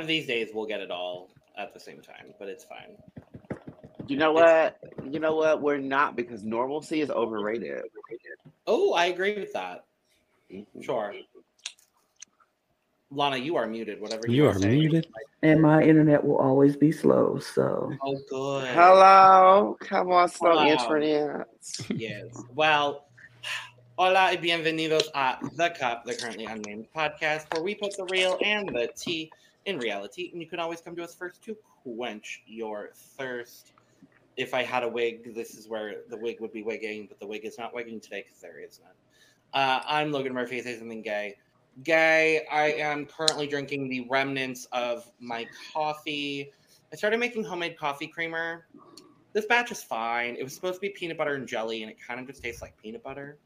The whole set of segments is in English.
one of these days we'll get it all at the same time, but it's fine. You know what? You know what? We're not because normalcy is overrated. Oh, I agree with that. Mhm. Sure. Lana, you are muted. Whatever you, You wanna are say. muted. And my internet will always be slow. So Oh, good. Hello, come on, slow Wow. internet. Yes. Well, hola y bienvenidos a The Cup, the currently unnamed podcast, where we put the real and the tea in reality. And you can always come to us first to quench your thirst. If I had a wig, this is where the wig would be wigging, but the wig is not wigging today because there is none. Uh, I'm Logan Murphy. Say something gay. Gay. I am currently drinking the remnants of my coffee. I started making homemade coffee creamer. This batch is fine. It was supposed to be peanut butter and jelly, and it kind of just tastes like peanut butter.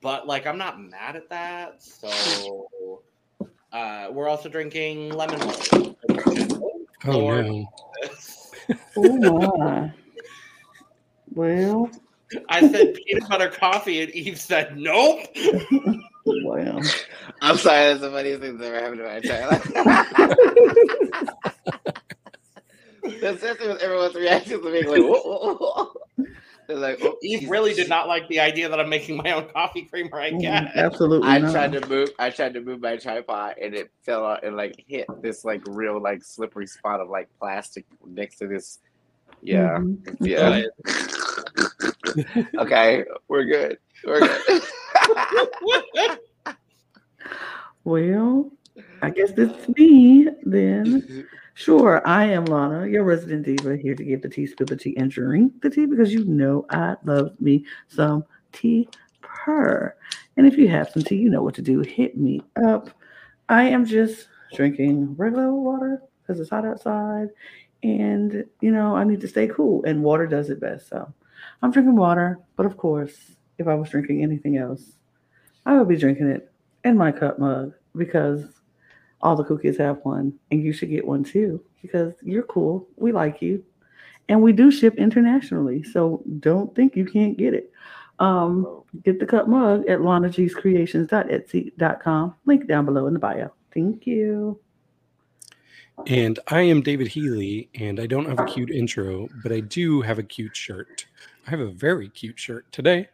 But like, I'm not mad at that. So uh, we're also drinking lemon water. Oh Lord. no. oh my. Well, I said peanut butter coffee, and Eve said nope. well. I'm sorry, that's the funniest thing that's ever happened to my entire life. That's just with everyone's reaction to being like, whoa, whoa, whoa. They're like, oh, Eve she's- really did not like the idea that I'm making my own coffee creamer. I guess. Mm, Absolutely. I not. tried to move. I tried to move my tripod, and it fell out and like hit this like real like slippery spot of like plastic next to this. Yeah, Mhm. yeah. okay, we're good. We're good. Well, I guess it's me then. Sure, I am Lana, your resident diva, here to give the tea, spill the tea, and drink the tea because you know I love me some tea per. And if you have some tea, you know what to do. Hit me up. I am just drinking regular water because it's hot outside, and you know I need to stay cool, and water does it best. So I'm drinking water, but of course, if I was drinking anything else, I would be drinking it in my cup mug because all the cool kids have one and you should get one too because you're cool. We like you. And we do ship internationally. So don't think you can't get it. Um, get the cup mug at lanagscreations.etsy.com. Link down below in the bio. Thank you. And I am David Healy, and I don't have a cute intro, but I do have a cute shirt. I have a very cute shirt today.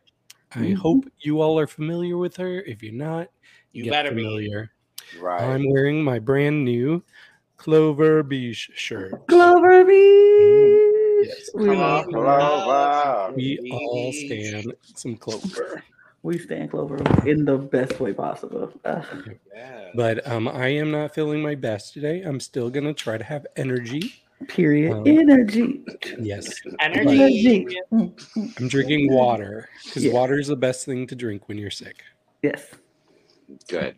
I Mhm. hope you all are familiar with her. If you're not, You get better be. Familiar. right. I'm wearing my brand new Clover Beach shirt. Clover Beach. Yes. We, on, Clover. Clover. We all stand some Clover. we stand Clover in the best way possible. Uh, Yeah. But um, I am not feeling my best today. I'm still gonna try to have energy. period. Um, Energy. Yes, Energy. Energy. I'm drinking water because Yeah. water is the best thing to drink when you're sick. Yes. Good.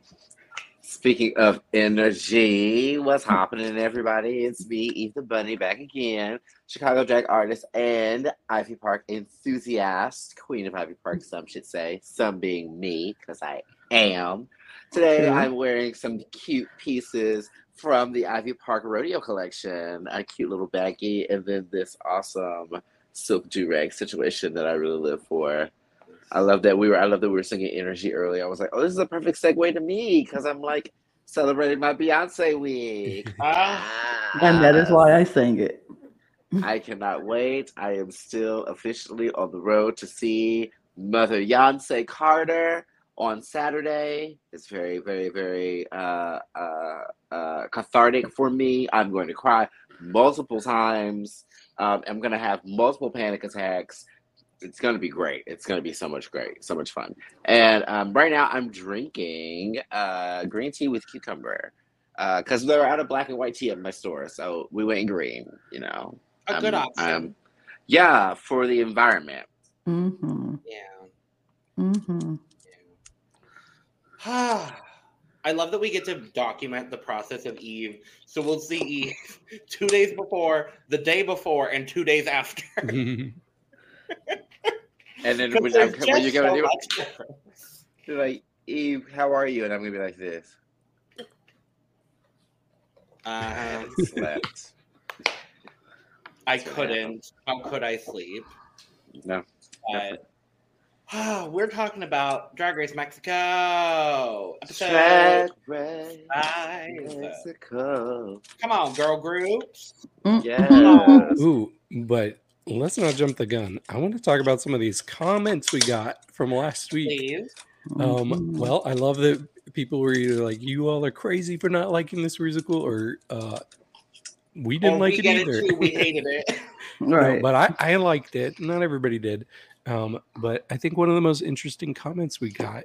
Speaking of energy, what's happening, everybody? It's me, Ethan Bunny, back again. Chicago drag artist and Ivy Park enthusiast, queen of Ivy Park, some should say, some being me, because I am. Today, True. I'm wearing some cute pieces from the Ivy Park Rodeo collection, a cute little baggie, and then this awesome silk do rag situation that I really live for. I love that we were. I love that we were singing "Energy" earlier. I was like, "Oh, this is a perfect segue to me" because I'm like celebrating my Beyonce week. Ah. And that is why I sang it. I cannot wait. I am still officially on the road to see Mother Beyonce Carter on Saturday. It's very, very, very uh, uh, uh, cathartic for me. I'm going to cry multiple times. Um, I'm going to have multiple panic attacks. It's going to be great. It's going to be so much great, so much fun. And um, right now, I'm drinking uh, green tea with cucumber because they're out of black and white tea at my store. So we went green, you know. A good option. I'm- yeah, for the environment. Mm-hmm. yeah. Mm-hmm. I love that we get to document the process of Eve. So we'll see Eve two days before, the day before, and two days after. And then when, I'm, when you're just gonna so do much difference. you're like, Eve, how are you? And I'm gonna be like this. Uh, Slept. I couldn't. How could I sleep? No. But we're talking about Drag Race Mexico. Episode Drag Race five. Mexico. Come on, girl groups. Yes. Ooh, but let's not jump the gun. I want to talk about some of these comments we got from last week. Please. Um, Mhm. well, I love that people were either like, "You all are crazy for not liking this musical," or uh, "We didn't Or like we it get either." It too, we hated it. No, right. but I, I liked it. Not everybody did. Um, but I think one of the most interesting comments we got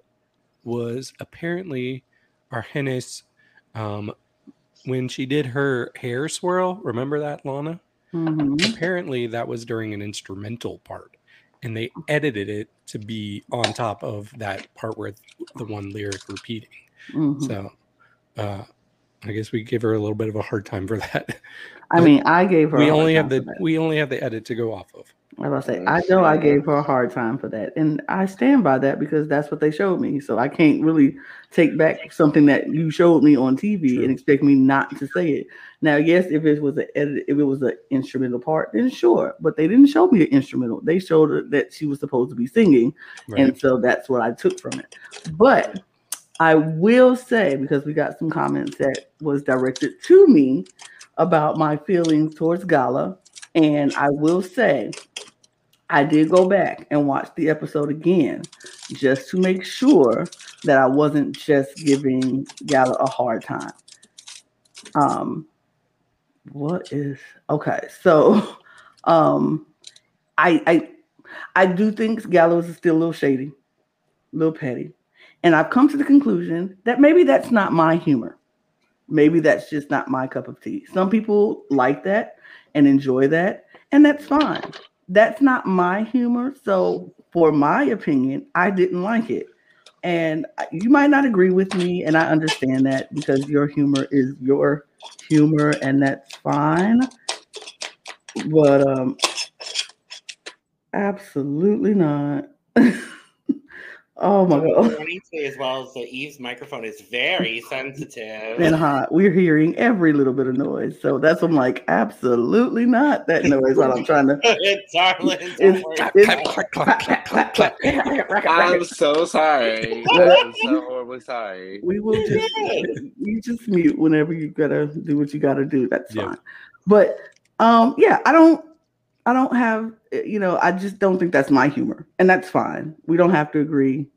was apparently Argennis, um, when she did her hair swirl. Remember that, Lana? Mhm. Apparently, that was during an instrumental part, and they edited it to be on top of that part where the one lyric repeating. Mhm. So, uh, I guess we give her a little bit of a hard time for that. I mean, I gave her. we a hard only have the we only have the edit to go off of. I was say, I know I gave her a hard time for that, and I stand by that because that's what they showed me. So I can't really take back something that you showed me on TV True. and expect me not to say it. Now, yes, if it was an edit, if it was an instrumental part, then sure. But they didn't show me an instrumental. They showed her that she was supposed to be singing, Right. and so that's what I took from it. But I will say because we got some comments that was directed to me about my feelings towards Gala, and I will say I did go back and watch the episode again just to make sure that I wasn't just giving Gala a hard time. Um, what is okay? So, um, I I I do think Gala's is still a little shady, a little petty, and I've come to the conclusion that maybe that's not my humor. Maybe that's just not my cup of tea. Some people like that and enjoy that, and that's fine. That's not my humor. So, for my opinion, I didn't like it. And you might not agree with me, and I understand that because your humor is your humor, and that's fine. But um, absolutely not. oh my god. Warning to as well as the Eve's microphone is very sensitive. and hot. We're hearing every little bit of noise. So that's I'm like, absolutely not that noise while I'm trying to it's darling. It's- it's-. I'm so sorry. I'm so horribly sorry. we will just you just mute whenever you gotta do what you gotta do. That's Yeah. fine. But um yeah, I don't I don't have you know, I just don't think that's my humor. And that's fine. We don't have to agree.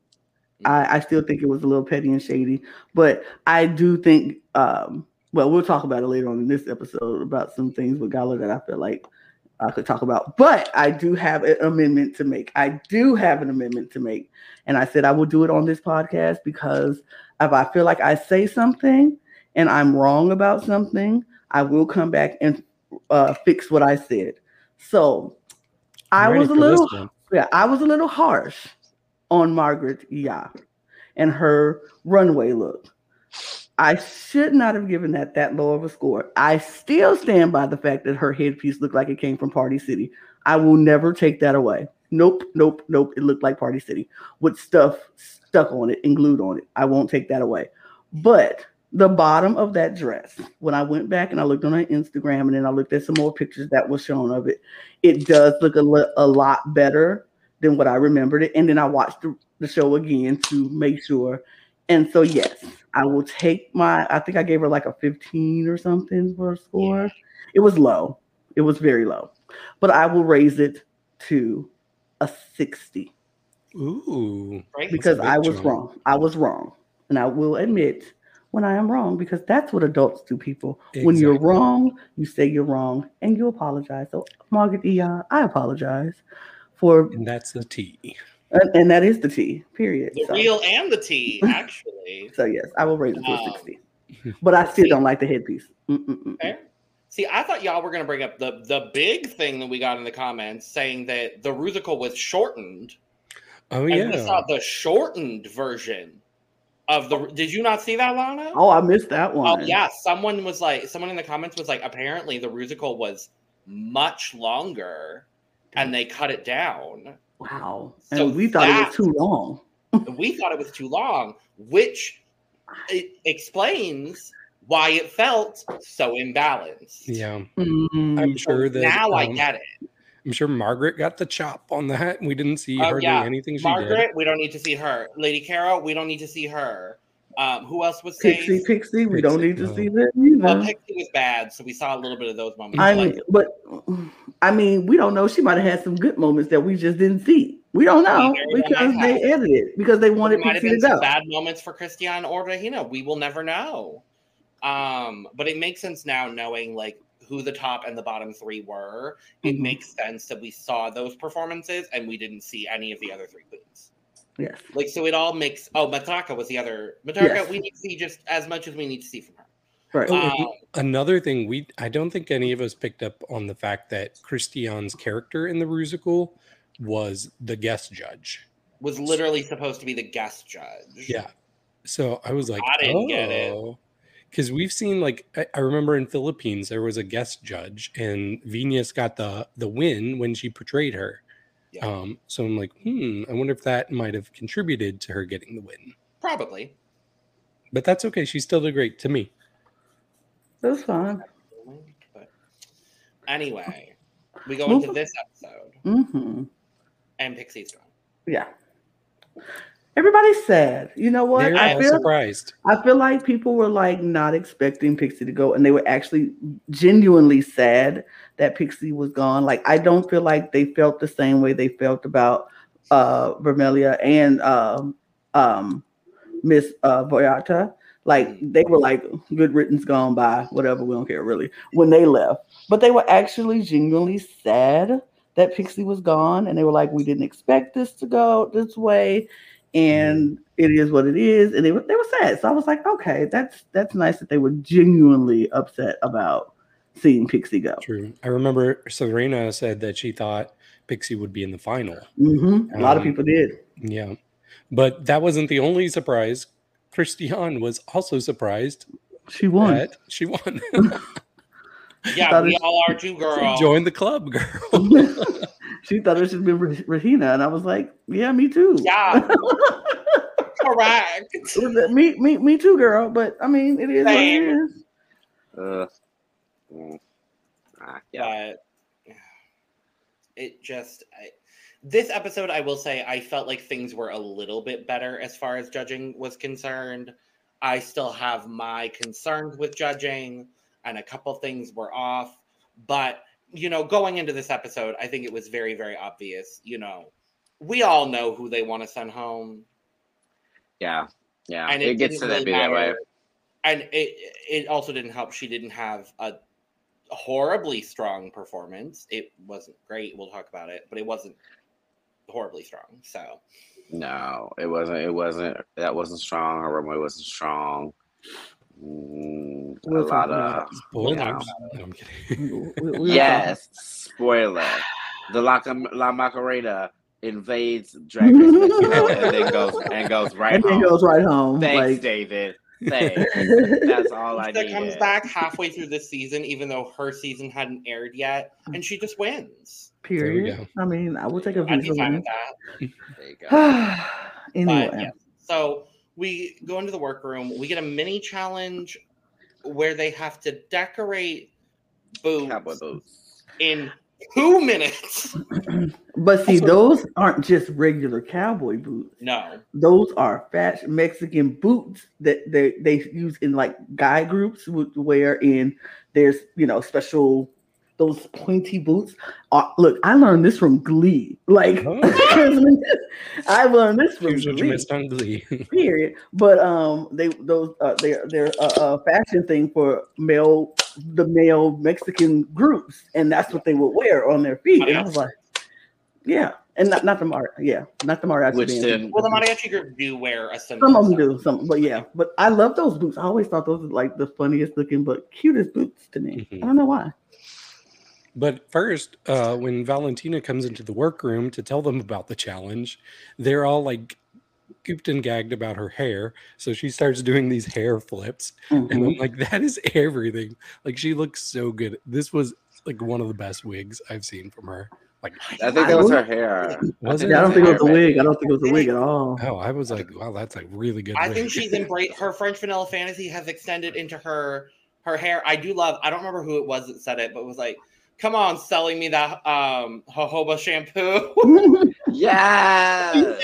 I, I still think it was a little petty and shady, but I do think um well we'll talk about it later on in this episode about some things with Gala that I feel like I could talk about. But I do have an amendment to make. I do have an amendment to make. And I said I will do it on this podcast because if I feel like I say something and I'm wrong about something, I will come back and uh, fix what I said. So I I'm was a little yeah, I was a little harsh on Margaret Ya and her runway look. I should not have given that that low of a score. I still stand by the fact that her headpiece looked like it came from Party City. I will never take that away. Nope, nope, nope. It looked like Party City with stuff stuck on it and glued on it. I won't take that away. But the bottom of that dress, when I went back and I looked on her Instagram and then I looked at some more pictures that was shown of it, it does look a, li- a lot better than what I remembered it. And then I watched the, the show again to make sure. And so, yes, I will take my, I think I gave her like a 15 or something for a score. It was low, it was very low, but I will raise it to a 60 Ooh, because I was jump. wrong. I was wrong. And I will admit when I am wrong because that's what adults do, people. When you're wrong, you say you're wrong and you apologize. So, Margaret Y Ya, I apologize for, and that's the T. and, and that is the T, period. The So, real and the T, actually. so yes, I will raise it to Um, 60. But I still see- don't like the headpiece. Okay. See, I thought y'all were going to bring up the the big thing that we got in the comments, saying that the Rusical was shortened, Oh and we saw yeah, the shortened version of the. Did you not see that, Lana? Oh, I missed that Oh one. yeah, someone was like, someone in the comments was like, apparently the Rusical was much longer, and they cut it down. Wow. So And we thought it was too long. we thought it was too long, which it explains why it felt so imbalanced. yeah. Mm. I'm So sure that now I um, get it. I'm sure Margaret got the chop on that. We didn't see Oh, hardly yeah. anything she Margaret, did. we don't need to see her. Lady Kero, we don't need to see her. Um, who else was Pixie, safe? Pixie, we don't Pixie, need to see that Well, either. Pixie was bad, so we saw a little bit of those moments. I like, mean, but I mean, we don't know. She might have had some good moments that we just didn't see. We don't know very because they have. edited because they there wanted might have Pixie to been some go. bad moments for Cristian or Regina. We will never know. Um, but it makes sense now knowing like who the top and the bottom three were. It Mhm. makes sense that we saw those performances and we didn't see any of the other three queens. Yes. Like so, it all makes. Oh, Matraka was the other. Matraka, Yes. we need to see just as much as we need to see from her. Right. Oh, Um, another thing we I don't think any of us picked up on the fact that Cristian's character in the Rusical was the guest judge. was literally supposed to be the guest judge. Yeah. So I was like, I didn't get it. Because we've seen like I, I remember in Philippines there was a guest judge and Venus got the the win when she portrayed her. Yeah. Um, so I'm like, hmm, I wonder if that might have contributed to her getting the win. Probably. But that's okay. She still did great to me. That's fine. But anyway, we go into this episode, Mm-hmm. and Pixie's gone. Yeah. Everybody's sad. You know what? They're I feel surprised. I feel like people were like not expecting Pixie to go, and they were actually genuinely sad that Pixie was gone. Like I don't feel like they felt the same way they felt about uh Vermelia and um um Miss uh Vallarta. Like they were like good riddance gone by, whatever, we don't care really, when they left. But they were actually genuinely sad that Pixie was gone, and they were like, We didn't expect this to go this way and it is what it is. And they were they were sad. So I was like, okay, that's that's nice that they were genuinely upset about seeing Pixie go. True. I remember Serena said that she thought Pixie would be in the final. hmm A lot of Um, people did. Yeah. But that wasn't the only surprise. Cristian was also surprised She won. that she won. Yeah, we all are too, girl. Join the club, girl. she thought it should be Re- Regina, and I was like, yeah, me too. Yeah. Correct. me, me, me too, girl. But I mean, it is what it Uh, mm, ah, yeah. But it just I, this episode, I will say, I felt like things were a little bit better as far as judging was concerned. I still have my concerns with judging, and a couple things were off. But you know, going into this episode, I think it was very, very obvious. You know, we all know who they want to send home. Yeah. Yeah. and it, gets to that really be that way. And it it also didn't help. She didn't have a horribly strong performance. It wasn't great. We'll talk about it, but it wasn't horribly strong. So No, it wasn't. It wasn't. That wasn't strong. Her runway wasn't strong. Mm, a We'll lot talk of Spoilers. No, I'm kidding. Yes. Spoiler: the La, La Macarena invades Drag Race and then goes and goes right and home. goes right home. Thanks, like, David. Thanks. That's all I that comes back halfway through this season, even though her season hadn't aired yet, and she just wins. period. I mean, I will take a I'd be visa. fine win. with that. There you go. anyway, But yeah, so we go into the workroom. We get a mini challenge where they have to decorate boots Cowboy boots. in two minutes. but see, Also- those aren't just regular cowboy boots. No, Those are fashion Mexican boots that they, they use in like guy groups would wear in there's you know special those pointy boots. Uh, look, I learned this from Glee. Like Oh. I learned this from Here's what you Glee. on Glee. Period. But um, they those uh, they're they're a, a fashion thing for male the male Mexican groups, and that's what they would wear on their feet. And I was like, yeah, and not not the mar yeah, not the mariachi Which band. then well, the mariachi group do wear a similar. Some of them style. do, some, but yeah. But I love those boots. I always thought those were like the funniest looking, but cutest boots to me. Mhm. I don't know why. But first, uh, when Valentina comes into the workroom to tell them about the challenge, they're all like gooped and gagged about her hair. So she starts doing these hair flips. And Mhm. I'm like, that is everything. Like she looks so good. This was like one of the best wigs I've seen from her. Like, I think that was her hair. Was think it? Yeah, I don't think it was was a her wig. I don't think it was a wig at all. oh, I was like, wow, that's a really good. I wig. think she's embraced her French vanilla fantasy has extended into her her hair. I do love. I don't remember who it was that said it, but it was like Come on, selling me that um jojoba shampoo. Yeah. yes!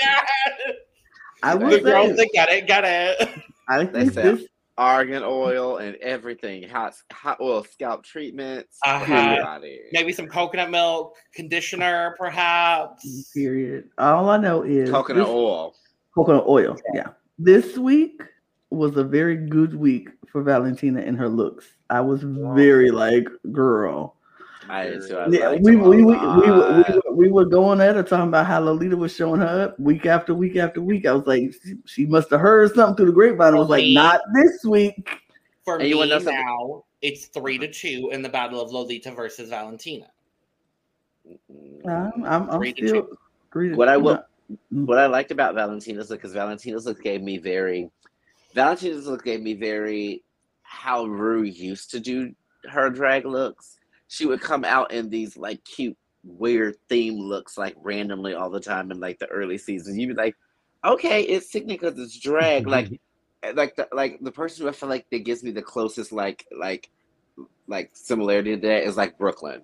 I The will girls that get it, get it. I They think said this Argan oil and everything. Hot hot oil scalp treatments. Uh-huh. Maybe some coconut milk conditioner, perhaps. period. All I know is Coconut this- oil. coconut oil. Yeah. This week was a very good week for Valentina and her looks. I was very like, girl. I did too. I Yeah, liked we, them we, we, we, were, we, we were going at her talking about how Lolita was showing her up week after week after week. I was like, she, she must have heard something through the grapevine. I was like, not this week. For And me you know now, it's three to two in the battle of Lolita versus Valentina. I'm, I'm, I'm Three still. three to- What I will- Mm. what I liked about Valentina's look is Valentina's look gave me very Valentina's look gave me very how Ru used to do her drag looks. She would come out in these like cute, weird theme looks like randomly all the time in like the early seasons. You'd be like, okay, it's sickening because it's drag. like eh, like the like the person who I feel like that gives me the closest like like like similarity to that is like Brooklyn.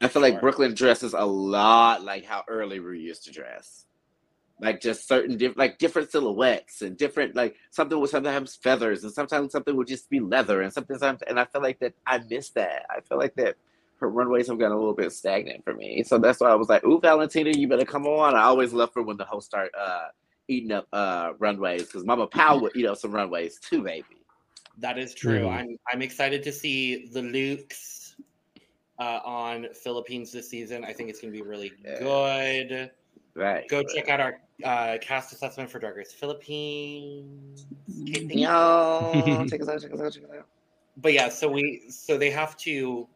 I feel like Brooklyn dresses a lot like how early we used to dress. Like just certain different like different silhouettes and different like something with sometimes feathers and sometimes something would just be leather and sometimes and I feel like that I miss that. I feel like that her runways have gotten a little bit stagnant for me. So that's why I was like, ooh, Valentina, you better come on. I always love for when the hosts start uh eating up uh runways because Mama Pow would eat up some runways too, baby. That is true. Mm. I'm I'm excited to see the Lukes uh, on Philippines this season. I think it's going to be really Yeah. good. Right. Go check out our uh, cast assessment for Drag Race Philippines. Okay, thank you. Yo, check us out, check us out, check us out. But yeah, so we so they have to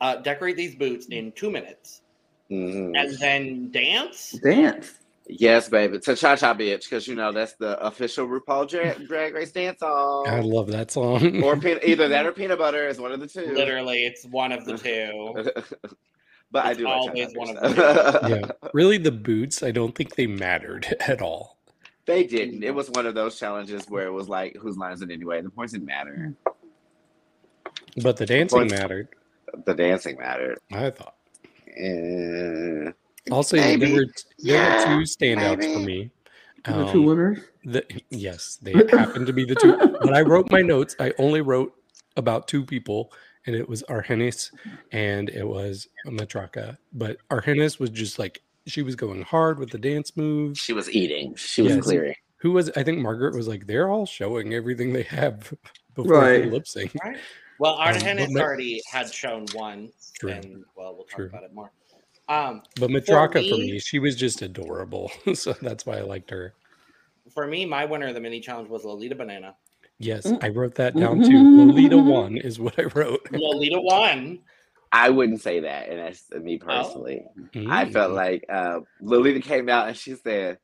uh, decorate these boots in two minutes Mhm. and then dance. Dance. Yes, baby. To Cha Cha Bitch, because you know that's the official RuPaul drag, drag race dance song. I love that song. Or peanut, either that or peanut butter is one of the two. Literally, it's one of the two. but I It's do like Cha Cha one of though. yeah, really, the boots. I don't think they mattered at all. They didn't. It was one of those challenges where it was like, whose lines it anyway? The points didn't matter. But the dancing Points- mattered. The dancing mattered. I thought. Eh, I'll Maybe. there were there Yeah, were two standouts for maybe. me. The two Um, winners. the, yes, they happened to be the two. When I wrote my notes, I only wrote about two people, and it was Argennis and it was Matraka. But Argennis was just like she was going hard with the dance moves. she was eating. She was Yes. clearing. Who was I think Margaret was like they're all showing everything they have before Right. they lip sync. Right. Well, Um, Argennis ma- already had shown one, True. and well, we'll talk True. about it more. Um, But Matraka for me- me, she was just adorable, so that's why I liked her. for me, my winner of the mini challenge was Lolita Banana. Yes, Mm. I wrote that down too. Lolita one is what I wrote. Lolita one. I wouldn't say that, and that's me personally. I felt Mm. like uh, Lolita came out and she said,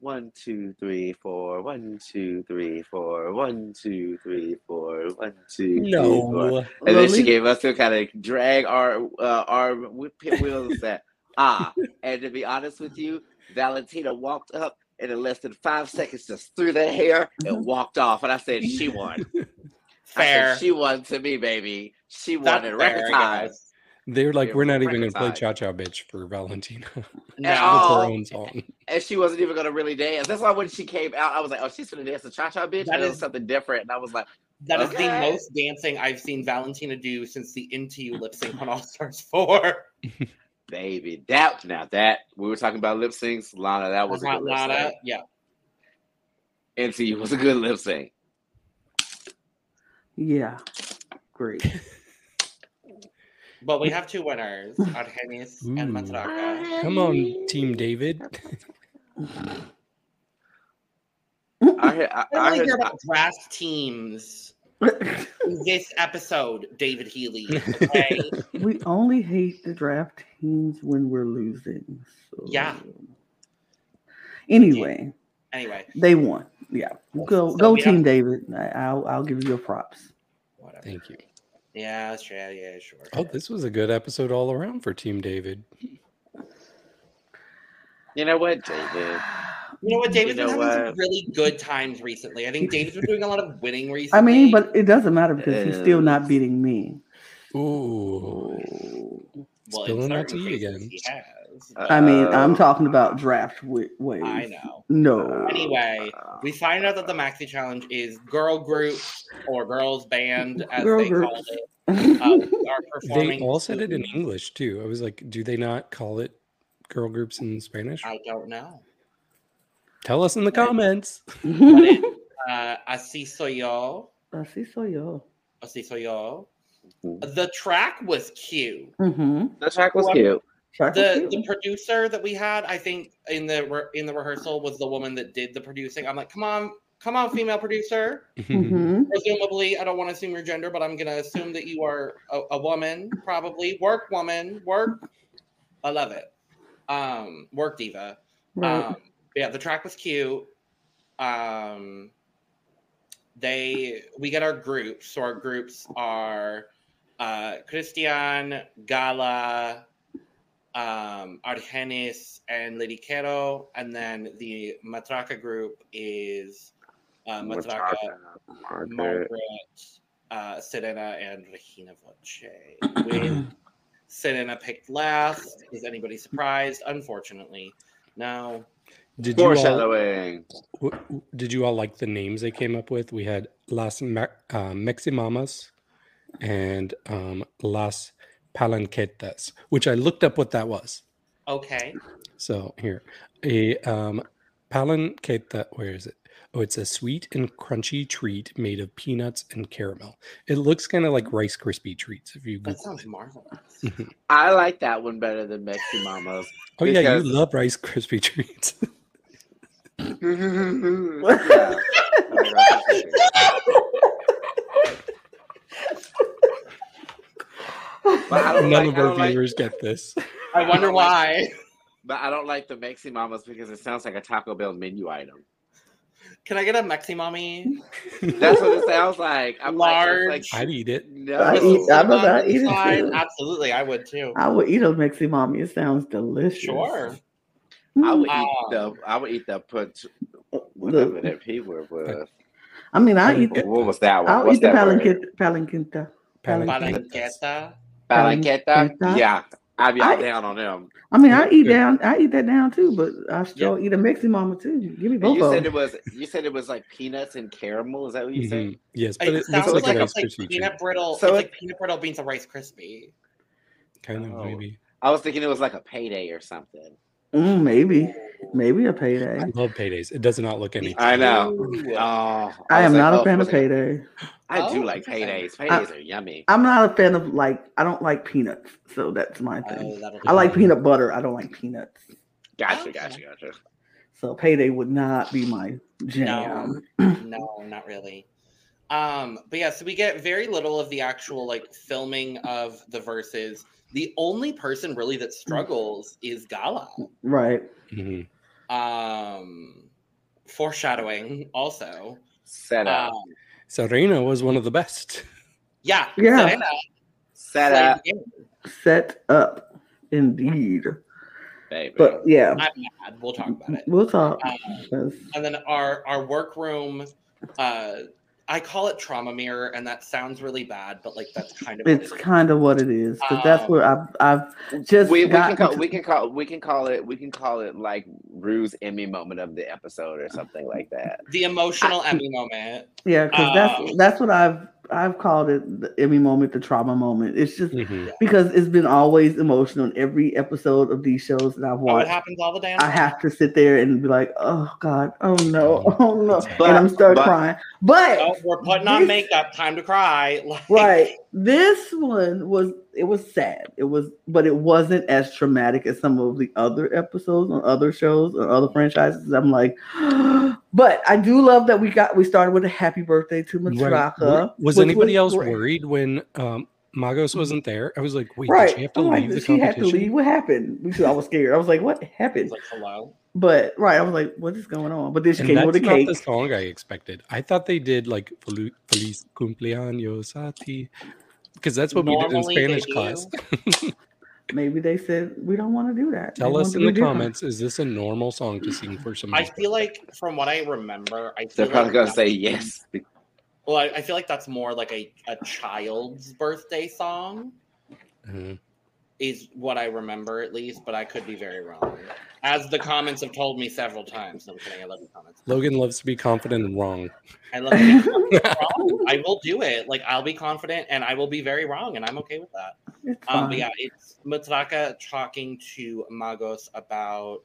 one, two, three, four, one, two, three, four, one, two, three, four, one, two, three, four. no. And then she gave us to kind of drag our uh, our whip pit wheels that ah. And to be honest with you, Valentina walked up and in less than five seconds just threw that hair and Mhm. walked off. And I said, she won. I Fair. said, she won to me, baby. She won That's in record time. They're like, we're not even going to play. Cha Cha Bitch for Valentina. At No, It's all. her own song. And she wasn't even gonna really dance. That's why when she came out, I was like, "Oh, she's gonna dance the cha cha bitch." That and it is- was something different, and I was like, that that is the most dancing I've seen Valentina do since the Into You lip sync on All Stars 4. "Baby, that now that we were talking about lip syncs, Lana, that was a Uh-huh, good lip Lana, sync. yeah. NCU was a good lip sync. Yeah. Great. But we have two winners, Argennis and Ooh. Matraka. Come on, Team David. I heard, I, I I really heard, care about draft teams in this episode, David Healy. Okay. we only hate the draft teams when we're losing. So. Yeah. Anyway, anyway, they won. Yeah. Go So go we team David. I, I'll I'll give you your props. whatever. Thank you. Yeah, that's true. Yeah, sure. Oh, this was a good episode all around for Team David. you know what, David? You know what? David's You know been having what? some really good times recently. I think David's been doing a lot of winning recently. I mean, but it doesn't matter because he's still Uh, not beating me. Ooh. Well, Spilling in that certain tea again. He has. Uh, I mean, I'm Oh. talking about draft wa- waves. I know. No. Anyway, we find out that the maxi challenge is girl group or girls band, as Girl they call groups. it. Uh, are They all said it in English too. I was like, do they not call it girl groups in Spanish? I don't know. Tell us in the comments. It, uh, así soy yo. Así soy yo. Así soy yo. The track was cute. Mm-hmm. The track was cute. the the producer that we had, I think in the re- in the rehearsal was the woman that did the producing. I'm like, come on, come on, female producer. hmm Presumably, I don't want to assume your gender, but I'm gonna assume that you are a, a woman, probably work woman, work. I love it. Um, work diva. Right. Um, yeah, the track was cute. Um, they we get our groups. So our groups are uh, Cristian, Gala, um, Argenis, and Lady Kero, and then the Matraka group is uh, Matraka, Margaret. Margaret, uh, Serena, and Regina Voce. With Serena picked last. Is anybody surprised? Unfortunately, no. Did you all Foreshadowing. w- w- did you all like the names they came up with? We had Las Me- uh, Meximamas and um, Las Palanquetas, which I looked up what that was. Okay. So here, a um, palanqueta. Where is it? Oh, it's a sweet and crunchy treat made of peanuts and caramel. It looks kind of like Rice Krispie treats. If you That Google. sounds marvelous. I like that one better than Mexi Mamas. Oh yeah, because- you love Rice Krispie treats. yeah. I None like- of our don't like- viewers get this. I wonder don't like- why. But I don't like the Mexi Mamas because it sounds like a Taco Bell menu item. Can I get a Mexi mommy? That's what it sounds like. I'm Large. Like, like, I'd eat it. no. I eat- I know that. eat it too. Absolutely, I would too. I would eat a Mexi mommy. It sounds delicious. Sure. I would eat Um, the. I would eat the put The- whatever that P word was. I mean, I eat What the, was that one? I'll What's eat the that word? palanqueta. palanqueta. Palanqueta. Palanqueta. Palanqueta. Yeah, I'd be all I- down on them. I mean, I eat down. I eat that down too, but I still eat a Mexi mama too. Give me And you of said them. it was. You said it was like peanuts and caramel. Is that what you said? Mhm. Yes, but It, it, sounds like, like, a it's Rice like Krispie treat. peanut brittle. So it's it- like peanut brittle beans of Rice Krispie. Kind of Oh. maybe. I was thinking it was like a payday or something. Mm, maybe, maybe a payday. I love paydays. It does not look anything. I know. Oh, I was am like, not oh, a fan of payday. I do Oh, like interesting. paydays. Paydays are yummy. I'm not a fan of like. I don't like peanuts, so that's my Oh, thing. that'll I like peanut butter. I don't like peanuts. Gotcha, Okay. gotcha, gotcha. So payday would not be my jam. No, not really. Um, but yeah, so we get very little of the actual like filming of the verses. The only person really that struggles is Gala. Right. Mhm. Um, foreshadowing also. Set up. Um, Serena was one of the best. yeah, Yeah. Serena Set up. Set up, indeed. baby. But yeah, I'm mad. We'll talk about it. we'll talk. Um, 'cause- and then our our workroom uh i call it trauma mirror and that sounds really bad but like that's kind of It's kind of what it is. But that's Um, where I've I've just we, we can call to- we can call we can call it we can call it like Ru's Emmy moment of the episode or something like that. the emotional emmy moment yeah, because um, that's that's what I've I've called it the Emmy moment, the trauma moment. It's just Mhm. because it's been always emotional in every episode of these shows that I've oh, it watched. happens all the damn I have to sit there and be like, oh God, oh no, oh no. But- and I'm start but- crying. But oh, we're putting on this- makeup time to cry like, right. This one was it was sad. It was but it wasn't as traumatic as some of the other episodes on other shows or other franchises. I'm like, but I do love that we got we started with a happy birthday to Right. Matraka. Were- Was which anybody else great. worried when um, Magos wasn't there? I was like, wait, Right. did she have to I'm like, leave the she had to leave. What happened? Because I was scared. I was like, what happened? Like hello But right, I was like, what is going on? But then she And came that's with a not cake. the song I expected. I thought they did like Fel- Feliz cumpleaños a ti. Because that's what Normally we did in Spanish class. Maybe they said we don't want to do that. Tell want us in be the different. comments, is this a normal song to sing for somebody? i feel like from what i remember i feel They're probably like gonna say yes. Well, I, I feel like that's more like a, a child's birthday song, Mhm. Is what I remember at least, but I could be very wrong. As the comments have told me several times. No, I'm kidding. I love the comments. Logan loves to be confident and wrong. I love being wrong. I will do it. Like I'll be confident and I will be very wrong, and I'm okay with that. Um, but yeah, it's Matraka talking to Magos about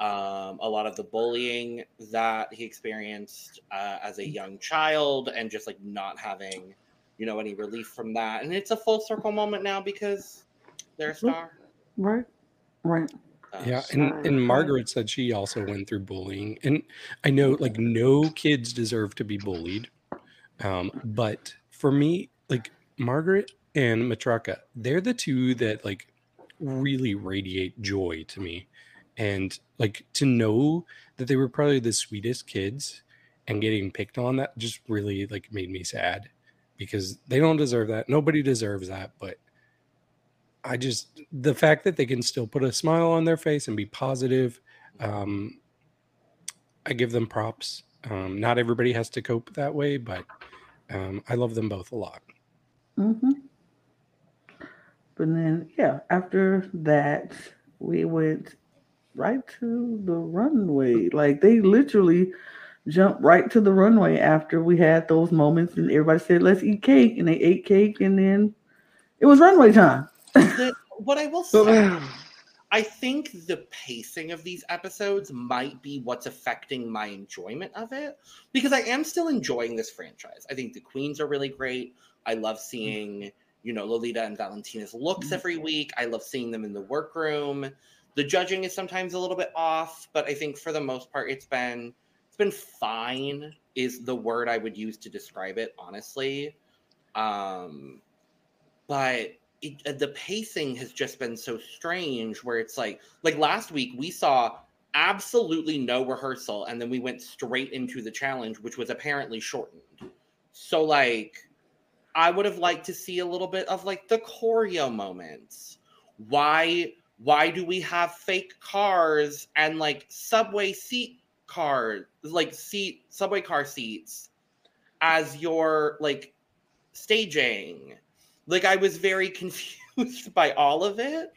um, a lot of the bullying that he experienced uh, as a young child, and just like not having, you know, any relief from that. And it's a full circle moment now because they're a star. Right. Right. So, Yeah, and, and. Margaret said she also went through bullying, and I know like no kids deserve to be bullied, um, but for me, like Margaret and Matraka, they're the two that like really radiate joy to me, and like to know that they were probably the sweetest kids, and getting picked on that just really like made me sad because they don't deserve that. Nobody deserves that, but I just the fact that they can still put a smile on their face and be positive, um, I give them props. Um, not everybody has to cope that way, but um, I love them both a lot. hmm But then, yeah, after that, we went right to the runway. Like they literally jumped right to the runway after we had those moments, and everybody said, "Let's eat cake," and they ate cake, and then it was runway time. The, what I will say, I think the pacing of these episodes might be what's affecting my enjoyment of it because I am still enjoying this franchise. I think the queens are really great. I love seeing, you know, Lolita and Valentina's looks every week. I love seeing them in the workroom. The judging is sometimes a little bit off, but I think for the most part it's been it's been fine is the word I would use to describe it honestly. Um but it, uh, the pacing has just been so strange where it's like like last week we saw absolutely no rehearsal and then we went straight into the challenge which was apparently shortened. So like i would have liked to see a little bit of like the choreo moments. Why why do we have fake cars and like subway seat cars like seat subway car seats as your like staging like I was very confused by all of it.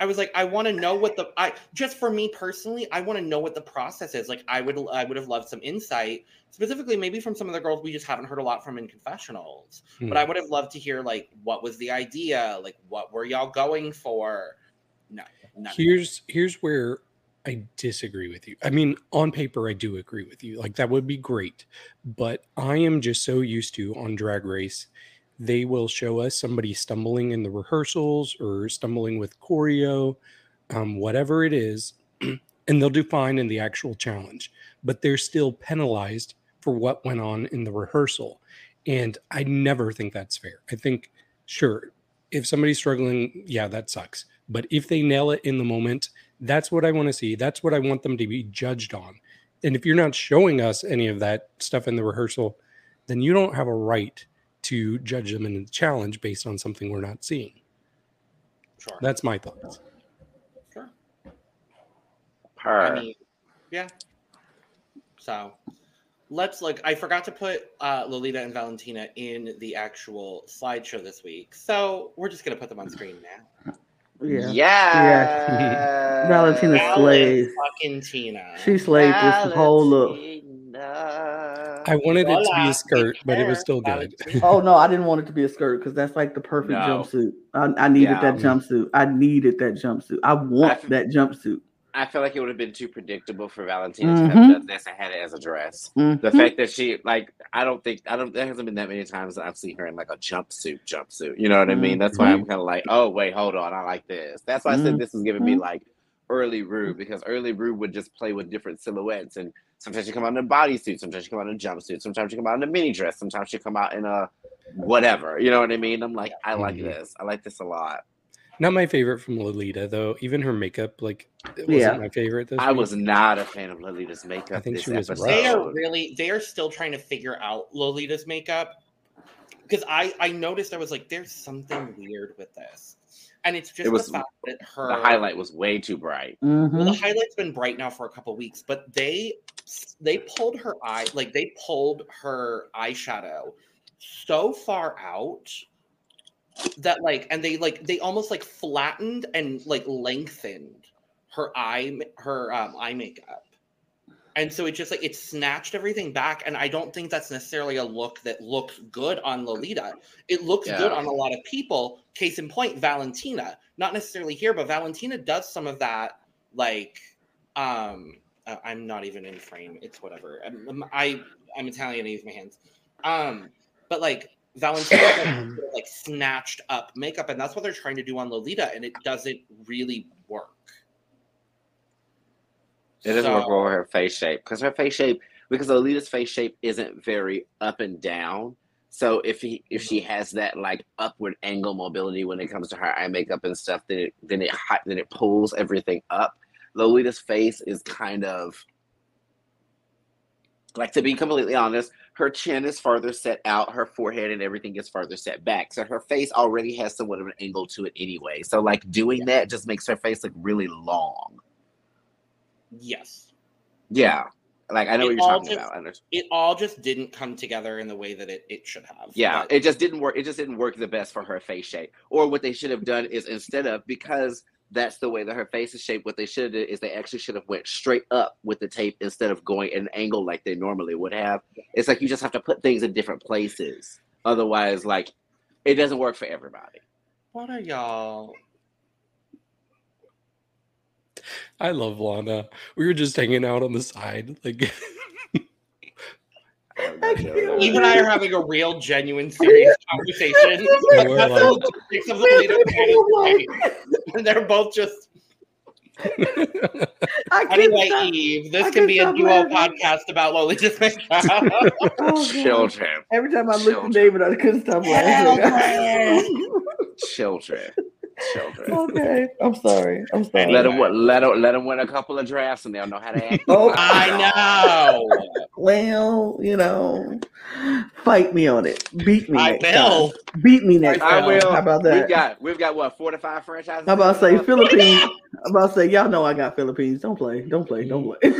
I was like, I want to know what the I just for me personally, I want to know what the process is. Like I would I would have loved some insight, specifically maybe from some of the girls we just haven't heard a lot from in confessionals. Hmm. But I would have loved to hear like what was the idea? Like what were y'all going for? No, no. Here's here's where I disagree with you. I mean, on paper, I do agree with you. Like that would be great, but I am just so used to on Drag Race, they will show us somebody stumbling in the rehearsals or stumbling with choreo, um, whatever it is, and they'll do fine in the actual challenge, but they're still penalized for what went on in the rehearsal. And I never think that's fair. I think, sure, if somebody's struggling, yeah, that sucks. But if they nail it in the moment, that's what I want to see. That's what I want them to be judged on. And if you're not showing us any of that stuff in the rehearsal, then you don't have a right to judge them in the challenge based on something we're not seeing. Sure. That's my thoughts. sure. Per. I mean, yeah. So let's look. I forgot to put uh, Lolita and Valentina in the actual slideshow this week. So we're just going to put them on screen now. Yeah. Yeah. Valentina Alex slays. fucking Tina. She slayed this whole look. Valentina. I wanted it to be a skirt, but it was still good. Oh no, I didn't want it to be a skirt because that's like the perfect No. jumpsuit. I, I needed Yeah. that jumpsuit. I needed that jumpsuit. I want I f- that jumpsuit. I feel like it would have been too predictable for Valentina to have Mhm. done this and had it as a dress. Mhm. The fact that she like I don't think I don't there hasn't been that many times that I've seen her in like a jumpsuit jumpsuit. You know what I mean? That's why I'm kind of like, oh wait, hold on, I like this. That's why I said Mhm. this is giving me like early Ru because early Ru would just play with different silhouettes and sometimes she come out in a bodysuit, sometimes she come out in a jumpsuit, sometimes she come out in a mini dress, sometimes she come out in a whatever. You know what I mean? I'm like, I like Mhm. this. I like this a lot. Not my favorite from Lolita, though. Even her makeup, like, it wasn't Yeah. my favorite. This I week. was not a fan of Lolita's makeup. I think this she was episode. they are really they are still trying to figure out Lolita's makeup because I I noticed I was like there's something weird with this and it's just It was- the fact that her The highlight was way too bright. Well, the highlight's been bright now for a couple weeks, but they they pulled her eye like they pulled her eyeshadow so far out that like and they like they almost like flattened and like lengthened her eye her um, eye makeup. And so it just like it snatched everything back. And I don't think that's necessarily a look that looks good on Lolita. It looks good on a lot of people. Case in point, Valentina. Not necessarily here, but Valentina does some of that. Like, um, uh, I'm not even in frame. It's whatever. I'm, I'm- I I'm Italian. I use my hands. Um, but like Valentina like snatched up makeup, and that's what they're trying to do on Lolita, and it doesn't really work. It doesn't work So- well with her face shape because her face shape because Lolita's face shape isn't very up and down. So if he if she mm-hmm. has that like upward angle mobility when it comes to her eye makeup and stuff, then it then it then it pulls everything up. Lolita's face is kind of like to be completely honest, her chin is farther set out, her forehead and everything is farther set back. So her face already has somewhat of an angle to it anyway. So like doing that just makes her face look really long. Yes. Yeah. Like I know It what you're talking just- about. Understand. it all just didn't come together in the way that it, it should have. Yeah, But- it just didn't work. It just didn't work the best for her face shape. Or what they should have done is instead of because that's the way that her face is shaped, what they should have did is they actually should have went straight up with the tape instead of going at an angle like they normally would have. It's like you just have to put things in different places. Otherwise, like it doesn't work for everybody. what are y'all? I love Lana. We were just hanging out on the side, like I have no I idea what can't that Eve and I are having a real, genuine, serious conversation. Yeah, like- the chicks of the Lolita fan is And they're both just I can't anyway. stop. Eve, this I can be a can't duo laughing. podcast about Lolita's makeup. Oh, God. Children, Every time I looked Children. at David, I couldn't stop laughing. children, children. okay, I'm sorry. I'm sorry. Let them let them let them win a couple of drafts, and they'll know how to act. Oh. I know. Well, you know, fight me on it. Beat me. I next will. Time. Beat me next I time. Will. How about that? We've that? got we've got what four to five franchises. How about say Philippines? I'm about to say y'all know I got Philippines. Don't play. Don't play. Don't play.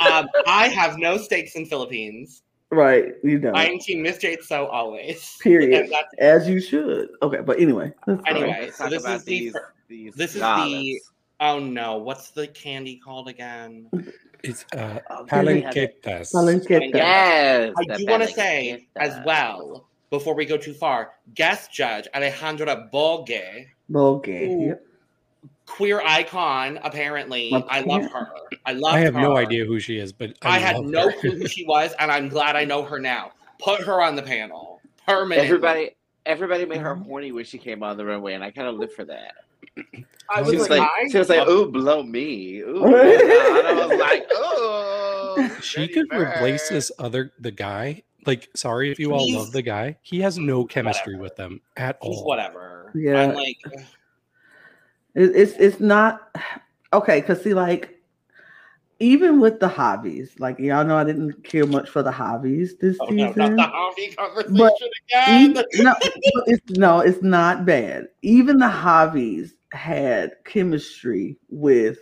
Um, I have no stakes in Philippines. Right. You know. I am Team Miss Jade So always. Period. As you should. Okay, but anyway. Anyway, so this is the these, fir- these this is the- oh no, what's the candy called again? it's uh Oh, yeah, they had it. palanquetas. Yes, I do want to say as well before we go too far. Guest judge Alejandra Bogue, Okay. Ooh. Yep. Queer icon. Apparently, Well, I love her. I love. Her. I have no idea who she is, but I, I, had no clue who she was, and I'm glad I know her now. Put her on the panel. Permanently. Everybody, everybody made her Mhm. horny when she came on the runway, and I kind of live for that. I She was was like, like, I she was like, love- "Ooh, blow me!" Ooh, and I was like, "Oh." She could replace this other the guy. Like, sorry if you all He's- love the guy. He has no chemistry with them at He's all. whatever. Yeah. I'm like, It, it's it's not okay because see like even with the hobbies like y'all know I didn't care much for the hobbies this oh no, season. not the Harvey conversation But again. E- no, it's no, it's not bad. Even the hobbies had chemistry with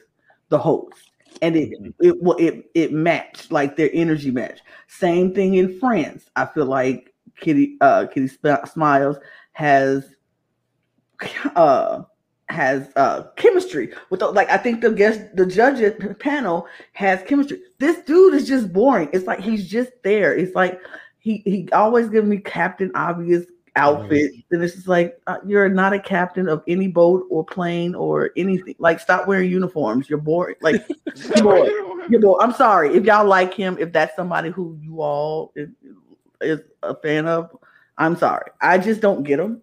the host, and it it well, it it matched like their energy match. Same thing in France. I feel like Kiddy uh Kiddy Smiles has uh has uh chemistry with the, like I think the guest the judge panel has chemistry. This dude is just boring. It's like he's just there. It's like he he always gives me Captain Obvious outfit, and it's just like uh, you're not a captain of any boat or plane or anything. Like stop wearing uniforms. You're boring. Like you're boring. You're boring. I'm sorry if y'all like him. If that's somebody who you all is, is a fan of, I'm sorry. I just don't get him.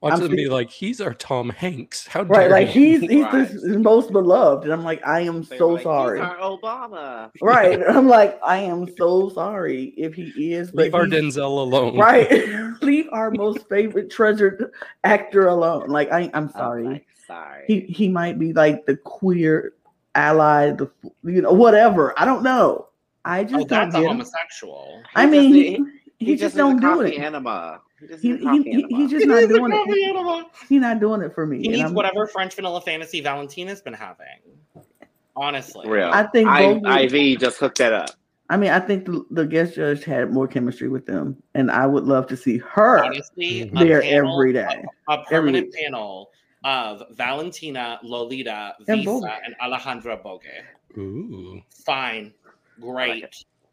Watch I'm them be like, he's our Tom Hanks. How Right? dare Like he's he's Right. the most beloved, and I'm like I am They were so like, "He's sorry. our Obama. Right? I'm like I am so sorry if he is. but Leave our Denzel alone. right leave our most favorite treasured actor alone like I, i'm I'm sorry like, sorry. he he might be like the queer ally the you know whatever i don't know i oh, just oh, don't that's a get him. homosexual. i He mean just he, he, he just just don't do it enema. Just He, needs he, he, he's just He not doing it. He's not doing it for me. He needs whatever French vanilla fantasy Valentina's been having. Honestly. Real. I think I, both- IV just hooked that up. I mean, I think the, the guest judge had more chemistry with them, and I would love to see her Honestly, there panel- every day. A permanent panel of Valentina, Lolita, And Visa, Bogue. and Alejandra Bogue. Ooh, Fine. Great.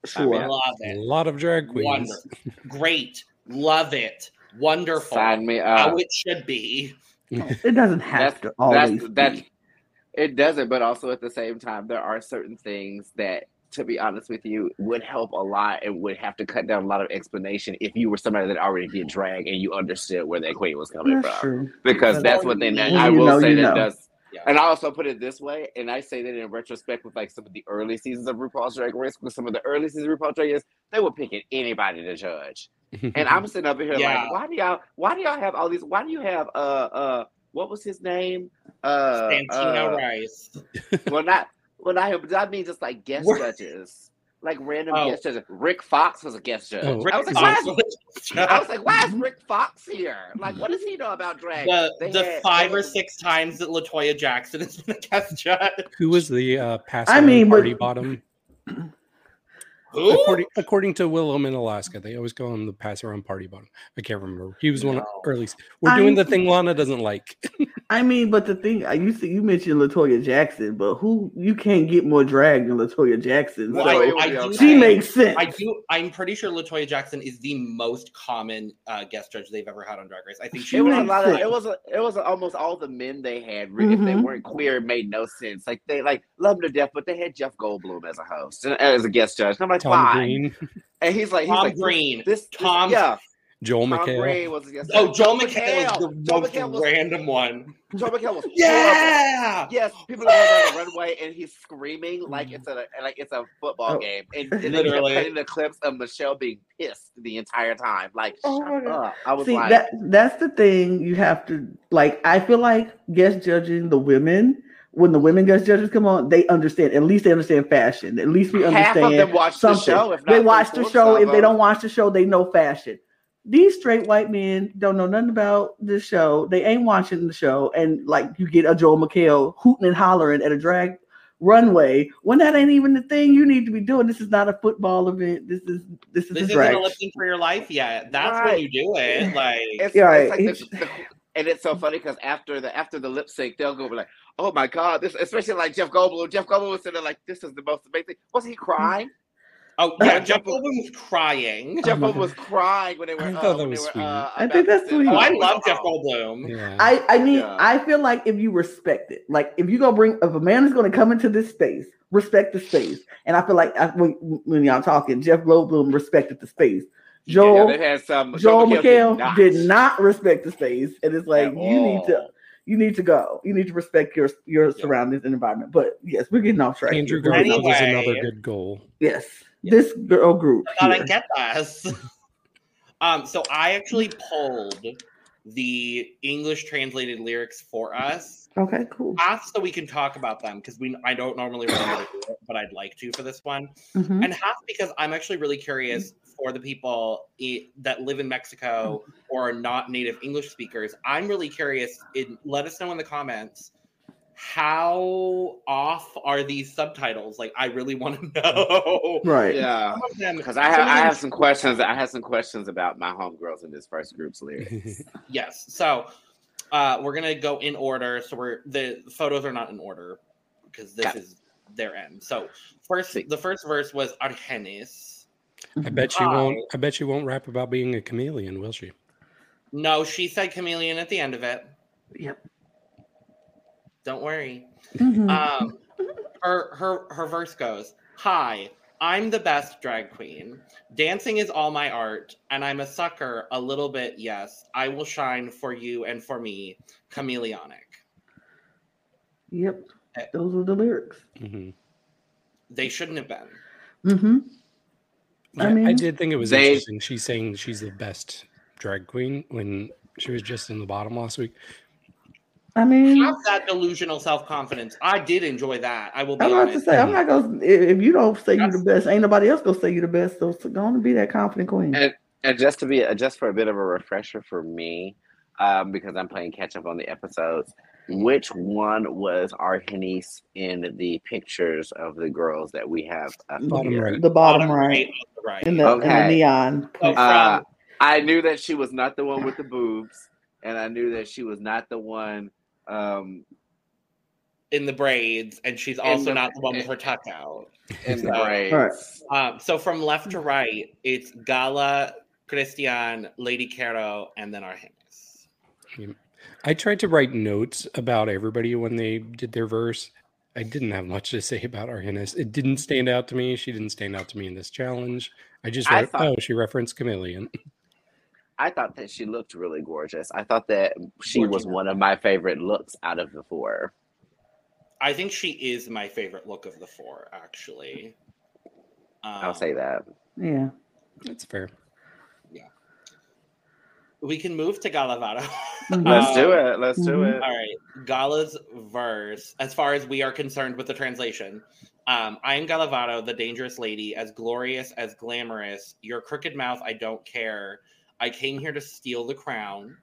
Sure. Love a lot of drag queens. Wonderful. Great. Love it. Wonderful. Sign me How it should be. It doesn't have That's to always. that's that's be. it doesn't, but also at the same time, there are certain things that, to be honest with you, would help a lot and would have to cut down a lot of explanation if you were somebody that already did drag and you understood where that queen was coming That's from. true. Because When that's what they. you I know, will say that know. does. Yeah. And I also put it this way, and I say that in retrospect with like some of the early seasons of RuPaul's Drag Race, because some of the early seasons of RuPaul's Drag Race, they were picking anybody to judge. And I'm sitting up here Yeah. like, why do y'all why do y'all have all these why do you have uh uh what was his name? Uh, Santino uh Rice. well not well not him, but I mean just like guest What? judges. Like random Oh. guest judges. Rick Fox was a guest judge. Oh. I was like, Rick why is, I was like, why is Rick Fox here? Like, what does he know about drag? the, the had- five they or six times that Latoya Jackson has been a guest judge. Who was the uh, passer I mean, but- party bottom? Who? According, according to Willam in Alaska, they always call him the passer on party bottom. I can't remember. He was one of No. early. We're I- doing the thing Lana doesn't like. I mean, but the thing you see, you mentioned Latoya Jackson, but who you can't get more drag than Latoya Jackson. Well, so I- it I do she think- makes sense. I do. I'm pretty sure Latoya Jackson is the most common uh, guest judge they've ever had on Drag Race. I think she It was a lot of it was a, it was almost all the men they had. re- If they Mhm. weren't queer, it made no sense. Like they like love him to death, but they had Jeff Goldblum as a host and as a guest judge. And I'm like, Tom why? Green, And he's like, he's Tom like, Green. This, this Tom- yeah, Joel Tom McHale. Green was a guest Oh, Joel Joe McHale was the Joe most McHale was random one. Joel McHale was horrible. Yeah. Yes, people are on the runway and he's screaming like mm. it's a like it's a football Oh. game, and, and they kept Literally. cutting the clips of Michelle being pissed the entire time. Like, Oh shut my God. up. I was See like, that that's the thing you have to like. I feel like guest judging the women when the women guest judges come on, they understand. At least they understand fashion. At least we half of understand them watch the something. show. If not they watch the show. If they don't watch the show, they know fashion. These straight white men don't know nothing about the show. They ain't watching the show, and like you get a Joel McHale hooting and hollering at a drag runway when that ain't even the thing you need to be doing. This is not a football event. This is this is This a isn't drag. a lip for your life yet. That's when Right. you do it. Like It's, Yeah, it's right. like the, the, and it's so funny because after the after the lip sync, they'll go like, "Oh my god!" This, especially like Jeff Goldblum. Jeff Goldblum was sitting there like, "This is the most amazing." Was he crying? oh yeah, Jeff- Jeff Goldblum was crying. Jeff Goldblum was crying when they were. I uh, thought that was they were, sweet. uh, I think that's sweet. Oh, I love Jeff. Goldblum. Yeah. I, I mean, Yeah. I feel like if you respect it, like if you gonna bring, if a man is gonna come into this space, respect the space. And I feel like I, when, when y'all talking, Jeff Goldblum respected the space. Joel, Yeah, they had some. Joel McHale McHale did not respect the space, and it's like At you need to, all. You need to go. You need to respect your your Yeah. surroundings and environment. But yes, we're getting off track. Andrew here. We're Garfield off- was another good goal. Yes, this girl group. I thought here. I get this. um, so I actually pulled the English translated lyrics for us, Okay, cool. half so we can talk about them because we I don't normally remember it, but I'd like to for this one, Mhm. and half because I'm actually really curious for the people i- that live in Mexico or are not native English speakers. I'm really curious. In, let us know in the comments how off are these subtitles? Like, I really want to know. Right. Yeah, Some of them, because I have some I have some questions. I have some questions about my homegirls in this first group's lyrics. Yes. So uh, we're gonna go in order. So we're the photos are not in order because this Got it. is their end. So first, See. the first verse was Argennis. I bet she Hi. won't. I bet she won't rap about being a chameleon, will she? No, she said chameleon at the end of it. Yep. Don't worry. Mhm. Um, her her her verse goes, "Hi, I'm the best drag queen. Dancing is all my art, and I'm a sucker a little bit. Yes, I will shine for you and for me, chameleonic." Yep. Eh. Those are the lyrics. hmm They shouldn't have been. Mm-hmm. I I, I did think it was They- interesting. She's saying she's the best drag queen when she was just in the bottom last week. I mean, have that delusional self confidence. I did enjoy that. I will be I'm about to honest. say, I'm not gonna. If if you don't say you're the best, ain't nobody else gonna say you're the best. So it's going to be that confident queen. And And just to be just for a bit of a refresher for me, um, because I'm playing catch up on the episodes. Which one was Argennis in the pictures of the girls that we have up Bottom here? right. The bottom right, right. in the, in the Okay. neon. So from, Uh, I knew that she was not the one with the boobs, and I knew that she was not the one. Um, in the braids, and she's also the- not the one with her tuck out. in the So- braids. Um, so from left to right, it's Gala, Cristian, Lady Kero, and then Argennis. I tried to write notes about everybody when they did their verse. I didn't have much to say about Argennis. It didn't stand out to me. She didn't stand out to me in this challenge. I just I wrote, thought- oh, she referenced Chameleon. I thought that she looked really gorgeous. I thought that she was one of my favorite looks out of the four. I think she is my favorite look of the four, actually. Um, I'll say that. Yeah. That's fair. We can move to Gala Varo. Mhm. Let's Um, do it. Let's do mhm. it. All right, Gala's verse, as far as we are concerned with the translation, um, I am Gala Varo, the dangerous lady, as glorious as glamorous. Your crooked mouth, I don't care. I came here to steal the crown.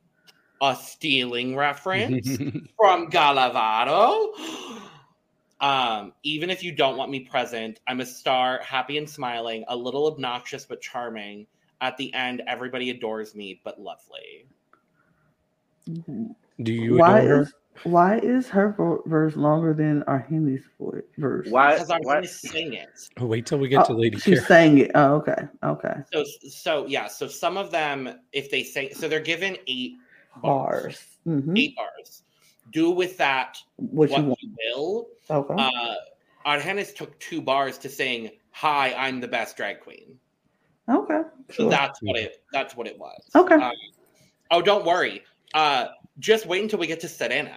A stealing reference from Gala Varo. Um, even if you don't want me present, I'm a star, happy and smiling, a little obnoxious but charming. At the end, everybody adores me, but lovely. Do you Why adore her? is why is her verse longer than Argennis' vo- verse? Why? Because I'm why- going to sing it. Oh, wait till we get to Oh, Lady She Care. sang it. Oh, okay. Okay. So, so yeah. So some of them, if they say, so they're given eight bars, Bars. hmm eight bars. Do with that What, what you want? you will. Okay. Uh, Argennis took two bars to sing "Hi, I'm the best drag queen." Okay. So that's what it. That's what it was. Okay. Um, oh, don't worry. Uh, just wait until we get to Serena.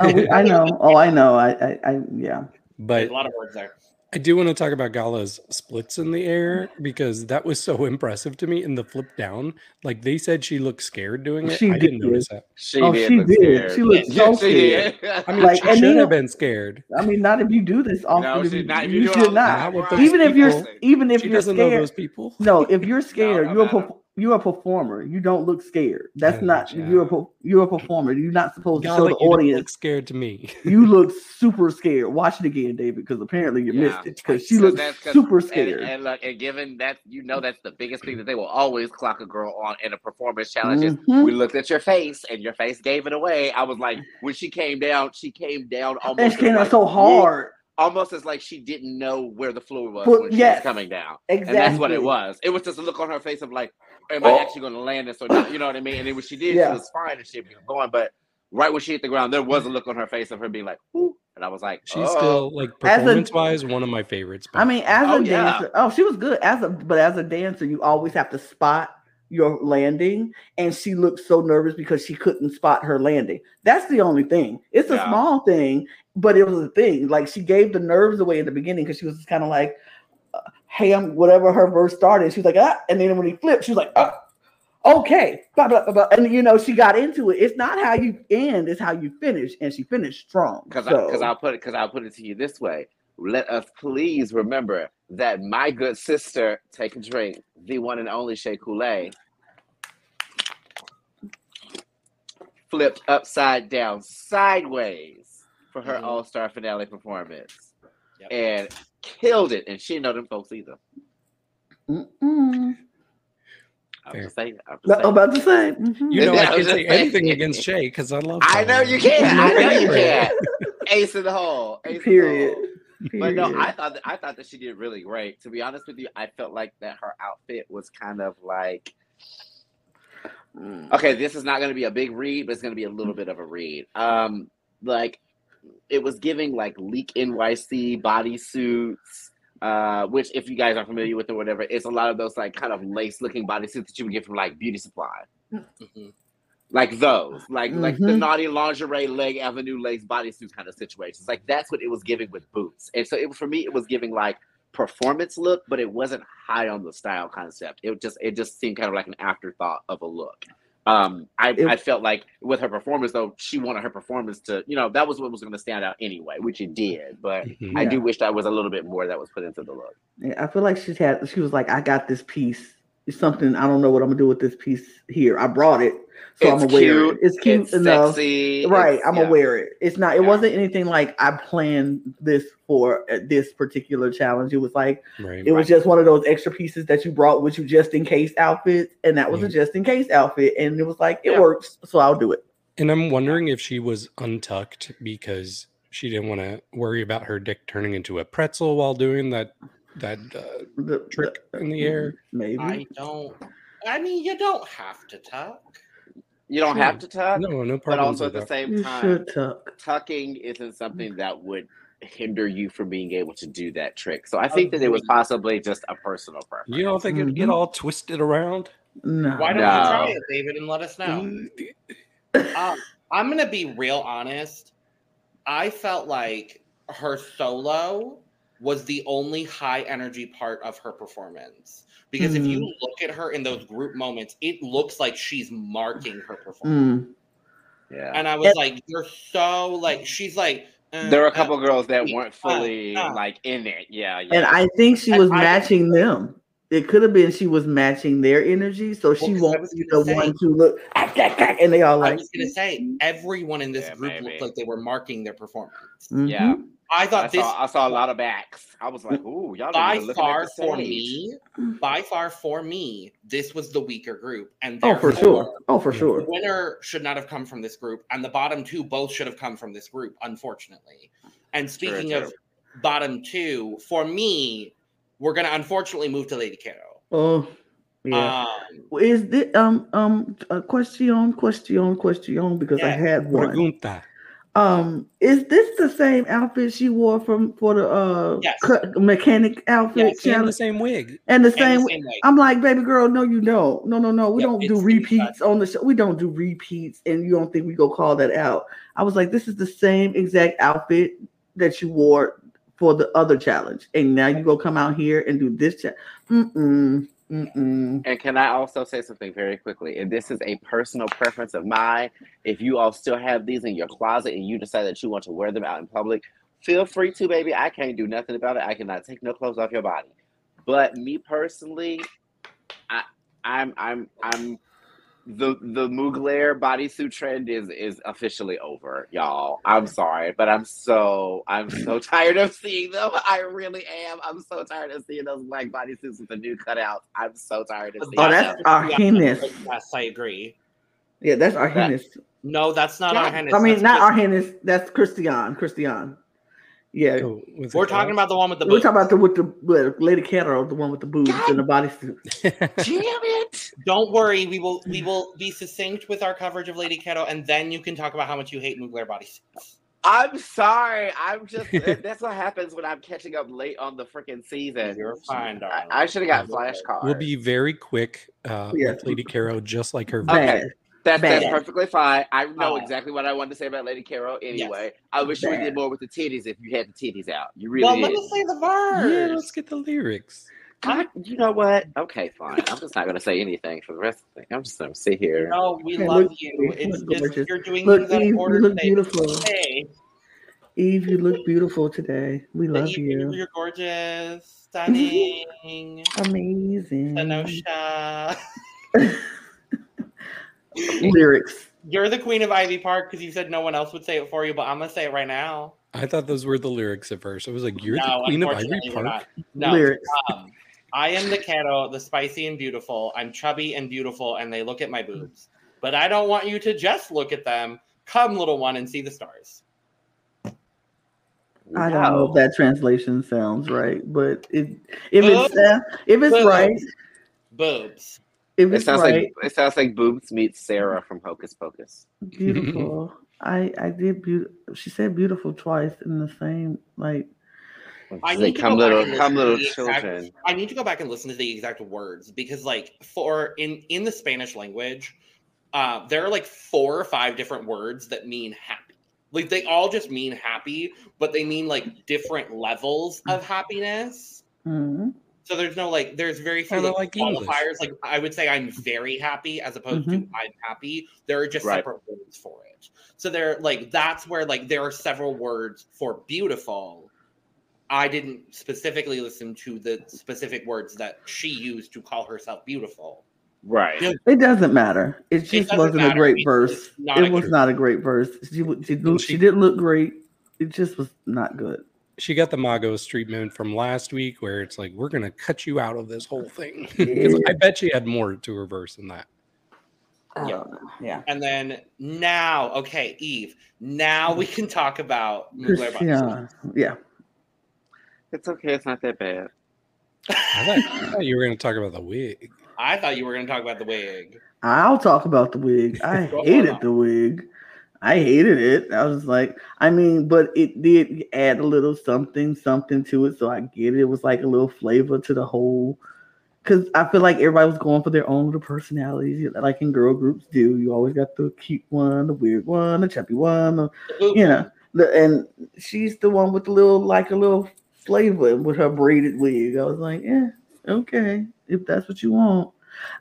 Oh, we- I know. Oh, I know. I, I, I yeah. but There's a lot of words there. I do want to talk about Gala's splits in the air mm-hmm. because that was so impressive to me in the flip down. Like they said she looked scared doing it. She I didn't did. notice that. She Oh, did. she did. scared. She looked Yeah, so she scared. did. I mean, Like, she and should then- have been scared. I mean, not if you do this often. No, she you, not. if you do should all- not. Not with Right. Even if you're people. even if she you're doesn't know scared. those people. No, if you're scared, no you're a matter. perf- you're a performer. You don't look scared. That's Yeah, not yeah. you're a you're a performer. You're not supposed to Gala, show the you audience. look scared to me. You look super scared. Watch it again, David, because apparently you Yeah. missed it. Because she So looks super and- scared. And, look, and given that you know that's the biggest thing that they will always clock a girl on in a performance challenge is Mhm. we looked at your face and your face gave it away. I was like, when she came down, she came down almost And she as came out like, so whoa, hard. Almost as like she didn't know where the floor was But when she yes, was coming down. Exactly. And that's what it was. It was just a look on her face of like, am I oh. actually going to land this or not? You know what I mean? And then when she did, Yeah. she was fine and she was going. But right when she hit the ground, there was a look on her face of her being like, Ooh. and I was like, She's oh. still like As a- performance wise one of my favorites. I mean, as Oh, a yeah. dancer, oh, she was good. As a but as a dancer, you always have to spot your landing, and she looked so nervous because she couldn't spot her landing. That's the only thing. It's a Yeah. small thing, but it was a thing. Like she gave the nerves away in the beginning because she was kind of like, uh, "Hey, I'm whatever." Her verse started, she was like, "Ah," and then when he flipped, she was like, "Ah." Okay, blah, blah, blah, blah. and you know she got into it. It's not how you end; it's how you finish, and she finished strong. because so. because I'll put it because I'll put it to you this way. Let us please remember that my good sister, take a drink, the one and only Shea Coulee, flipped upside down sideways for her Mhm. All Star finale performance Yep. and killed it. And she didn't know them folks either. Mm-mm. I'm just saying. I'm just No, I'm saying. about to say. mhm. you know, Yeah, I I can't say saying. anything against Shea because I love. I know her. you can. I know you Favorite. can. Ace in the hole. Ace in the Period. Hole. But no, I thought that, I thought that she did really great. To be honest with you, I felt like that her outfit was kind of like okay, this is not going to be a big read, but it's going to be a little bit of a read. Um, like it was giving like leak NYC bodysuits, uh, which if you guys are familiar with or whatever, it's a lot of those like kind of lace looking bodysuits that you would get from like beauty supply. Mhm. Like those, like like the Mhm. naughty lingerie leg avenue lace bodysuit kind of situations. Like that's what it was giving with boots. And so it for me, it was giving like performance look, but it wasn't high on the style concept. It just it just seemed kind of like an afterthought of a look. Um, I, It- I felt like with her performance though, she wanted her performance to, you know, that was what was going to stand out anyway, which it did. But Mhm. I do wish that was a little bit more that was put into the look. Yeah, I feel like she had. She was like, "I got this piece something. I don't know what I'm gonna do with this piece here. I brought it, so It's I'm aware. cute, It's cute it's cute enough. sexy. Right, it's- I'm yeah. wear it. It's not. It Yeah. wasn't anything like I planned this for uh, this particular challenge. It was like Right. it was just one of those extra pieces that you brought with you just in case outfits, and that was Yeah. a just in case outfit, and it was like it Yeah. works, so I'll do it. And I'm wondering if she was untucked because she didn't want to worry about her dick turning into a pretzel while doing that that uh, The, trick the- in the air. maybe. I don't. I mean, you don't have to tuck. You don't Sure. have to tuck, No, no but also at the same time, tuck. tucking isn't something that would hinder you from being able to do that trick. So I think that it was possibly just a personal preference. You don't think it'd get Mhm. all twisted around? No. Why don't No. you try it, David, and let us know? Um, I'm gonna be real honest. I felt like her solo was the only high energy part of her performance. Because if you look at her in those group moments, it looks like she's marking her performance. Mm. Yeah. And I was like, you're so like she's like uh, There were a uh, couple girls that uh, weren't fully uh. like in it. Yeah, yeah. And I think she was I- matching them. It could have been she was matching their energy, so she I won't was be gonna the say- one to look and they all like. I was gonna say everyone in this Yeah, group maybe. looked like they were marking their performance. mhm. Yeah. I I thought this saw, I saw a lot of backs. I was like, ooh, y'all by are looking at far the for me, by far for me, this was the weaker group, and Oh, for sure. Oh, for sure. The winner should not have come from this group, and the bottom two both should have come from this group, unfortunately. And speaking true. of bottom two, for me, we're gonna unfortunately move to Lady Kero. Oh, yeah. Um, Is this um um a question question question because I had one. Pregunta. Um, is this the same outfit she wore from for the uh Yes. cut- mechanic outfit Yes, And the same wig. And the and the same. same way. I'm like, baby girl, no, you don't. No, no, no. We Yeah, don't do repeats on the show. We don't do repeats, and you don't think we go call that out. I was like, this is the same exact outfit that you wore for the other challenge, and now you go come out here and do this. Cha- mm-mm, mm-mm. And can I also say something very quickly? And this is a personal preference of mine. If you all still have these in your closet and you decide that you want to wear them out in public, feel free to, baby. I can't do nothing about it. I cannot take no clothes off your body. But me personally, I, I'm I'm I'm the the Mugler bodysuit trend is is officially over, y'all. I'm sorry, but I'm so I'm so tired of seeing them. I really am. I'm so tired of seeing those black bodysuits with the new cutouts. I'm so tired of oh, seeing Oh, them. that's our Yeah. highness. Yes, I agree. Yeah, that's our That- highness. No, that's not Yeah, our Hennessy. I mean, that's not just- our highness. That's Cristian. Cristian. Yeah. Oh, We're talking about the one with the. We're boobs. talking about the with the with Lady Kero, the one with the boobs and the bodysuit. clothes. Damn it! Don't worry, we will we will be succinct with our coverage of Lady Kero, and then you can talk about how much you hate Mugler bodysuits. I'm sorry. I'm just that's what happens when I'm catching up late on the freaking season. You're fine, I, darling. I should have got flashcards. we'll be very quick uh, Yeah. with Lady Kero, just like her. Okay. Bad. That's, that's perfectly fine. I know Oh. exactly what I wanted to say about Lady Kero anyway. I wish you Bad. did more with the titties if you had the titties out. You really well, let did. us say the verse. Yeah, let's get the lyrics. I, you know what? Okay, fine. I'm just not going to say anything for the rest of the thing. I'm just going to sit here. No, we Okay, love look- you. look It's just gorgeous. you're doing Look, things Eve, you look today. beautiful. Hey, Eve, you look beautiful today. We love Eve, you. You're gorgeous, stunning. Amazing. Sanosha. Lyrics. You're the queen of Ivy Park because you said no one else would say it for you, but I'm gonna say it right now. I thought those were the lyrics at first. I was like, "You're no, the queen of Ivy Park." No, Lyrics. um, I am the Kero, the spicy and beautiful. I'm chubby and beautiful, and they look at my boobs. But I don't want you to just look at them. Come, little one, and see the stars. I don't know if that translation sounds right, but it, if it's uh, if it's Boobs. right, Boobs. if It sounds right, like it sounds like Boobs meets Sarah from Hocus Pocus. beautiful. I I did beautiful. She said beautiful twice in the same like. I She's need like, to come go back little, and listen come to little the exact- children. I need to go back and listen to the exact words because, like, for in in the Spanish language, uh, there are like four or five different words that mean happy. Like they all just mean happy, but they mean like different levels of happiness. mhm. So there's no like there's very few Kinda like, like English. qualifiers. Like I would say I'm very happy as opposed to Mhm. I'm happy. There are just Right. separate words for it. So they're like that's where like there are several words for beautiful I didn't specifically listen to the specific words that she used to call herself beautiful. Right. It doesn't matter. It just doesn't wasn't a great verse. It was not a great verse. She w- she, she didn't look great. It just was not good. She got the Magos treatment from last week, where it's like we're gonna cut you out of this whole thing. 'Cause Yeah. I bet she had more to her verse than that. I Yeah. Yeah. And then now, okay, Eve. Now we can talk about Yeah. Yeah. It's okay. It's not that bad. I thought, I thought you were gonna talk about the wig. I thought you were going to talk about the wig. I'll talk about the wig. I hated the wig. I hated it. I was like, I mean, but it did add a little something, something to it. So I get it. It was like a little flavor to the whole. Because I feel like everybody was going for their own little personalities, like in girl groups do. You always got the cute one, the weird one, the chubby one, the, you know. The, and she's the one with the little, like a little flavor with her braided wig. I was like, yeah, okay, if that's what you want.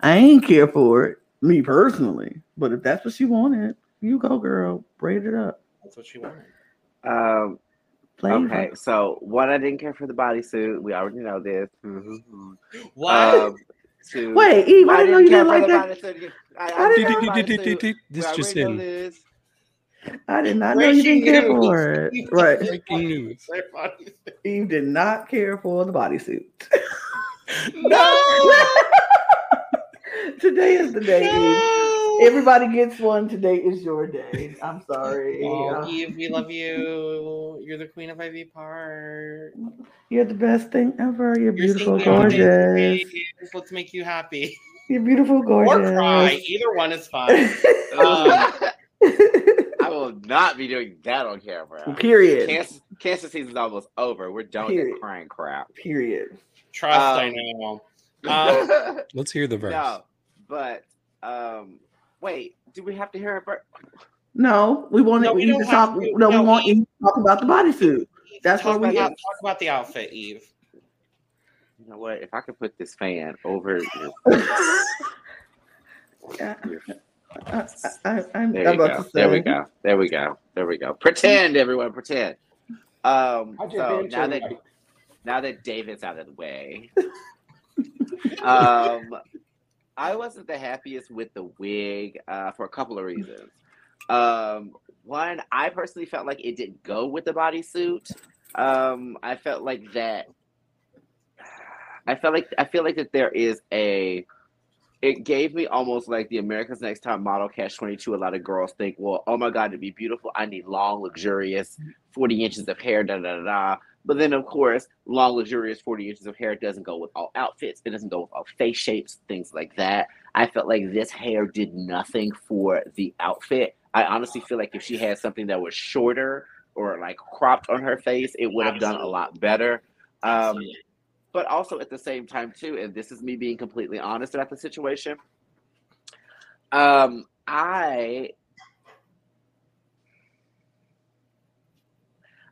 I ain't care for it, me personally. But if that's what she wanted, you go, girl. Braid it up. That's what she wanted. Um, Flavor. okay, so one, I didn't care for the bodysuit. We already know this. What? Um, two, Wait, Eve, I didn't know you didn't like that. I, I I didn't know-. This just already know in. This. I did not know you didn't Breaking care for it. Right. Breaking news. Eve did not care for the bodysuit. no! Today is the day, Eve. no! Everybody gets one. Today is your day. I'm sorry. Oh, Eve, we love you. You're the queen of Ivy Park. You're the best thing ever. You're You're beautiful, singing all day gorgeous. praise. Let's make you happy. You're beautiful, gorgeous. Or cry. Either one is fine. Um, I will not be doing that on camera. Period. Cancer, cancer season's almost over. We're done with Period. the crying crap. Period. Trust, I Um, know. Um, Let's hear the verse. no, but um, wait. Do we have to hear it? No, we want No, to we you to talk. to. No, we want we- you to talk about the bodysuit. That's talk where we about, at. talk about the outfit, Eve. You know what? If I could put this fan over your I, I, I, I'm There I'm you about go. to say. There we go. There we go. There we go. Pretend, everyone, pretend. Um, so now that now that David's out of the way, um, I wasn't the happiest with the wig uh, for a couple of reasons. Um, one, I personally felt like it didn't go with the bodysuit. Um, I felt like that. I felt like I feel like that there is a it gave me almost like the America's Next Top Model Catch 22. A lot of girls think, well, oh my God, to be beautiful, I need long, luxurious 40 inches of hair, da da da da. But then, of course, long, luxurious 40 inches of hair doesn't go with all outfits. It doesn't go with all face shapes, things like that. I felt like this hair did nothing for the outfit. I honestly feel like if she had something that was shorter or like cropped on her face, it would have done a lot better. Um. But also at the same time too and this is me being completely honest about the situation um i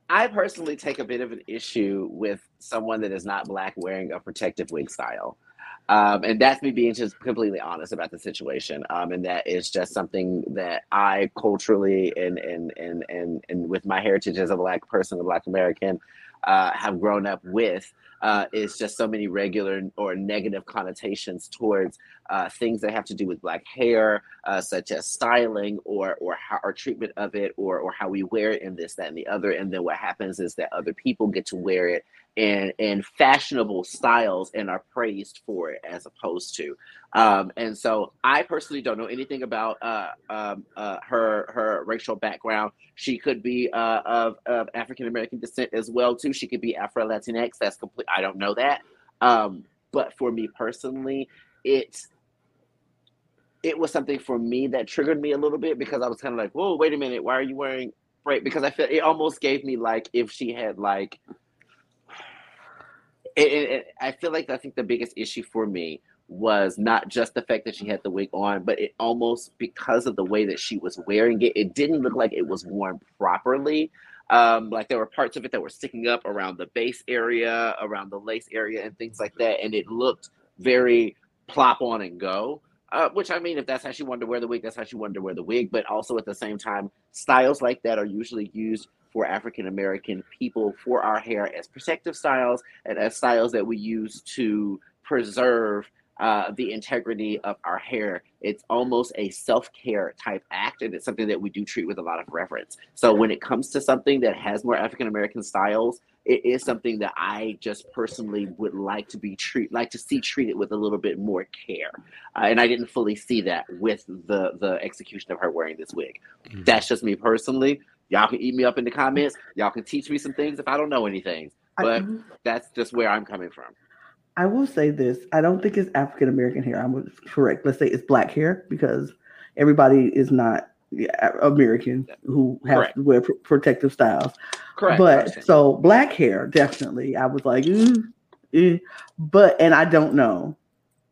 i personally take a bit of an issue with someone that is not black wearing a protective wig style. Um, and that's me being just completely honest about the situation um, and that is just something that i culturally and and and and, and with my heritage as a black person a black american uh, have grown up with uh, is just so many regular or negative connotations towards uh, things that have to do with black hair, uh, such as styling or or how our treatment of it, or or how we wear it, and this, that, and the other. And then what happens is that other people get to wear it in in fashionable styles and are praised for it, as opposed to. Um, and so I personally don't know anything about uh, um, uh, her her racial background. She could be uh, of, of African American descent as well too. She could be Afro Latinx. That's complete. I don't know that. Um, but for me personally, it it was something for me that triggered me a little bit because I was kind of like, whoa, wait a minute, why are you wearing right? Because I feel it almost gave me like if she had like. It, it, it- I feel like I think the biggest issue for me was not just the fact that she had the wig on, but it almost because of the way that she was wearing it, it didn't look like it was worn properly. Um, like there were parts of it that were sticking up around the base area, around the lace area, and things like that, and it looked very plop on and go. Uh, which I mean, if that's how she wanted to wear the wig, that's how she wanted to wear the wig. But also at the same time, styles like that are usually used for African American people for our hair as protective styles and as styles that we use to preserve uh, the integrity of our hair. It's almost a self care type act, and it's something that we do treat with a lot of reverence. So when it comes to something that has more African American styles, it is something that I just personally would like to be treat like to see treated with a little bit more care. Uh, and I didn't fully see that with the the execution of her wearing this wig. Mhm. That's just me personally. Y'all can eat me up in the comments. Y'all can teach me some things if I don't know anything. But that's just where I'm coming from. I will say this. I don't think it's African American hair. I'm correct. Let's say it's black hair because everybody is not American who has to wear pr- protective styles. Correct. But so black hair, definitely. I was like, "Ooh, eh." but and I don't know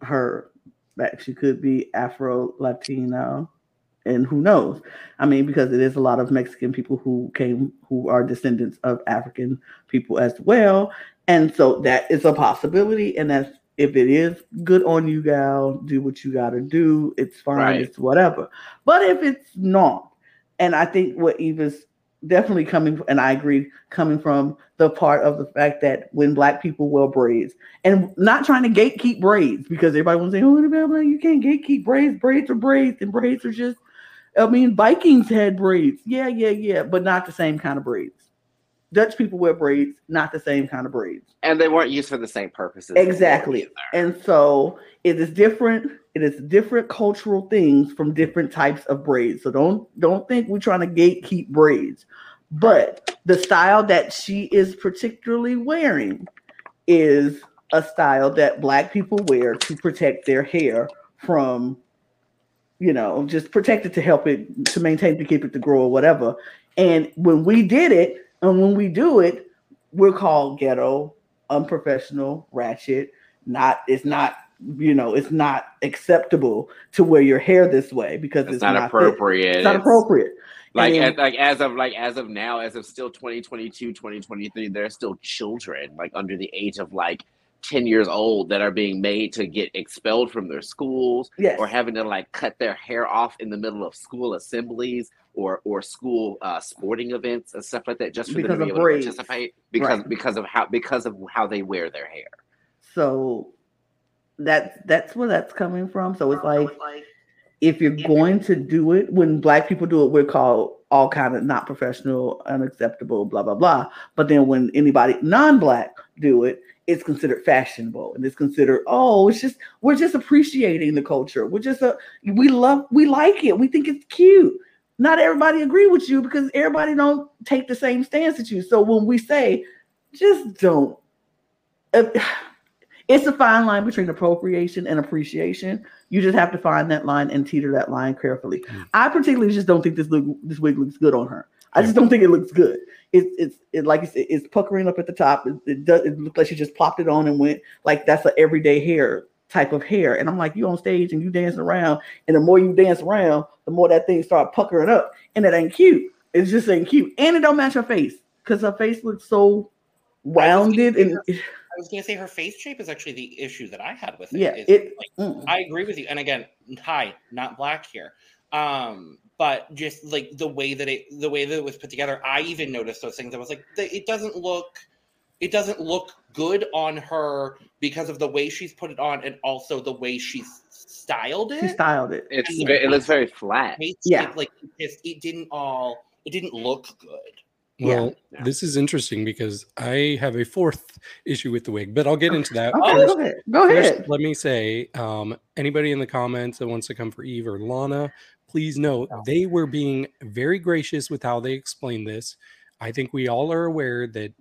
her that she could be Afro Latino, and who knows? I mean, because it is a lot of Mexican people who came who are descendants of African people as well, and so that is a possibility. And that's if it is good on you, gal, do what you got to do. It's fine. Right. It's whatever. But if it's not, and I think what Eva's definitely coming, and I agree, coming from the part of the fact that when black people wear braids, and not trying to gatekeep braids, because everybody wants to say, oh, what about black? You can't gatekeep braids. Braids are braids, and braids are just, I mean, Vikings had braids. Yeah, yeah, yeah, but not the same kind of braids. Dutch people wear braids, not the same kind of braids. and they weren't used for the same purposes. Exactly. And so it is different. It is different cultural things from different types of braids. So don't don't think we're trying to gatekeep braids. But the style that she is particularly wearing is a style that black people wear to protect their hair from, you know, just protect it to help it to maintain to keep it to grow or whatever. And when we did it, and when we do it, we're called ghetto, unprofessional, ratchet. Not it's not you know it's not acceptable to wear your hair this way because It's, it's, not, fit- appropriate. It's not It's- appropriate. Like, And- as, like as of like as of now, as of still 2022, 2023, there are still children like under the age of like 10 years old that are being made to get expelled from their schools Yes. or having to like cut their hair off in the middle of school assemblies or or school uh, sporting events and stuff like that just for Because them to of be able braids. to participate because Right. because of how because of how they wear their hair. So that's that's where that's coming from. So it's like if you're going to do it, when black people do it, we're called all kind of not professional, unacceptable, blah blah blah. But then when anybody non-black do it, it's considered fashionable and it's considered oh, it's just we're just appreciating the culture. We're just a we love we like it. We think it's cute. Not everybody agree with you because everybody don't take the same stance as you. So when we say just don't uh, it's a fine line between appropriation and appreciation. You just have to find that line and teeter that line carefully. Mm. I particularly just don't think this look this wig looks good on her. I just don't think it looks good. It's it's it, like said, it's puckering up at the top. It, it does it looks like she just plopped it on and went like that's an everyday hair type of hair. And I'm like, you on stage and you dancing around, and the more you dance around, the more that thing start puckering up, and it ain't cute. It just ain't cute, and it don't match her face because her face looks so rounded and I was gonna say her face shape is actually the issue that I had with it. yeah, it. like, mm. I agree with you. And again, hi, not black here. Um, but just like the way that it the way that it was put together, I even noticed those things. I was like, it doesn't look it doesn't look good on her because of the way she's put it on and also the way she's styled She it. styled it. It's it looks very flat. It- Yeah. it, like it just it didn't all it didn't look good. Well, Yeah. this is interesting because I have a fourth issue with the wig, but I'll get into that. Okay, first. go ahead. First, let me say, um, anybody in the comments that wants to come for Eve or Lana, please note they were being very gracious with how they explained this. I think we all are aware that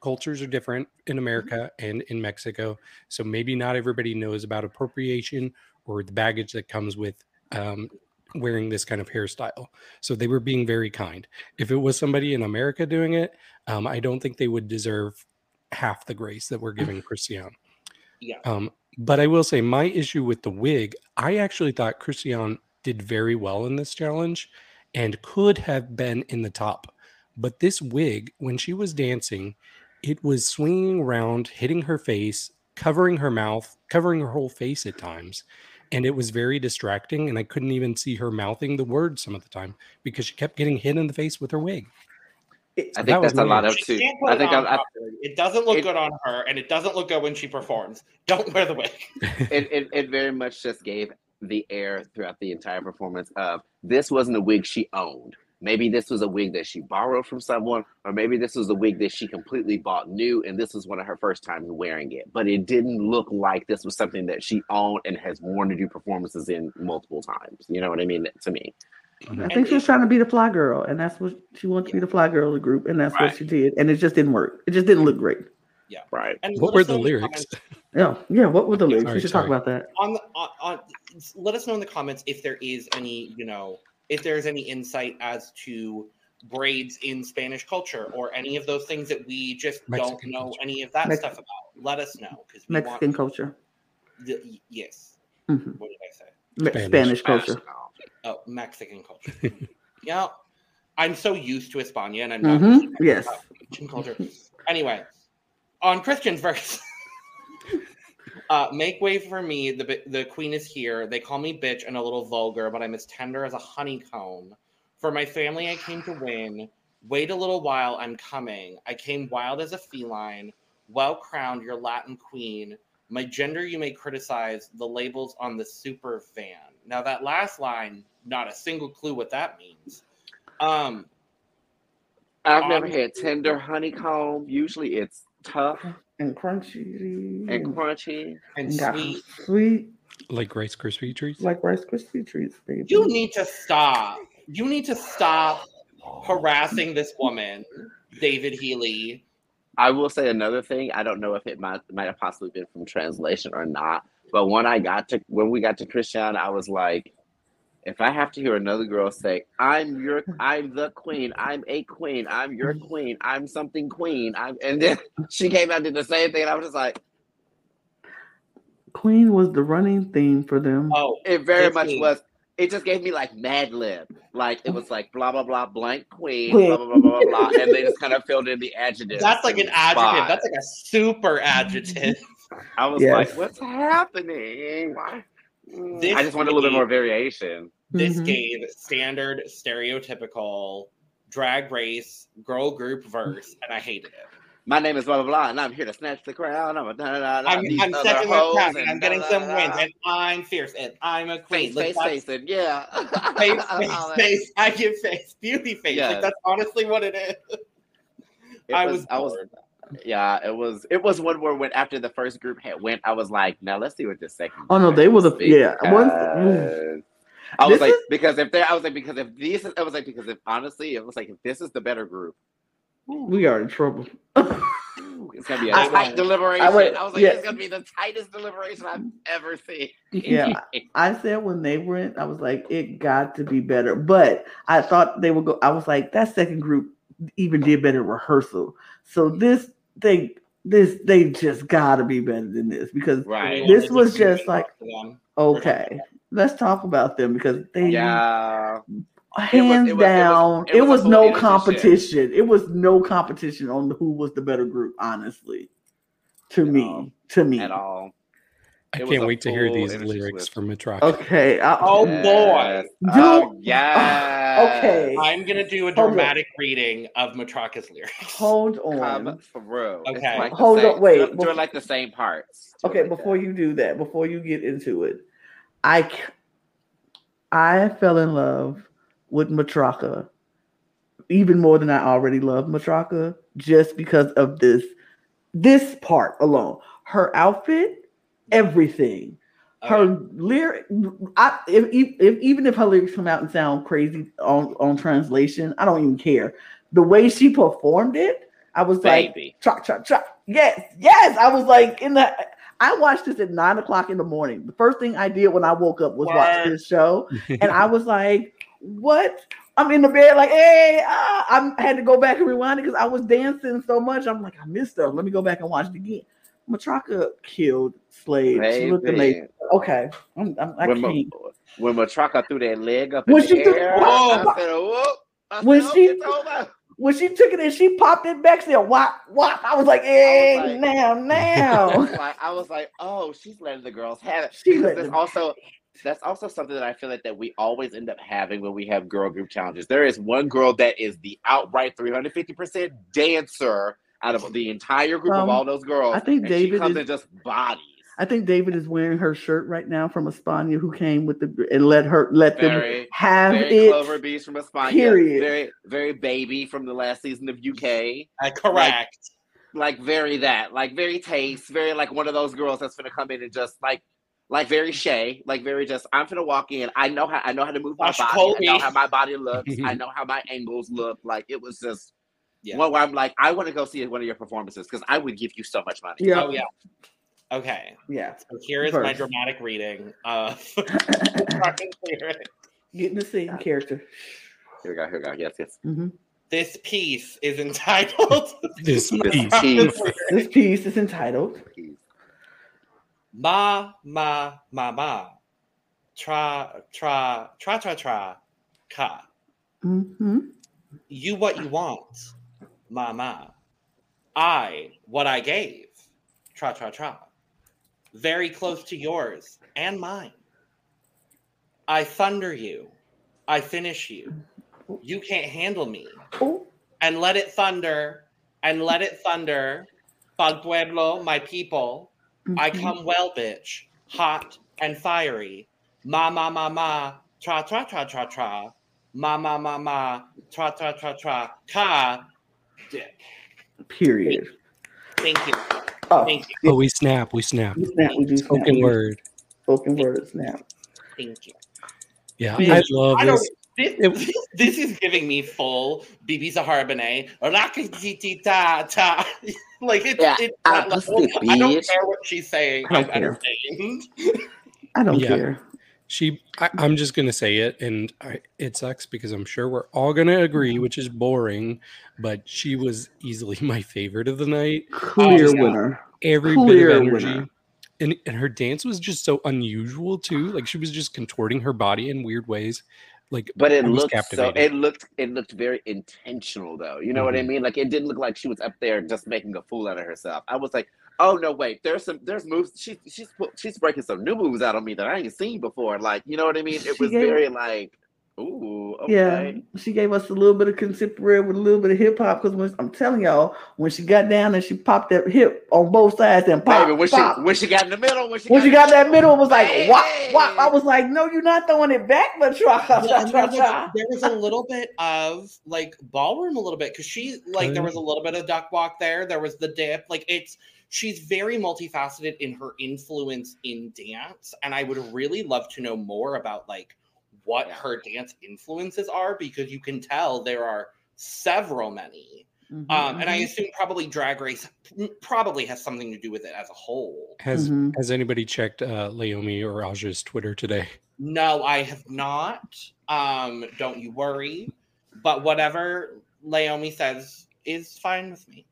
cultures are different in America and in Mexico, so maybe not everybody knows about appropriation or the baggage that comes with um, wearing this kind of hairstyle. So they were being very kind. If it was somebody in America doing it, um, I don't think they would deserve half the grace that we're giving Cristian. Yeah. Um, but I will say my issue with the wig, I actually thought Cristian did very well in this challenge and could have been in the top. But this wig, when she was dancing, it was swinging around, hitting her face, covering her mouth, covering her whole face at times. And it was very distracting. And I couldn't even see her mouthing the words some of the time because she kept getting hit in the face with her wig. It- I That think was that's a lot of She too. I think on I, I, it doesn't look it- good on her, and it doesn't look good when she performs. Don't wear the wig. it, it, it very much just gave the air throughout the entire performance of this wasn't a wig she owned. Maybe this was a wig that she borrowed from someone, or maybe this was a wig that she completely bought new, and this was one of her first times wearing it. But it didn't look like this was something that she owned and has worn to do performances in multiple times. You know what I mean? To me, I think she was trying to be the fly girl, and that's what she wanted to be the fly girl of the group, and that's Right. what she did. And it just didn't work. It just didn't look great. Yeah. Right? And What were the lyrics? comments- Yeah, yeah. What were the lyrics? Sorry, we should sorry. talk about that. on the on, on let us know in the comments if there is any you know if there's any insight as to braids in spanish culture or any of those things that we just Mexican don't know culture. any of that Mex- stuff about let us know because Mexican want culture, the, yes Mhm. what did i say Me- Spanish. Spanish culture. oh mexican culture yeah i'm so used to españa and i'm not Mhm, yes. Mexican culture anyway on Cristian's verse Uh, make way for me. The the queen is here. They call me bitch and a little vulgar, but I'm as tender as a honeycomb. For my family, I came to win. Wait a little while, I'm coming. I came wild as a feline, well crowned, your Latin queen. My gender you may criticize. The labels on the super van. Now that last line, not a single clue what that means. Um, I've never had tender honeycomb. Usually it's tough And crunchy and crunchy. and got sweet. sweet like Rice Krispie treats. like Rice Krispie treats, baby. You need to stop. You need to stop harassing this woman, David Healy. I will say another thing. I don't know if it might might have possibly been from translation or not. But when I got to when we got to Cristian, I was like, if I have to hear another girl say, "I'm your, I'm the queen, I'm a queen, I'm your queen, I'm something queen," I'm, and then she came out and did the same thing, and I was just like, Queen was the running theme for them. Oh, it very This much is- was. It just gave me like Mad Lib, like it was like blah blah blah blank queen, Queen. blah blah blah blah blah, blah and they just kind of filled in the adjectives. that's like an and adjective. spots. That's like a super adjective. I was Yes. like, what's happening? Why? Mm, This I just wanted a little bit more variation. This Mhm. gave standard, stereotypical drag race girl group verse, and I hated it. My name is blah blah blah, and I'm here to snatch the crown. I'm a da da da. da, I'm, I'm other second the hoes and and I'm getting da, some da, da, wins, and I'm fierce, and I'm a queen. Face, Like, face, that's- face, and yeah. face, All face, face. I give face, beauty face. Yes. Like that's honestly what it is. It I was, I was, yeah. It was, it was one where when after the first group had went, I was like, now let's see what this second. Oh, no, they were the- is, yeah, once- because- I was This like, is- because if they, I was like, because if these, I was like, because if honestly, it was like, if this is the better group, We are in trouble. it's gonna be a I- tight I- deliberation. I I, was like, yeah. it's gonna be the tightest deliberation I've ever seen. Yeah, I said when they went, I was like, it got to be better. But I thought they would go. I was like, that second group even did better rehearsal. So this they this they just got to be better than this because Right. This was Just like- on to them. okay, let's talk about them because they Yeah. hands it was- it was- down it it was was, a full no competition. It was no competition on who was the better group. Honestly, to At me, all. to me. At all. I can't wait to hear these lyrics switch. from Matraka. Okay. I, Oh, Yes. boy. Oh, Do- yeah. okay. I'm gonna do a Hold dramatic reading of Matraka's lyrics. Hold on. Come through. Okay. like Hold same- on, wait, Do it, do before- like the same parts. Do Okay, like before that. you do that, before you get into it, I I fell in love with Matraka even more than I already loved Matraka just because of this this part alone. Her outfit, everything. Okay. Her lyric, I, if, if, if even if her lyrics come out and sound crazy on, on translation, I don't even care. The way she performed it, I was like, Chop, chop, chop. Yes, yes. I was like in the. I watched this at nine o'clock in the morning. The first thing I did when I woke up was watch this show, and I was like, "What?" I'm in the bed, like, "Hey!" Ah. I had to go back and rewind it because I was dancing so much. I'm like, "I missed her. Let me go back and watch it again." Matraka killed Slade. She looked amazing. Okay, I'm, I'm, I when, can't. Ma- when Matraka threw that leg up When in she the threw- air, Whoa. I said, "Whoop!" I When said, she- "Oh. When she took it and she popped it back, she said, "Wop, wop." I was like, "Hey, like- now, now." like, I was like, "Oh, she's letting the girls have it." She let them also that's also something that I feel like that we always end up having when we have girl group challenges. There is one girl that is the outright 350% dancer out of the entire group Um, of all those girls. I think and she David comes is- in just bodies. I think David is wearing her shirt right now from Espana, who came with the and let her let Very- them have Very it. Clover Bish from Espana. period. Very, very baby from the last season of UK. Uh, correct. Like very that, like very taste, very like one of those girls that's gonna come in and just like, like very Shea, like very just. I'm gonna walk in. I know how I know how to move my Sasha body. Colby. I know how my body looks. I know how my angles look. Like it was just. Yeah. One where I'm like, I want to go see one of your performances because I would give you so much money. Yeah, Oh yeah. Okay. yeah. So here is my dramatic reading of Getting to see character. Here we go. Here we go. Yes, yes. hmm This piece is entitled This This piece. piece. This piece is entitled Ma Ma Ma Ma Tra Tra Tra Tra Tra Ka. hmm You what you want, Ma Ma. I what I gave. Tra tra tra. Very close to yours and mine. I thunder you. I finish you. You can't handle me. And let it thunder and let it thunder. Pal pueblo, my people. I mhm. come well, bitch, hot and fiery. Ma ma ma ma, tra tra tra tra tra. Ma ma ma ma, tra tra tra tra. Ka. Dick. Period. Thank you. Oh, Thank you. Oh, we snap. We snap. we snap. We do snap. Spoken word. Spoken word snap. Thank you. Yeah, Yeah. I love I this. This, It- this is giving me full Bibi Zahara Benet. ta ta. Like it's, Yeah, it's I that just level. think, I don't bitch. care what she's saying. I I'm don't care. entertained. I don't Yeah. care. She, I, I'm just gonna say it, and I, it sucks because I'm sure we're all gonna agree, which is boring. But she was easily my favorite of the night. Clear winner. Every Clear bit of energy, winner. and and her dance was just so unusual too. Like she was just contorting her body in weird ways. Like, But it looked so. It looked. It looked very intentional, though. You know what I Mhm. mean? Like it didn't look like she was up there just making a fool out of herself. I was like, oh no, wait. There's some. There's moves. She, she's she's breaking some new moves out on me that I ain't seen before. Like you know what I mean? It She was gave- very like, ooh, okay. Yeah, she gave us a little bit of contemporary with a little bit of hip hop. Because I'm telling y'all, when she got down and she popped that hip on both sides and pop, Baby, when pop. she when she got in the middle, when she when she got that middle, it was like Hey! whop, whop. I was like, no, you're not throwing it back, but try, try, Well, try, there, was, try. there was a little bit of like ballroom a little bit because she like there was a little bit of duck walk there there was the dip like it's she's very multifaceted in her influence in dance and i would really love to know more about like what Yeah. her dance influences are because you can tell there are several many Mhm, um and i mhm. assume probably drag race probably has something to do with it as a whole has Mhm. has anybody checked uh, Leiomy or Aja's Twitter today? No, I have not. Um, don't you worry. But whatever Leiomy says is fine with me.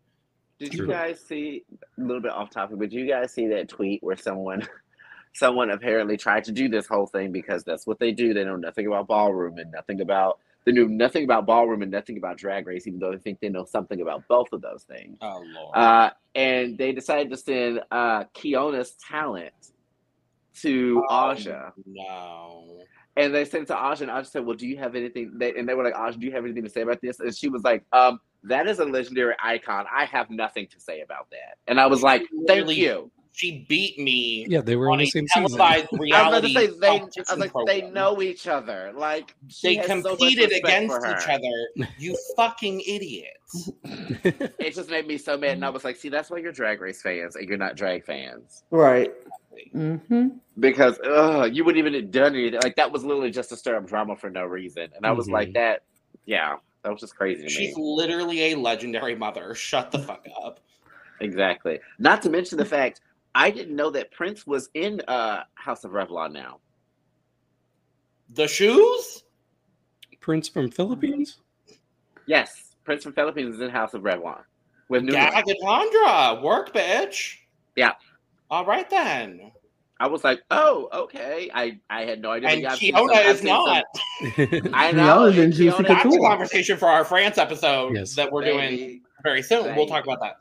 Did you guys see a little bit off topic? But did you guys see that tweet where someone, someone apparently tried to do this whole thing because that's what they do. They know nothing about ballroom and nothing about they knew nothing about ballroom and nothing about drag race, even though they think they know something about both of those things. Oh Lord. Uh, and they decided to send uh, Keona's talent to Aja. No. And they sent it to Aja, and Aja said, "Well, do you have anything?" They, and they were like, "Aja, do you have anything to say about this?" And she was like, "Um, that is a legendary icon. I have nothing to say about that." And I was like, "Thank Literally you." She beat me Yeah, they were on in the same season. televised I was reality about to say they. I was like, they know each other. Like They has so competed against each other. You fucking idiots. It just made me so mad, and I was like, "See, that's why you're drag race fans, and you're not drag fans." Right. Mm-hmm. because ugh, you wouldn't even have done anything. Like that was literally just to stir up drama for no reason. And I was like, Mhm. that, yeah, that was just crazy to She's me. literally a legendary mother. Shut the fuck up. Exactly. Not to mention the fact I didn't know that Prince was in uh House of Revlon now. The shoes? Prince from Philippines. Yes, Prince from Philippines is in House of Revlon with Nunu. Gagatandra. Work, bitch. Yeah. All right then. I was like, oh, okay. I I had no idea. And Yeah, I've Kiona is seen some- not. I know. Kiona's in and Juicy Kiona- That's a conversation for our France episode Yes. that we're doing very soon. We'll talk about that.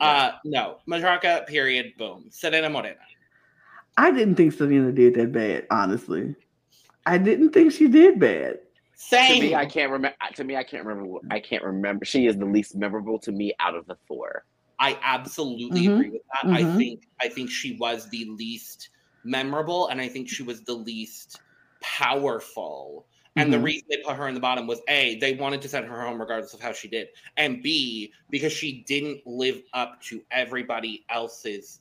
Uh, no, Matraka, period, boom. Serena Morena. I didn't think Serena did that bad, honestly. I didn't think she did bad. Same. To me, I can't remember. To me, I can't remember. I can't remember. She is the least memorable to me out of the four. I absolutely Mhm. agree with that. I Mhm. think I think she was the least memorable, and I think she was the least powerful. And the Mhm. reason they put her in the bottom was a they wanted to send her home regardless of how she did, and b because she didn't live up to everybody else's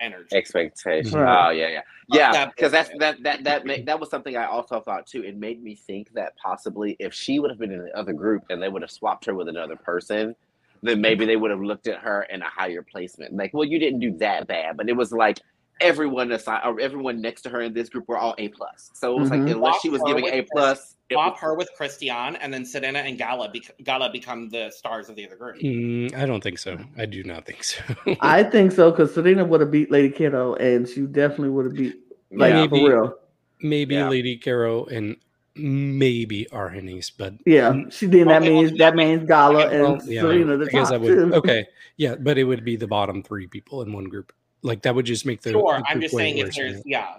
energy. Expectation. Right. Oh yeah, yeah, yeah. that Because that's bullshit. that that that made, that was something I also thought too. It made me think that possibly if she would have been in the other group and they would have swapped her with another person, then maybe they would have looked at her in a higher placement. Like, well, you didn't do that bad, but it was like everyone aside or everyone next to her in this group were all A plus. So it was Mhm. like unless she was giving A plus, it Swap her with Christian, and then Serena and Gala, bec- Gala become the stars of the other group. Mm, I don't think so. I do not think so. I think so because Serena would have beat Lady Kiddo, and she definitely would have beat like Yeah. for Maybe. real. maybe Yeah. Lady Kero and maybe Argennis, but Yeah, she did. That Okay, well, means that means Gala and well, yeah, Serena the I guess top I would. two. Okay, yeah, but it would be the bottom three people in one group. Like that would just make the. sure, the I'm just saying if there's right? yeah.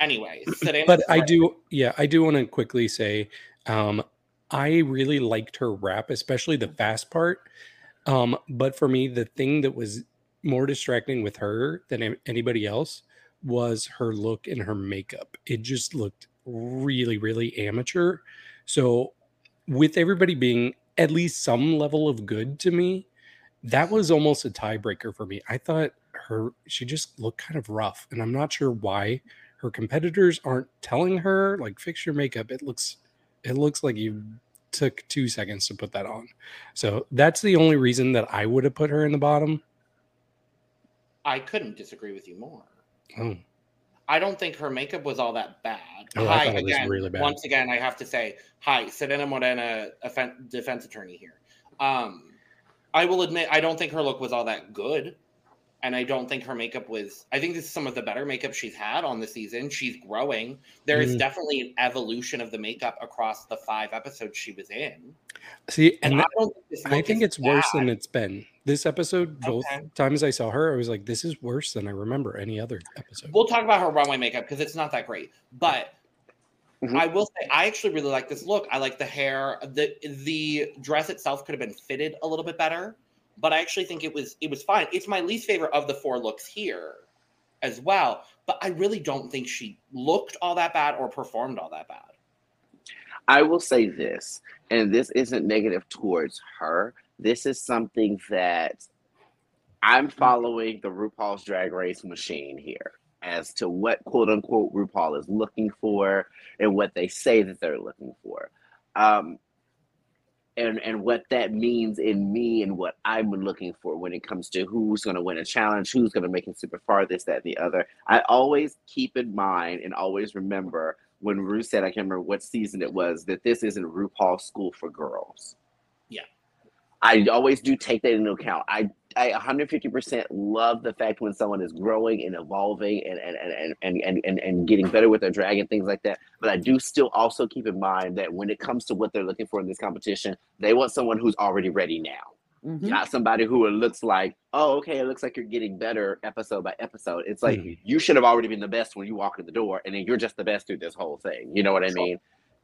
Anyways, Serena but I do, yeah, I do want to quickly say, um, I really liked her rap, especially the fast part. Um, but for me, the thing that was more distracting with her than anybody else was her look and her makeup. It just looked really, really amateur. So, with everybody being at least some level of good to me, that was almost a tiebreaker for me. I thought her, she just looked kind of rough, and I'm not sure why her competitors aren't telling her like fix your makeup it looks it looks like you took two seconds to put that on so that's the only reason that i would have put her in the bottom I couldn't disagree with you more. oh I don't think her makeup was all that bad. Oh, I hi, thought it was again, really bad. once again, I have to say, hi, Serena Morena, offen- defense attorney here. Um, I will admit, I don't think her look was all that good. And I don't think her makeup was, I think this is some of the better makeup she's had on the season. She's growing. There is Mm. definitely an evolution of the makeup across the five episodes she was in. see And, and I that, don't think this i think is it's worse than it's been this episode both Okay. times i saw her i was like this is worse than i remember any other episode We'll talk about her runway makeup because it's not that great. But Mhm. I will say I actually really like this look. I like the hair. the The dress itself could have been fitted a little bit better, but I actually think it was it was fine. It's my least favorite of the four looks here, as well. But I really don't think she looked all that bad or performed all that bad. I will say this, and this isn't negative towards her. This is something that I'm following the RuPaul's Drag Race machine here as to what quote unquote RuPaul is looking for and what they say that they're looking for. Um, and and what that means in me and what I'm looking for when it comes to who's going to win a challenge, who's going to make it super far, this, that, and the other. I always keep in mind and always remember when Ru said, I can't remember what season it was, that this isn't RuPaul's School for Girls. Yeah. I always do take that into account. I I 150% love the fact when someone is growing and evolving and and, and, and, and, and and getting better with their drag and things like that. But I do still also keep in mind that when it comes to what they're looking for in this competition, they want someone who's already ready now Mhm. not somebody who it looks like, oh, okay, it looks like you're getting better episode by episode. It's like Mhm. you should have already been the best when you walk in the door, and then you're just the best through this whole thing. You know what I mean?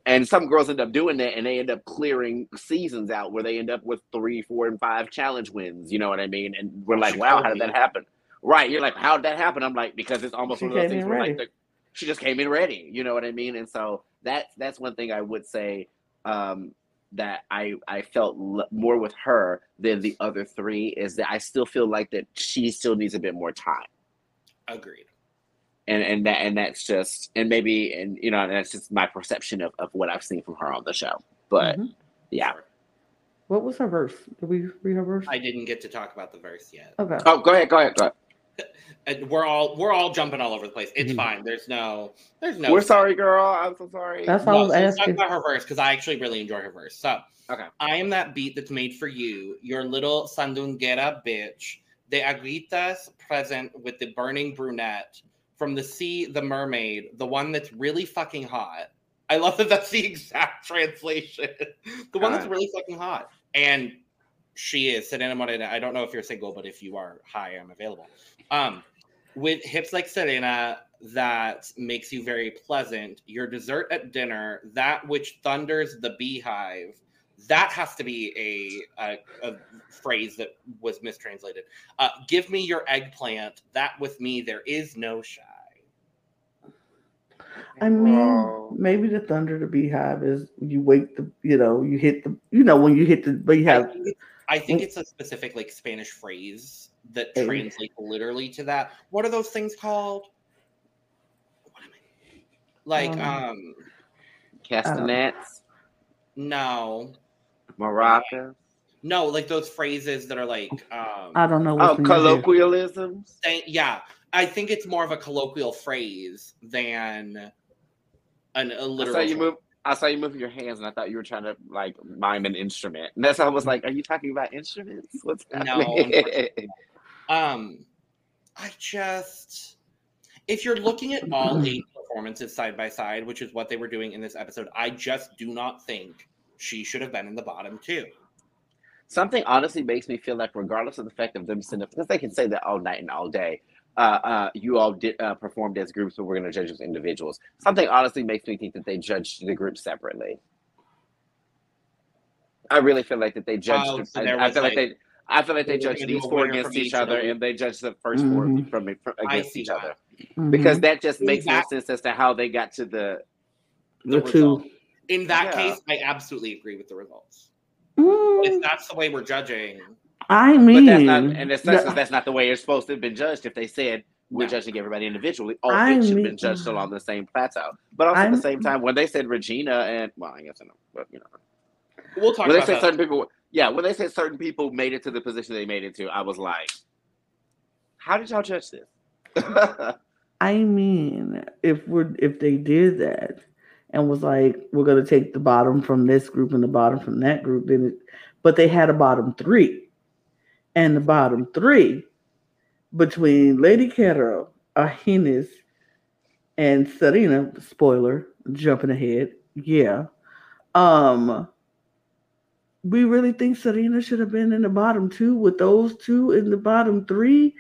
And some girls end up doing that, and they end up clearing seasons out where they end up with three, four, and five challenge wins. You know what I mean? And we're like, wow, how did me. that happen? Right? You're like, how did that happen? I'm like, because it's almost She one of those things in where like the, she just came in ready. You know what I mean? And so that's that's one thing I would say. Um, that I I felt l- more with her than the other three is that I still feel like that she still needs a bit more time, Agreed. And and that and that's just and maybe and you know that's just my perception of, of what I've seen from her on the show. But Mhm. yeah, What was her verse? Did we read her verse? I didn't get to talk about the verse yet. okay. oh, go ahead, go ahead, go ahead. And we're all we're all jumping all over the place. It's Mhm. fine. There's no there's no We're sorry, girl. I'm so sorry. That's all I was so let's talk asking. about her verse because I actually really enjoy her verse. So, Okay. I am that beat that's made for you, your little sandunguera bitch. De agritas present with the burning brunette from the sea, the mermaid, the one that's really fucking hot. I love that that's the exact translation. the one that's really fucking hot, and she is Serena Morena. I don't know if you're single, but if you are, hi, I'm available. Um, with hips like Serena that makes you very pleasant. Your dessert at dinner, that which thunders the beehive. That has to be a, a, a phrase that was mistranslated. Uh, give me your eggplant. That with me there is no shy. I mean, Wow. maybe the thunder the beehive is you wake the you know you hit the you know when you hit the I beehive. think, I think it's a specific like Spanish phrase that Hey. translates literally to that. What are those things called? What am I? Like Um, um Castanets, no. maracas. No, like those phrases that are like um I don't know. Oh, what's in colloquialisms. saying- yeah. I think it's more of a colloquial phrase than an a I literal saw you move. I saw you moving your hands, and I thought you were trying to like mime an instrument. And that's why I was like, "Are you talking about instruments? What's happening?" No, happening?" Um, I just, if you're looking at all eight performances side by side, which is what they were doing in this episode, I just do not think she should have been in the bottom two. Something honestly makes me feel like, regardless of the fact of them sitting up, because they can say that all night and all day, uh, uh, you all did uh, performed as groups, but we're going to judge as individuals. Something honestly makes me think that they judged the group separately. I really feel like that they judged. Oh, so I, I feel like, like- they. I feel like they they judged these four against each each other, other. and they judged the 1st Mhm. four from, from against each that. other Mhm. because that just makes more that- sense as to how they got to the. the the two. In that Yeah. case, I absolutely agree with the results. If Mm, that's the way we're judging, I But mean, that's not, and it's not, the- that's not the way it's supposed to have been judged. If they said we're No. judging everybody individually, all I eight should have been judged along the same plateau. But also at I'm- the same time, when they said Regina and well, I guess I know, but you know, we'll talk when they said that. certain people, yeah, when they said certain people made it to the position they made it to, I was like, how did y'all judge this? I mean, if we're if they did that and was like, we're gonna take the bottom from this group and the bottom from that group, then it but they had a bottom three. And the bottom three between Lady Kero, Argennis, and Serena, spoiler, jumping ahead, yeah. Um we really think Serena should have been in the bottom two with those two in the bottom three.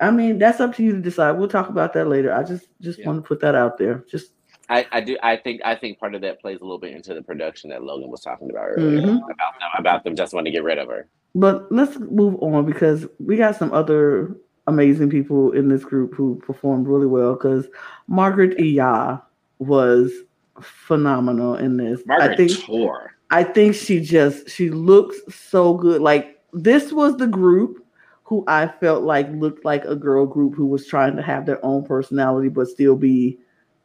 I mean, that's up to you to decide. We'll talk about that later. I just just Yeah. want to put that out there. Just I, I do. I think. I think part of that plays a little bit into the production that Logan was talking about earlier Mhm. about them, about them just wanting to get rid of her. But let's move on because we got some other amazing people in this group who performed really well because Margaret Y Ya was phenomenal in this. Margaret I think. I think she just she looks so good. Like this was the group who I felt like looked like a girl group who was trying to have their own personality but still be,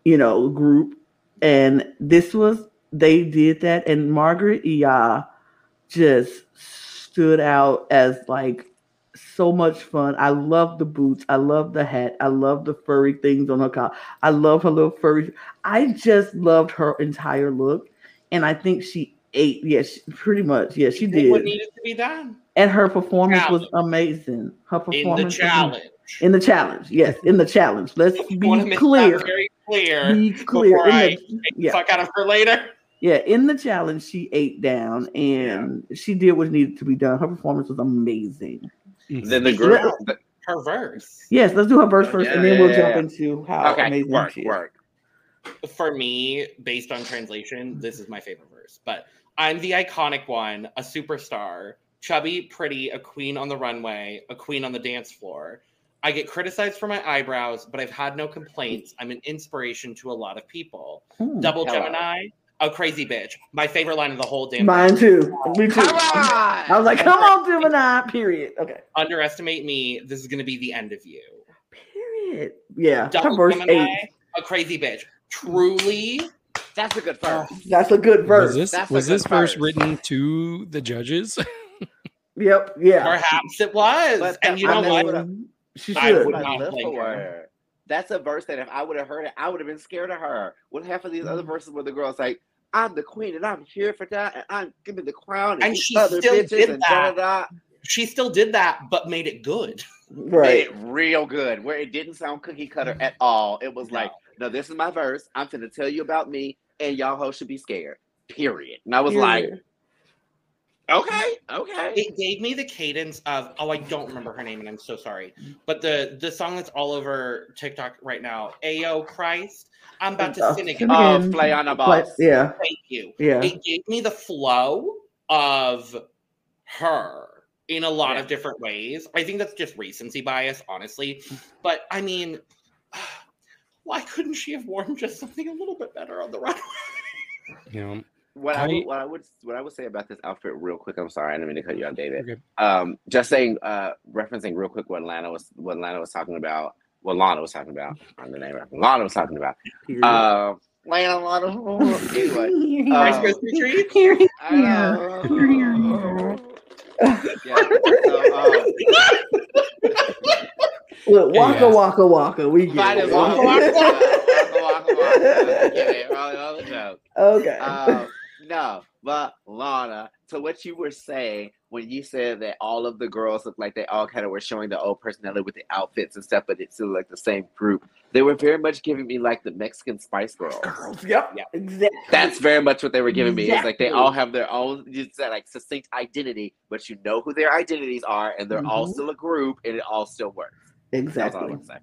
you know, group. And this was they did that, and Margaret Y Ya just stood out as like so much fun. I love the boots. I love the hat. I love the furry things on her collar. I love her little furry. I just loved her entire look, and I think she ate. Yes, pretty much. Yeah, she Did what needed to be done And her performance was amazing. Her performance in the challenge. In the challenge, yes, in the challenge. Let's I want to be clear. very clear. Be clear. In I the, the yeah, fuck out of her later. Yeah. In the challenge, she ate down and she did what needed to be done. Her performance was amazing. Then the girl, Yeah. Her verse. Yes, let's do her verse first, and then we'll Yeah. jump into how okay, amazing work, she is. work. for me, based on translation, this is my favorite verse. But I'm the iconic one, a superstar, chubby, pretty, a queen on the runway, a queen on the dance floor. I get criticized for my eyebrows, but I've had no complaints. I'm an inspiration to a lot of people. Hmm. Double Hello. Gemini, a crazy bitch. My favorite line of the whole damn Mine too. Me too. Come on! I was like, come on, Gemini. Period. Okay. Underestimate me. This is going to be the end of you. Period. Yeah. Double verse Gemini, eight. a crazy bitch. Truly, That's a good verse. That's a good verse. Was this That's was this verse verse. written to the judges? Yep. Yeah. perhaps it was. But and you I know what? what She I should. would I not live for her. her. That's a verse that if I would have heard it, I would have been scared of her. With half of these other Mm. verses where the girl's like, I'm the queen and I'm here for that and I'm giving the crown and, And she other still bitches did and da da da. She still did that, but made it good. Made Right. it real good where it didn't sound cookie cutter at all. It was like, no, this is my verse. I'm gonna tell you about me and y'all hoes should be scared. Period. And I was like, Period. Okay, okay. It gave me the cadence of oh I don't remember her name and I'm so sorry, but the the song that's all over TikTok right now, Ayo Christ. I'm about to Oh, sin again. sin Oh, again. play on a But- boss. yeah, Thank you. yeah. It gave me the flow of her in a lot Yeah. of different ways. I think that's just recency bias, honestly. But I mean, why couldn't she have worn just something a little bit better on the runway? You know, What I, I- would, what I would what I would say about this outfit real quick. I'm sorry, I didn't mean to cut you off, David. Okay. Um, just saying, uh, referencing real quick what Lana was what Lana was talking about. What Lana was talking about. On the name. Lana was talking about. Uh, Lana, Lana. Anyway, Rice uh, Krispie treat? Here, here. Yeah. So, um, Look, waka Yeah. waka waka. We get Fine it. waka waka waka waka waka. It? Okay. Um, no, but Lana, to what you were saying when you said that all of the girls looked like they all kind of were showing the old personality with the outfits and stuff, but it's still like the same group. They were very much giving me like the Mexican Spice Girls. Girls. Yep. Yeah. Exactly. That's very much what they were giving me. It's like they all have their own, you said like succinct identity, but you know who their identities are, and they're all Mhm. still a group, and it all still works. That's all I exactly. want.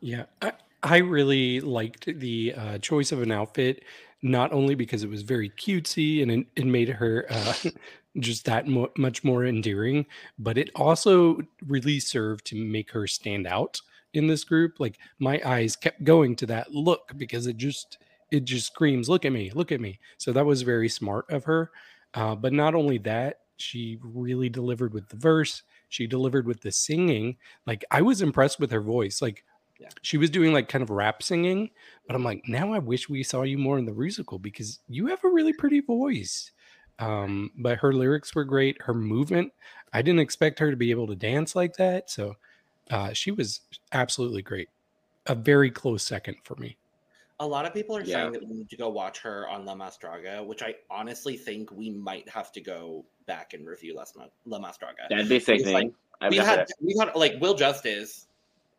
Yeah, I, I really liked the uh, choice of an outfit, not only because it was very cutesy and it, it made her uh, just that mo- much more endearing, but it also really served to make her stand out in this group. Like my eyes kept going to that look because it just it just screams, "Look at me, look at me." So that was very smart of her. Uh, but not only that, she really delivered with the verse. She delivered with the singing. Like I was impressed with her voice. Like Yeah. she was doing like kind of rap singing, but I'm like, now I wish we saw you more in the musical because you have a really pretty voice. Um, but her lyrics were great. Her movement, I didn't expect her to be able to dance like that. So uh, she was absolutely great. A very close second for me. A lot of people are Yeah. saying that we need to go watch her on La Más Draga, which I honestly think we might have to go back and review La, Sma- La Más Draga. That'd be sickening. like- we had we had like Will Justice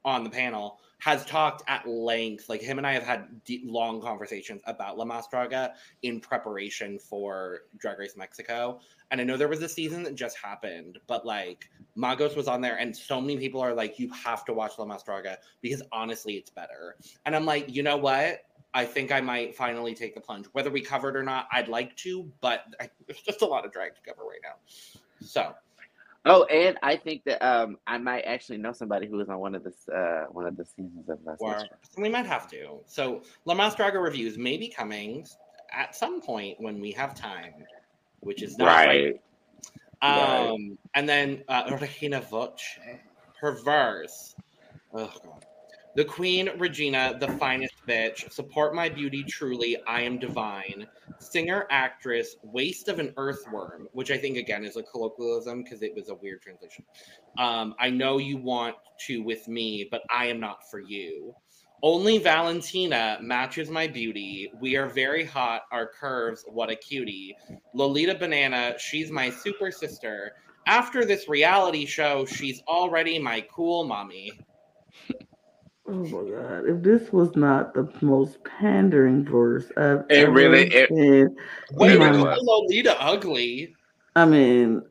on the panel has talked at length. Like him and I have had deep, long conversations about La Más Draga in preparation for Drag Race Mexico. And I know there was a season that just happened, but like Magos was on there, and so many people are like, "You have to watch La Más Draga because honestly, it's better." And I'm like, you know what? I think I might finally take the plunge. Whether we cover it or not, I'd like to, but I, there's just a lot of drag to cover right now. So Oh, and I think that um I might actually know somebody who was on one of the uh one of the seasons of Last or Night Show. we might have to. So La Más Draga reviews may be coming at some point when we have time, which is not right. Right. Um, and then uh, Regina Voce, her verse. Oh God. The Queen Regina, the finest bitch. Support my beauty truly. I am divine. Singer, actress, waste of an earthworm, which I think again is a colloquialism because it was a weird translation. Um, I know you want to with me, but I am not for you. Only Valentina matches my beauty. We are very hot. Our curves, what a cutie. Lolita Banana, she's my super sister. After this reality show, she's already my cool mommy. Oh my god! If this was not the most pandering verse I've It ever really- it- said, Wait, my is God. Lolita ugly? I mean,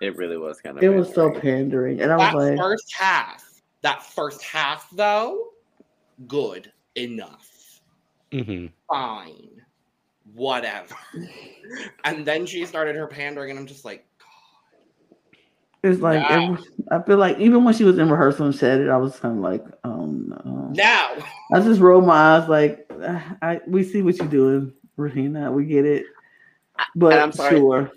It really was kind of it was so pandering, and I That was like, first half, that first half though, good enough. hmm Fine. Whatever. and then she started her pandering, and I'm just like, it's like I feel like even when she was in rehearsal and said it, I was kind of like, oh no. now. I just rolled my eyes, like, "Ah, I we see what you're doing, Regina. We get it, but I'm sorry. sure.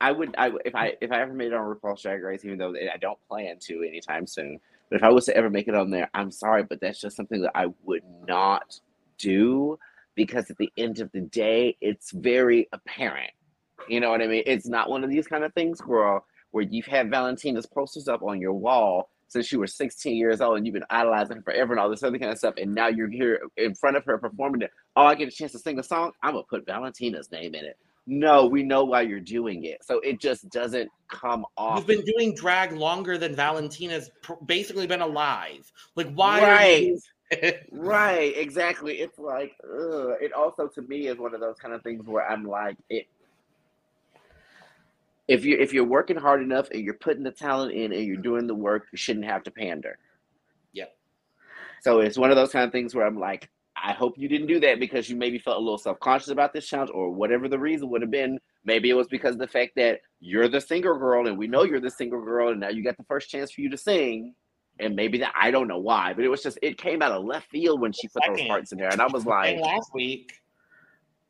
I would, I if I if I ever made it on RuPaul's Drag Race, even though I don't plan to anytime soon. But if I was to ever make it on there, I'm sorry, but that's just something that I would not do because at the end of the day, it's very apparent. You know what I mean? It's not one of these kind of things, girl, where you've had Valentina's posters up on your wall since you were 16 years old and you've been idolizing her forever and all this other kind of stuff, and now you're here in front of her performing it. Oh, I get a chance to sing a song. I'm gonna put Valentina's name in it. No, we know why you're doing it. So it just doesn't come off. You've been doing drag longer than Valentina's basically been alive. Like, why? Right. Right, exactly. It's like, ugh. it also to me is one of those kind of things where I'm like, it. If you're if you're working hard enough and you're putting the talent in and you're doing the work, you shouldn't have to pander. Yep. So it's one of those kind of things where I'm like, I hope you didn't do that because you maybe felt a little self conscious about this challenge or whatever the reason would have been. Maybe it was because of the fact that you're the singer girl and we know you're the singer girl and now you got the first chance for you to sing. And maybe that I don't know why, but it was just it came out of left field when she put those parts in there, and I was like, last week,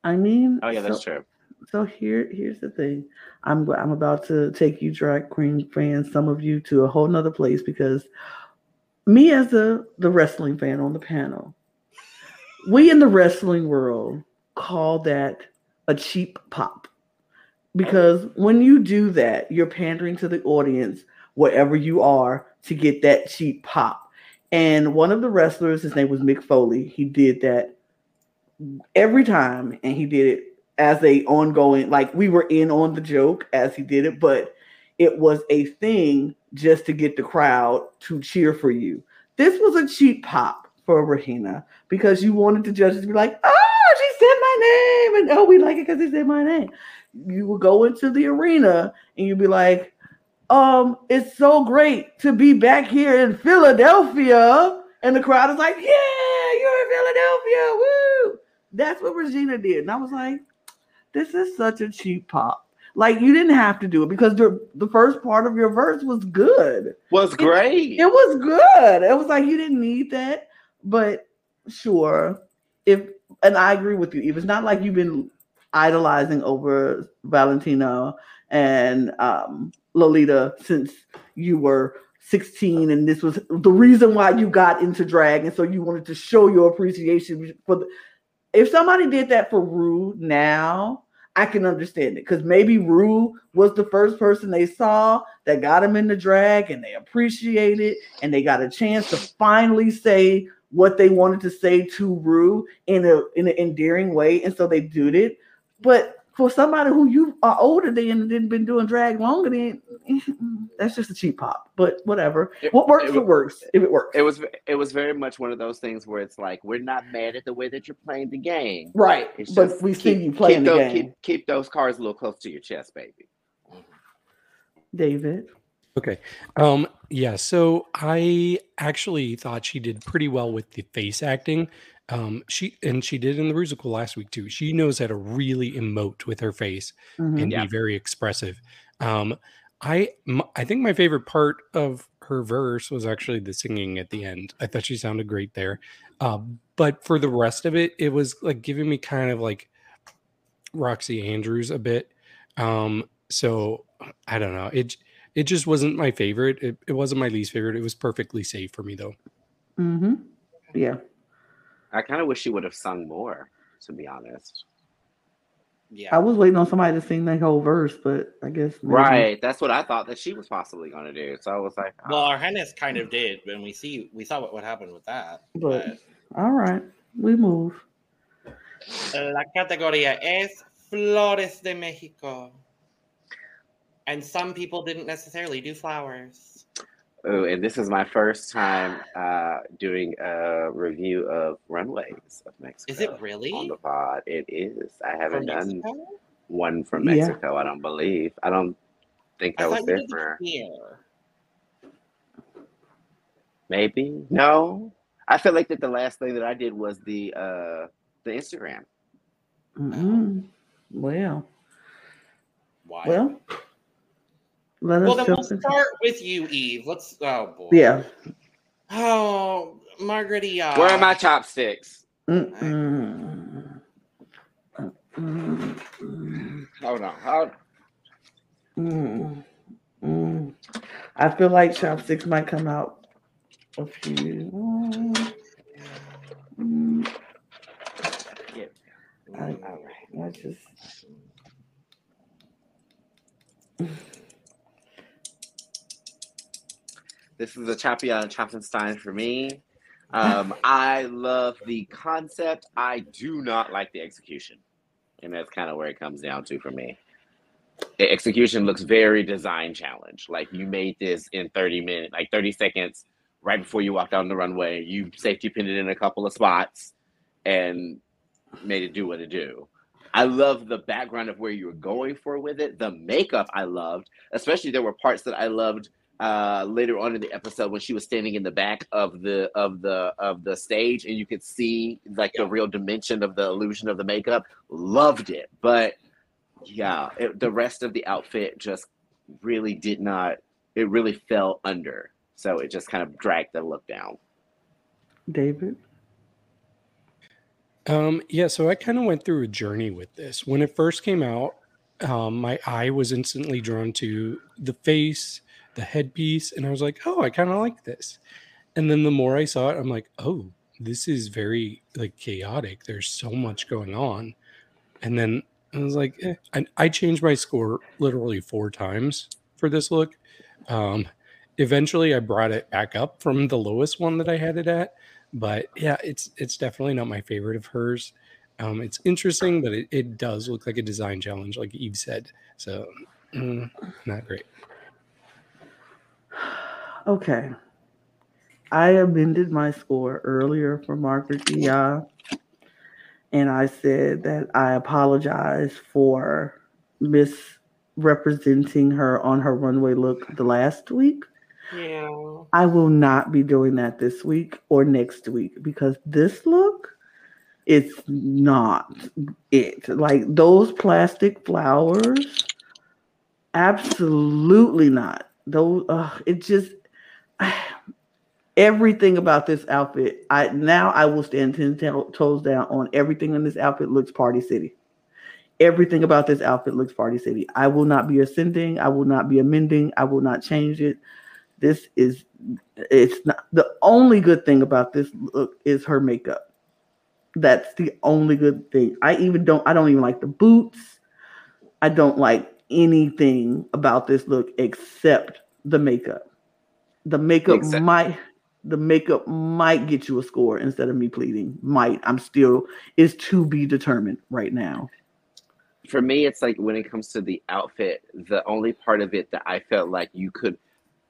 I mean, "Oh yeah, that's so, true." So here, here's the thing. I'm I'm about to take you drag queen fans, some of you, to a whole nother place because me as the the wrestling fan on the panel, we in the wrestling world call that a cheap pop because when you do that, you're pandering to the audience wherever you are to get that cheap pop. And one of the wrestlers, his name was Mick Foley, he did that every time, and he did it as a ongoing, like we were in on the joke as he did it, but it was a thing just to get the crowd to cheer for you. This was a cheap pop for Regina because you wanted the judges to be like, oh, she said my name, and oh, we like it because they said my name. You would go into the arena and you'd be like, um, it's so great to be back here in Philadelphia. And the crowd is like, yeah, you're in Philadelphia. Woo. That's what Regina did. And I was like, this is such a cheap pop. Like you didn't have to do it because the, the first part of your verse was good. Was great. It was good. It was like you didn't need that. But sure, if and I agree with you, if it's not like you've been idolizing over Valentina and um Lolita since you were 16 and this was the reason why you got into drag and so you wanted to show your appreciation for the if somebody did that for Ru now I can understand it because maybe Ru was the first person they saw that got him into drag and they appreciate it and they got a chance to finally say what they wanted to say to Ru in a in an endearing way and so they did it. But for somebody who you are older than and been doing drag longer than that's just a cheap pop. But whatever. It- what works it for works if it works. It was it was very much one of those things where it's like we're not mad at the way that you're playing the game. right. It's But just we see keep- you playing keep the those, game. Keep, keep those cards a little close to your chest, baby. David. Okay. Um yeah, so I actually thought she did pretty well with the face acting. Um she and she did in the musical last week too. She knows how to really emote with her face Mhm. and Yeah. be very expressive. Um I m- I think my favorite part of her verse was actually the singing at the end. I thought she sounded great there. Um but for the rest of it it was like giving me kind of like Roxxxy Andrews a bit. Um so I don't know. It it just wasn't my favorite. It, it wasn't my least favorite. It was perfectly safe for me though. Mm-hmm. Yeah. I kind of wish she would have sung more, to be honest. yeah. I was waiting on somebody to sing that whole verse, but I guess maybe- Right. That's what I thought that she was possibly going to do. So I was like, oh. Well, Argennis kind of did when we see we saw what would happen with that. But all right, we move. La categoría es Flores de México. And some people didn't necessarily do flowers. Oh, and this is my first time uh, doing a review of runways of Mexico. Is it really? on the pod? It is. I haven't done Mexico? one from Yeah. Mexico. I don't believe. I don't think I that was there for maybe. No, I feel like that the last thing that I did was the uh the Instagram. Mm-mm. Well, Why? well, let us well, then we'll jump into- start with you, Eve. Let's. Oh boy. Yeah. Oh, Margaret Y Ya. Where are my chopsticks? Mm-mm. Mm-mm. Hold on. Hold. Mm. Mm. I feel like chopsticks might come out a few. Mm. I, All right. I just This is a Chapion Choppenstein for me. Um, I love the concept. I do not like the execution. And that's kind of where it comes down to for me. The execution looks very design challenge. Like you made this in 30 minutes, like 30 seconds right before you walked down the runway. You safety pinned it in a couple of spots and made it do what it do. I love the background of where you were going for with it. The makeup I loved, especially there were parts that I loved uh, later on in the episode when she was standing in the back of the of the of the stage and you could see like the real dimension of the illusion of the makeup. Loved it, but yeah, it, the rest of the outfit just really did not. It really fell under, so it just kind of dragged the look down. David. Um, yeah, so I kind of went through a journey with this. When it first came out, um, my eye was instantly drawn to the face, the headpiece, and I was like, oh, I kind of like this. And then the more I saw it, I'm like, oh, this is very like chaotic. There's so much going on. And then I was like, eh. I, I changed my score literally four times for this look. Um, eventually, I brought it back up from the lowest one that I had it at. But yeah, it's it's definitely not my favorite of hers. Um, it's interesting, but it, it does look like a design challenge, like Eve said. So, mm, not great. Okay. I amended my score earlier for Margaret Y Ya, and I said that I apologize for misrepresenting her on her runway look the last week. Yeah. I will not be doing that this week or next week because this look is not it. Like those plastic flowers, absolutely not. Those, uh, it just everything about this outfit. I now I will stand ten toes down on everything in this outfit. Looks Party City. Everything about this outfit looks Party City. I will not be ascending. I will not be amending. I will not change it. This is it's not the only good thing about this look is her makeup. That's the only good thing. I even don't I don't even like the boots. I don't like anything about this look except the makeup. The makeup might the makeup might get you a score instead of me pleading. Might. I'm still is to be determined right now. for me it's like when it comes to the outfit the only part of it that i felt like you could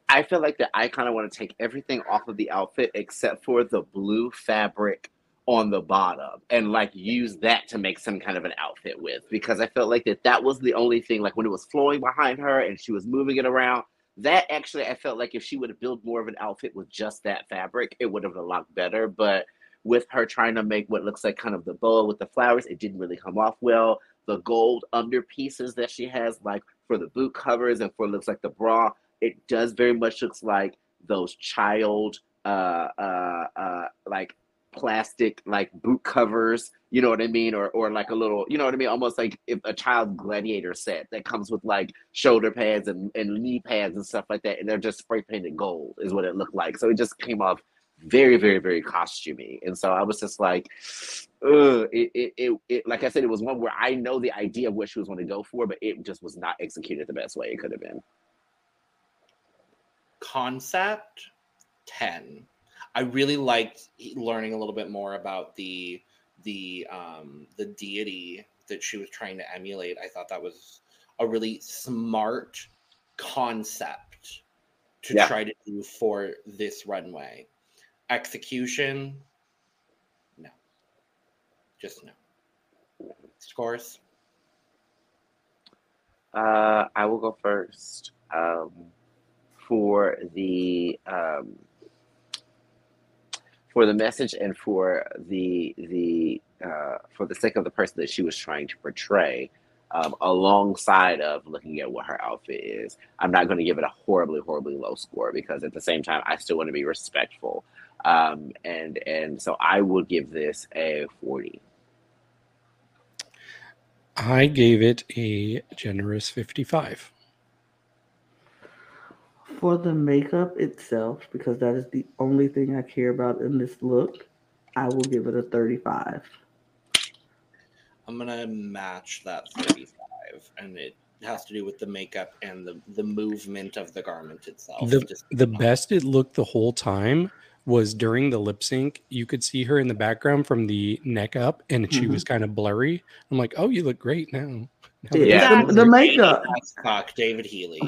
i feel like that i kind of want to take everything off of the outfit except for the blue fabric on the bottom and like use that to make some kind of an outfit with because i felt like that that was the only thing like when it was flowing behind her and she was moving it around that actually i felt like if she would have built more of an outfit with just that fabric it would have looked better but with her trying to make what looks like kind of the bow with the flowers it didn't really come off well. The gold under pieces that she has, like for the boot covers and for looks like the bra, it does very much looks like those child uh uh uh like plastic like boot covers, you know what I mean? Or or like a little, you know what I mean? Almost like if a child gladiator set that comes with like shoulder pads and, and knee pads and stuff like that, and they're just spray painted gold is what it looked like. So it just came off very, very, very costumey. And so I was just like, ugh, it, it, it, it, like I said, it was one where I know the idea of what she was going to go for, but it just was not executed the best way it could have been. concept 10 i really liked learning a little bit more about the the um the deity that she was trying to emulate i thought that was a really smart concept to Yeah. try to do for this runway execution no just no scores Uh, I will go first. Um, for the um, for the message and for the the uh, for the sake of the person that she was trying to portray, um, alongside of looking at what her outfit is, I'm not going to give it a horribly horribly low score because at the same time I still want to be respectful, um, and and so I will give this a 40. I gave it a generous 55. For the makeup itself, because that is the only thing I care about in this look, I will give it a 35. I'm gonna match that 35, and it has to do with the makeup and the the movement of the garment itself. The, Just the best it looked the whole time was during the lip sync. You could see her in the background from the neck up, and she mm-hmm. was kind of blurry. I'm like, oh, you look great now. Yeah, Yeah. The, the makeup, That's fuck David Healy.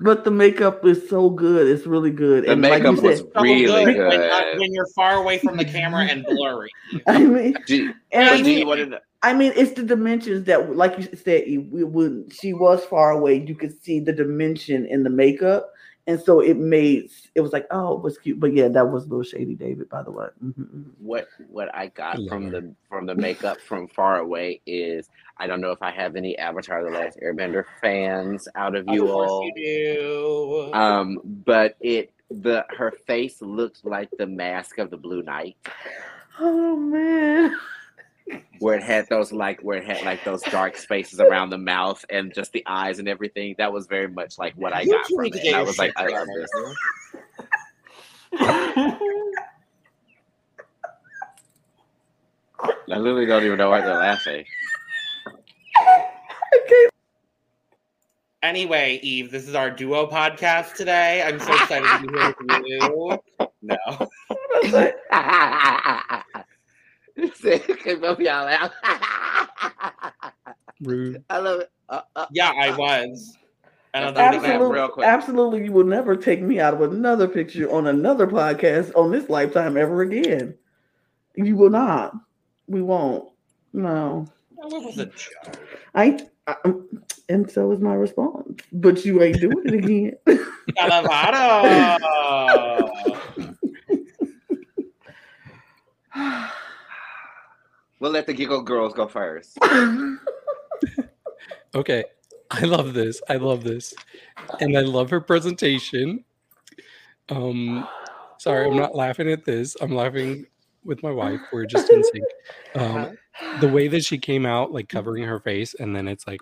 but the makeup is so good. It's really good. The and like makeup you was said, So really When, good. uh, when you're far away from the camera and blurry. I mean, Do, and I but you mean, to? I mean, it's the dimensions that, like you said, we when she was far away, you could see the dimension in the makeup, and so it made it was like, oh, it was cute. But yeah, that was a little shady, David. By the way, Mhm, what what I got I love from the from the makeup from far away is I don't know if I have any Avatar: The Last Airbender fans out of Of you course all, you do. um, but it the her face looked like the mask of the Blue Knight, oh man, where it had those like where it had like those dark spaces around the mouth and just the eyes and everything. That was very much like what I You got from it. And I was like, I love this. I literally don't even know why they're laughing. Anyway, Eve, this is our duo podcast today. I'm so excited to be here with you. No. okay, both y'all out. Rude. I love it. Uh, uh, Yeah, I was. And I'm That's gonna Absolutely. absolutely, real quick. absolutely, you will never take me out of another picture on another podcast on this lifetime ever again. You will not. We won't. No. that. Was a joke. I, I and so is my response. But you ain't doing it again. Calavado. we'll let the giggle girls go first. Okay. I love this. I love this. And I love her presentation. Um sorry, I'm not laughing at this. I'm laughing with my wife. We're just in sync. Um the way that she came out, like covering her face, and then it's like,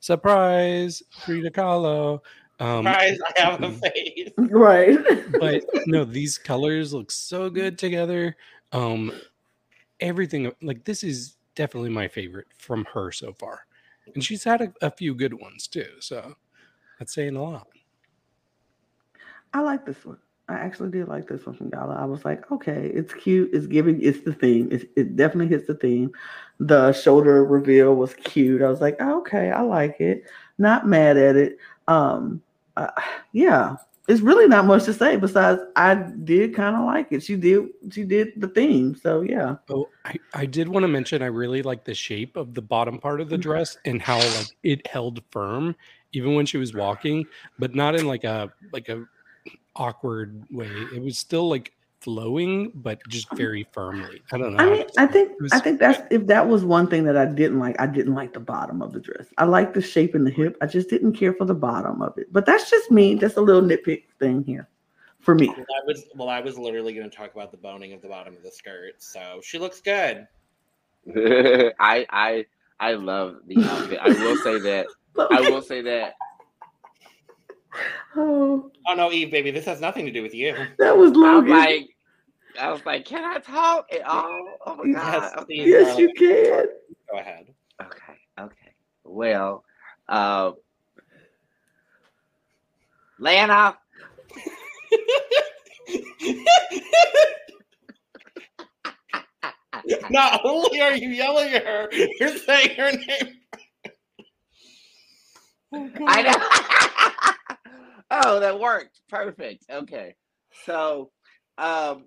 surprise, Frida Kahlo. Um Guys, I have a face. right. but no, these colors look so good together. Um everything like this is definitely my favorite from her so far. And she's had a, a few good ones too. So that's saying a lot. I like this one. I actually did like this one from Gala. I was like, okay, it's cute. It's giving. It's the theme. It's, it definitely hits the theme. The shoulder reveal was cute. I was like, okay, I like it. Not mad at it. Um, uh, yeah, it's really not much to say besides I did kind of like it. She did. She did the theme. So yeah. Oh, I, I did want to mention I really like the shape of the bottom part of the mm-hmm. dress and how like it held firm even when she was walking, but not in like a like a awkward way. It was still like flowing, but just um, very firmly. I don't know. I mean, I think was- I think that's if that was one thing that I didn't like. I didn't like the bottom of the dress. I like the shape and the hip. I just didn't care for the bottom of it. But that's just me. That's a little nitpick thing here for me. Well, I was well, I was literally going to talk about the boning of the bottom of the skirt. So she looks good. I I I love the outfit. I will say that. I will say that. Oh, Oh no, Eve, baby, this has nothing to do with you. that was I'm Logan. like, I was like, can I talk at all? Oh my Yes, god. please, yes, darling. you can. Go ahead. Okay. Okay. Well, uh, Lana. Not only are you yelling at her, you're saying her name. Oh, I know. oh, that worked. Perfect. Okay. So, um,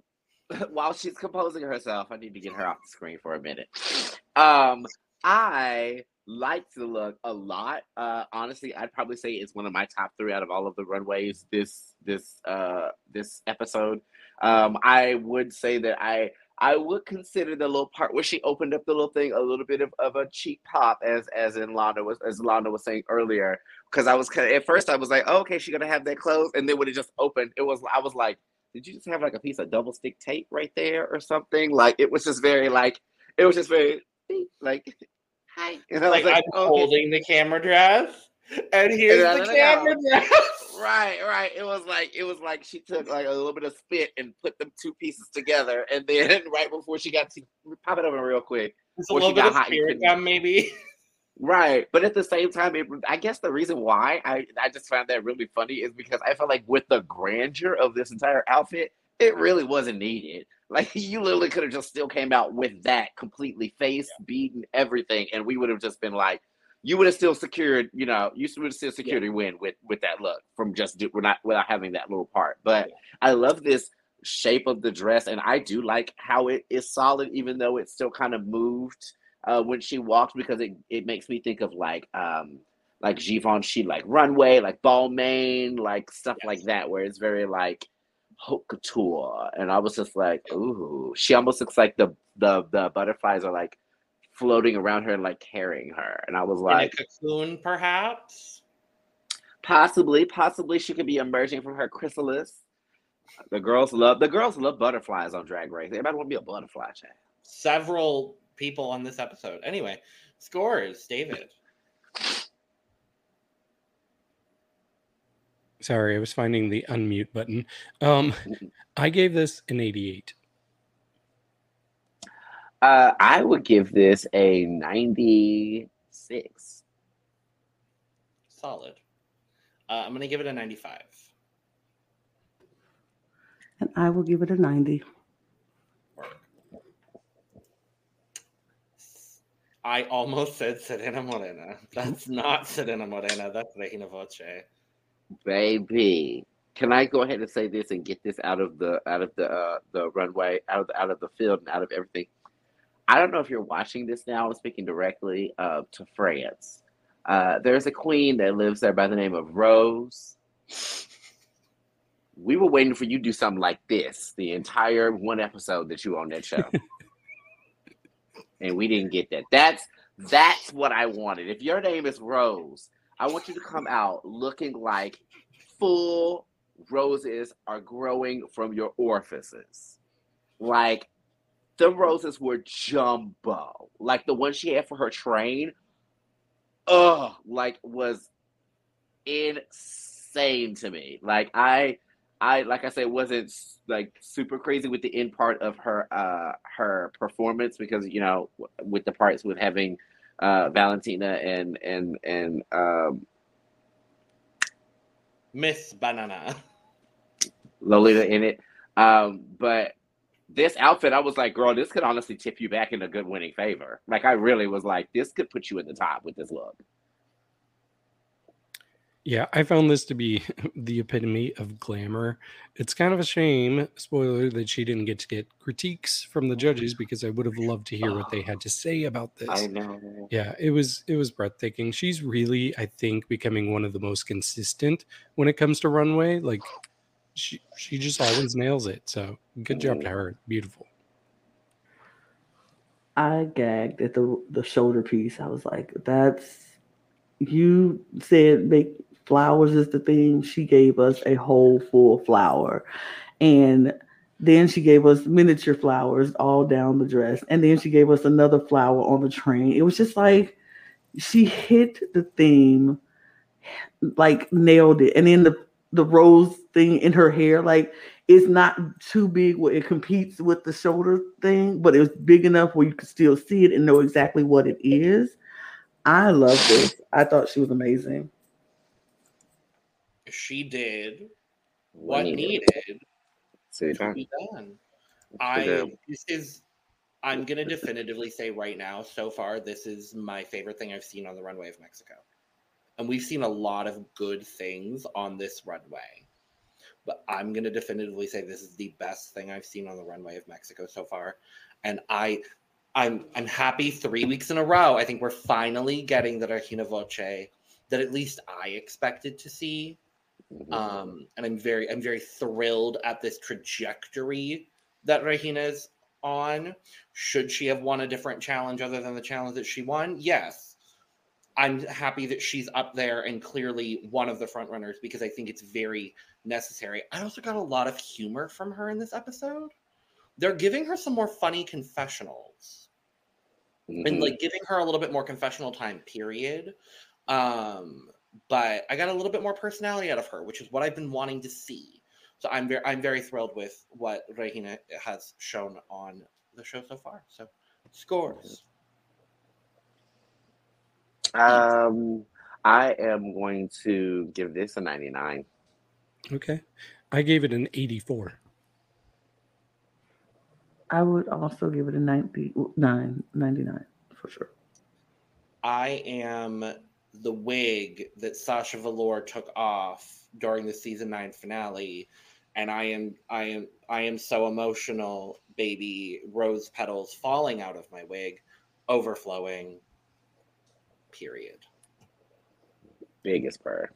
while she's composing herself, I need to get her off the screen for a minute. Um, I like the look a lot. Uh, honestly, I'd probably say it's one of my top three out of all of the runways this this uh this episode. Um, I would say that I I would consider the little part where she opened up the little thing a little bit of, of a cheap pop, as as in Lana was as Lana was saying earlier. Because I was at first I was like, oh, okay, she's gonna have that clothes, and then when it just opened, it was I was like, did you just have like a piece of double stick tape right there or something? Like it was just very like it was just very like hi. And I was like, like, I'm oh, okay. holding the camera dress, and here's No, the camera dress. Right, right. It was like it was like she took like a little bit of spit and put them two pieces together, and then right before she got to pop it open real quick. It's a little she bit got of hot spirit gum, maybe. Right, but at the same time, it, I guess the reason why I I just found that really funny is because I felt like with the grandeur of this entire outfit, it really wasn't needed. Like you literally could have just still came out with that completely face beaten everything, and we would have just been like, you would have still secured, you know, you would have still secured a win with with that look from just do, we're not without having that little part. But I love this shape of the dress, and I do like how it is solid, even though it's still kind of moved uh, when she walks, because it it makes me think of like um like Givenchy, like runway, like Balmain, like stuff like that, where it's very like haute couture. And I was just like, ooh, she almost looks like the the the butterflies are like floating around her and like carrying her. And I was like, cocoon, perhaps. possibly, possibly she could be emerging from her chrysalis. The girls love the girls love butterflies on Drag Race. Everybody want to be a butterfly child. Several people on this episode. Anyway, scores, David. Sorry, I was finding the unmute button. Um, I gave this an 88. Uh, I would give this a ninety-six. Solid. Uh, I'm gonna give it a 95. And I will give it a 90. I almost said Serena Morena. That's not Serena Morena. That's Regina Voce. baby. Can I go ahead and say this and get this out of the out of the uh, the runway, out of the, out of the field, and out of everything? I don't know if you're watching this now. I'm speaking directly uh, to France. Uh, there's a queen that lives there by the name of Rose. We were waiting for you to do something like this the entire one episode that you were on that show, and we didn't get that. That's that's what I wanted. If your name is Rose, I want you to come out looking like full roses are growing from your orifices. Like the roses were jumbo. Like the one she had for her train. Ugh, like was insane to me. Like I I like I said wasn't like super crazy with the end part of her uh her performance because you know with the parts with having uh Valentina and and and um Miss Banana. Lolita in it. Um, but this outfit, I was like, girl, this could honestly tip you back in a good winning favor. Like I really was like, this could put you in the top with this look. Yeah, I found this to be the epitome of glamour. It's kind of a shame, spoiler, that she didn't get to get critiques from the oh, judges because I would have loved to hear what they had to say about this. I know. Yeah, it was it was breathtaking. She's really, I think, becoming one of the most consistent when it comes to runway. Like she she just always nails it. So good job to her. Beautiful. I gagged at the the shoulder piece. I was like, that's you said make flowers is the thing. She gave us a whole full flower. And then she gave us miniature flowers all down the dress. And then she gave us another flower on the train. It was just like she hit the theme, like nailed it. And then the the rose thing in her hair, like it's not too big where it competes with the shoulder thing, but it was big enough where you could still see it and know exactly what it is. I love this. I thought she was amazing. She did what Needed. needed to be done. I this is I'm gonna definitively say right now, so far, this is my favorite thing I've seen on the runway of Mexico. And we've seen a lot of good things on this runway. But I'm gonna definitively say this is the best thing I've seen on the runway of Mexico so far. And I I'm I'm happy three weeks in a row. I think we're finally getting the Regina Voce that at least I expected to see Mhm. um, and I'm very I'm very thrilled at this trajectory that Regina's on. Should she have won a different challenge other than the challenge that she won? Yes. I'm happy that she's up there and clearly one of the front runners because I think it's very necessary. I also got a lot of humor from her in this episode. They're giving her some more funny confessionals and Mhm. like giving her a little bit more confessional time period um but i got a little bit more personality out of her which is what i've been wanting to see so i'm very i'm very thrilled with what regina has shown on the show so far so scores Um, I am going to give this a 99. Okay. I gave it an 84. I would also give it a 99, 99 for sure. I am the wig that Sasha Velour took off during the season nine finale, and I am I am I am so emotional, baby. Rose petals falling out of my wig, overflowing. Period. Biggest bird.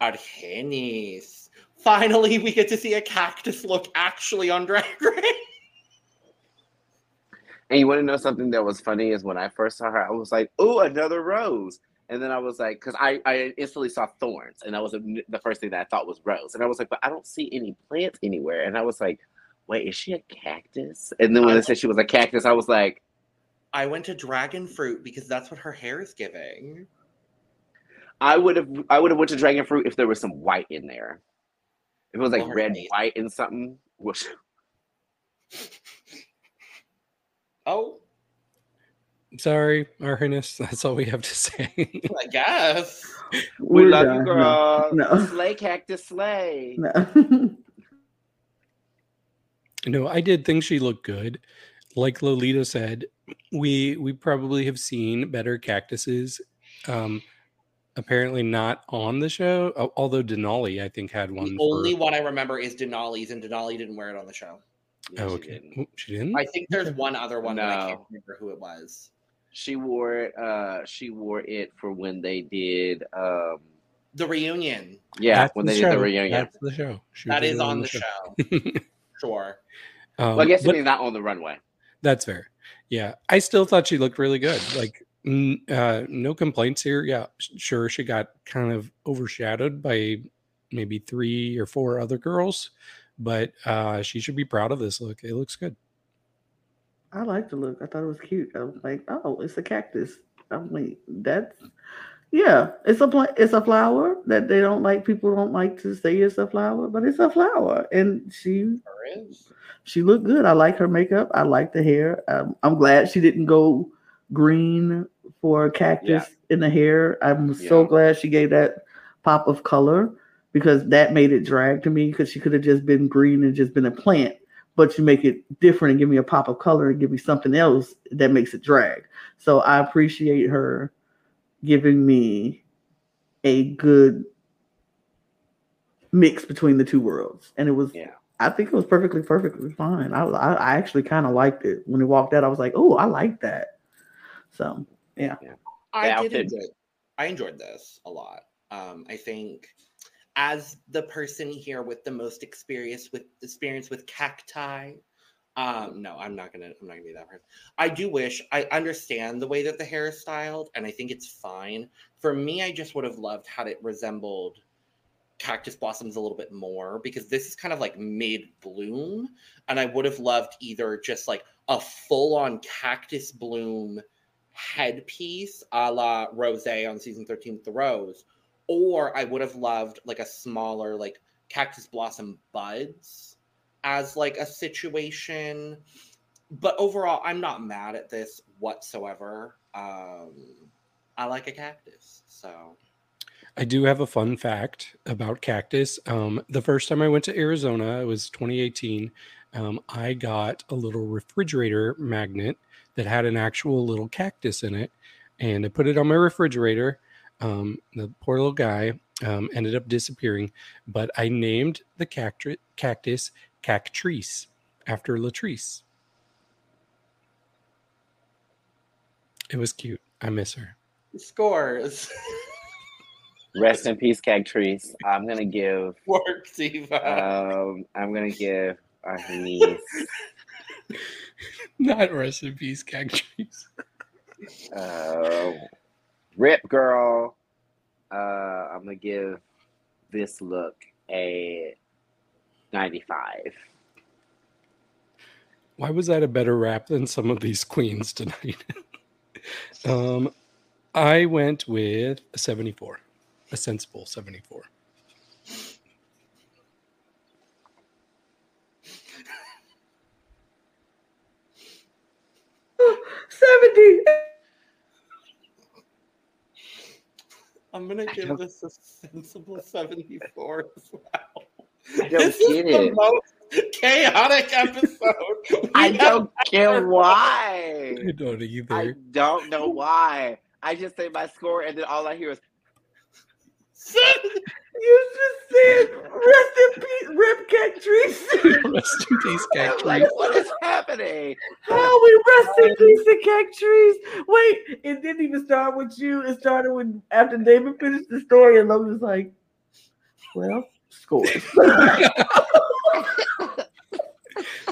Argennis. Finally, we get to see a cactus look actually on Drag Race. And you want to know something that was funny is when I first saw her, I was like, "Oh, another rose." And then I was like, because I, I instantly saw thorns, and that was the first thing that I thought was rose. And I was like, but I don't see any plants anywhere. And I was like, wait, is she a cactus? And then when I they said she was a cactus, I was like, I went to dragon fruit because that's what her hair is giving. I would have I would have went to dragon fruit if there was some white in there. If it was like her red, face. white, and something. Oh, Sorry, Our Highness. That's all we have to say. I guess. we We're love done. you, girl. No. Slay cactus, slay. No. no, I did think she looked good. Like Lolita said, we we probably have seen better cactuses. Um, apparently not on the show. Although Denali, I think, had one. The for- only one I remember is Denali's, and Denali didn't wear it on the show. Yeah, Oh, she didn't. Oh, She didn't. I think there's one other one, but I can't remember who it was. She wore it. Uh, she wore it for when they did. Um, The reunion. yeah, That's when the they did the reunion. That's the show. She That was is on the show. Sure. Um, well, I guess but- it means not on the runway. That's fair. Yeah, I still thought she looked really good. Like, n- uh, no complaints here. Yeah, s- sure, she got kind of overshadowed by maybe three or four other girls, but uh, she should be proud of this look. It looks good. I like the look. I thought it was cute. I was like, oh, it's a cactus. I'm like, that's yeah, it's a plant. It's a flower that they don't like. People don't like to say it's a flower, but it's a flower, and she she looked good. I like her makeup. I like the hair. Um, I'm glad she didn't go green for cactus in the hair. I'm so glad she gave that pop of color because that made it drag to me because she could have just been green and just been a plant. But you make it different and give me a pop of color and give me something else that makes it drag. So I appreciate her giving me a good mix between the two worlds. And it was Yeah. I think it was perfectly, perfectly fine. I, I, I actually kind of liked it when he walked out. I was like, oh, I like that. So yeah. I did enjoy. I enjoyed this a lot. Um, I think as the person here with the most experience with experience with cacti. Um, no, I'm not gonna. I'm not gonna be that person. I do wish I understand the way that the hair is styled, and I think it's fine. For me, I just would have loved had it resembled cactus blossoms a little bit more because this is kind of like mid bloom, and I would have loved either just like a full on cactus bloom headpiece a la Rose on season 13 with the rose, or I would have loved like a smaller like cactus blossom buds as like a situation. But overall, I'm not mad at this whatsoever. Um, I like a cactus, so I do have a fun fact about cactus. Um, the first time I went to Arizona, it was 2018. Um, I got a little refrigerator magnet that had an actual little cactus in it, and I put it on my refrigerator. Um, the poor little guy um, ended up disappearing, but I named the cactus cactus Cactrice after Latrice. It was cute. I miss her. scores. Rest in peace, cactrice. I'm gonna give. Work, Diva. Um, I'm gonna give our niece. Not rest in peace, Cactrice. Uh, Rip girl. Uh, I'm gonna give this look a 95. Why was that a better rap than some of these queens tonight? um, I went with a 74, a sensible 74. seventy. I'm gonna I give don't- this a sensible 74 as well. I don't this is get the most chaotic episode. I don't get why. I don't either. I don't know why. I just say my score, and then all I hear is You just said rest in peace, Rip Cactrice. Rest in peace, Cactrice. like, what is happening? How we rest in peace to Cactrice. Wait, it didn't even start with you. It started with after David finished the story, and Logan was like, "Well, score."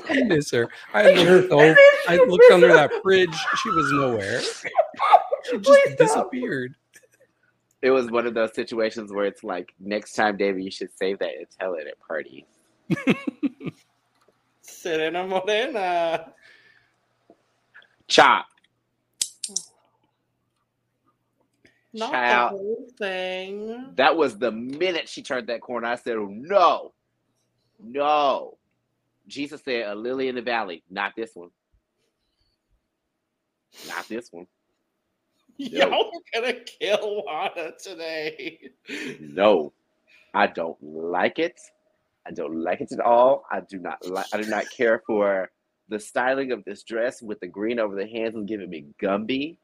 I miss her. I looked, oh, I looked under that fridge. She was nowhere. She just disappeared. It was one of those situations where it's like, next time, David, you should save that and tell it at party. Serena Morena. Chop. Not Child. the whole thing. That was the minute she turned that corner. I said, no, no. Jesus said, a lily in the valley. Not this one. Not this one. Y'all are gonna kill Lana today. No, I don't like it. I don't like it at all. I do not like. I do not care for the styling of this dress with the green over the hands is giving me Gumby,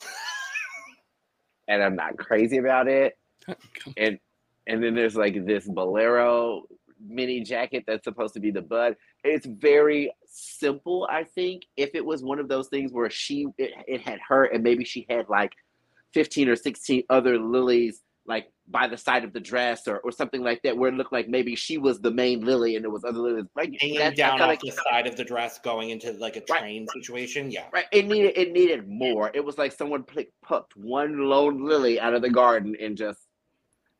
and I'm not crazy about it. And and then there's like this bolero mini jacket that's supposed to be the bud. It's very simple. I think if it was one of those things where she it, it had her and maybe she had like 15 or 16 other lilies like by the side of the dress or, or something like that where it looked like maybe she was the main lily and there was other lilies like Hanging I down off like the side of the dress, going into like a Right. train situation. Yeah. right it needed it needed more it was like someone pick, plucked one lone lily out of the garden and just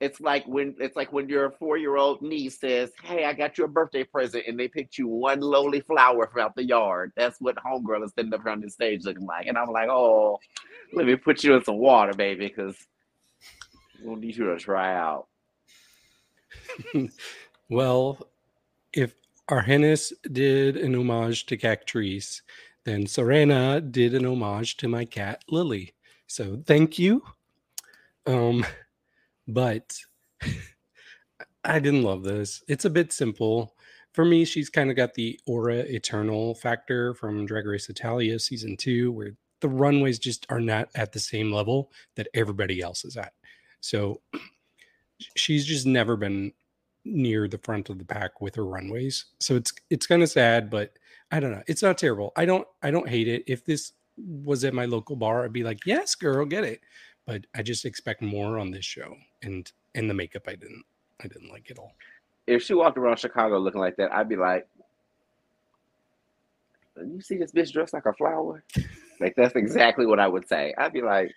it's like when it's like when your four-year-old niece says hey i got you a birthday present and they picked you one lowly flower from out the yard that's what homegirl is standing up on the stage looking like and i'm like oh let me put you in some water baby because we'll need you to try out Well, if Argennis did an homage to Cactrice, then Serena did an homage to my cat Lily. So thank you. Um, but I didn't love this. It's a bit simple. For me, she's kind of got the Aura Eterna factor from Drag Race Italia season two, where the runways just are not at the same level that everybody else is at. So she's just never been near the front of the pack with her runways. So it's it's kind of sad, but I don't know. It's not terrible. I don't I don't hate it. If this was at my local bar, I'd be like, yes, girl, get it. But I just expect more on this show. And and the makeup I didn't I didn't like it all. if she walked around chicago looking like that i'd be like you see this bitch dressed like a flower like that's exactly what i would say i'd be like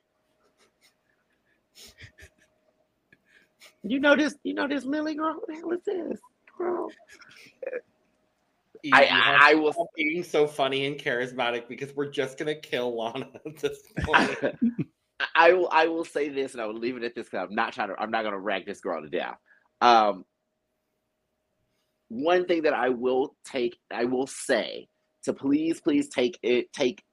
you know this you know this lily girl what the hell is this girl You- I- you I to will- being so funny and charismatic because we're just gonna kill Lana at this point. I will I will say this and I will leave it at this because I'm not trying to I'm not gonna rag this girl to death. Um one thing that I will take I will say to please please take it take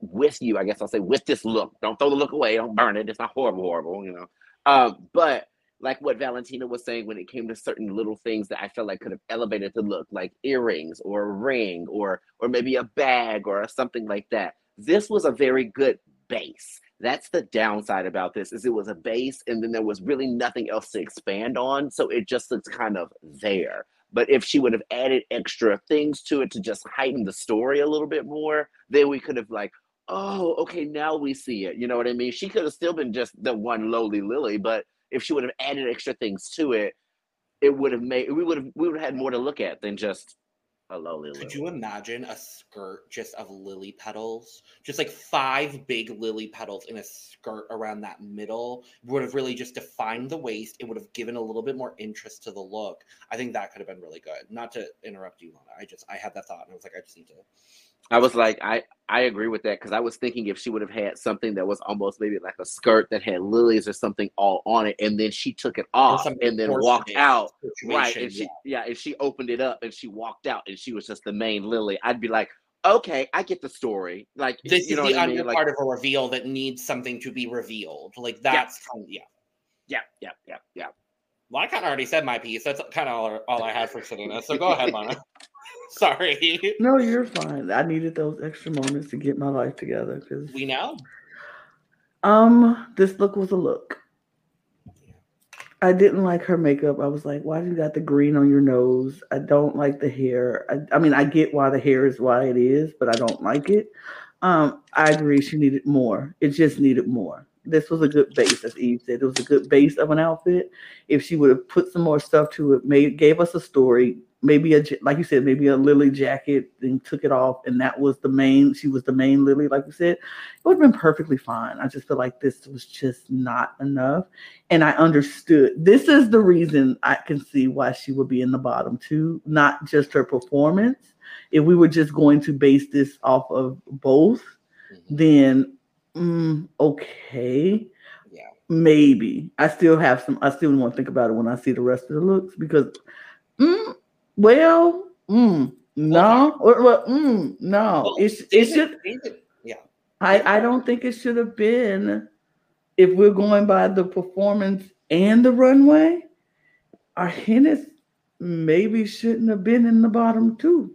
with you, I guess I'll say with this look. Don't throw the look away, don't burn it. It's not horrible, horrible, you know. Um, but like what Valentina was saying when it came to certain little things that I felt like could have elevated the look, like earrings or a ring or or maybe a bag or something like that. This was a very good base. That's the downside about this is it was a base and then there was really nothing else to expand on, so it just looks kind of there. But if she would have added extra things to it to just heighten the story a little bit more, then we could have like, oh, okay, now we see it. You know what I mean? She could have still been just the one lowly lily, but if she would have added extra things to it, it would have made we would have we would have had more to look at than just a lily. Could you imagine a skirt just of lily petals? Just like five big lily petals in a skirt around that middle would have really just defined the waist. It would have given a little bit more interest to the look. I think that could have been really good. Not to interrupt you, Lana. I just I had that thought and I was like, I just need to. I was like, I I agree with that because I was thinking if she would have had something that was almost maybe like a skirt that had lilies or something all on it, and then she took it off and then walked out, right? And she yeah, and she opened it up and she walked out and she was just the main lily. I'd be like, okay, I get the story. Like This you know is the I mean? Like part of a reveal that needs something to be revealed. Like that's kind of yeah. yeah, yeah, yeah, yeah. Well, I kind of already said my piece. That's kind of all, all I had for Selena. So go ahead, Lana. Sorry. No, you're fine. I needed those extra moments to get my life together because We know. Um, this look was a look. I didn't like her makeup. I was like, why do you got the green on your nose? I don't like the hair. I, I mean, I get why the hair is why it is, but I don't like it. Um, I agree she needed more. It just needed more. This was a good base, as Eve said. It was a good base of an outfit. If she would have put some more stuff to it, made gave us a story, maybe a like you said, maybe a lily jacket, and took it off, and that was the main. She was the main lily, like you said. It would have been perfectly fine. I just feel like this was just not enough, and I understood. This is the reason I can see why she would be in the bottom too, not just her performance. If we were just going to base this off of both, Mhm. then mm, okay Yeah. maybe i still have some i still want to think about it when i see the rest of the looks because mm, well mm, no or, well, mm, no Well, it, sh- it should David- yeah. I, I don't think it should have been if we're going by the performance and the runway Argennis maybe shouldn't have been in the bottom two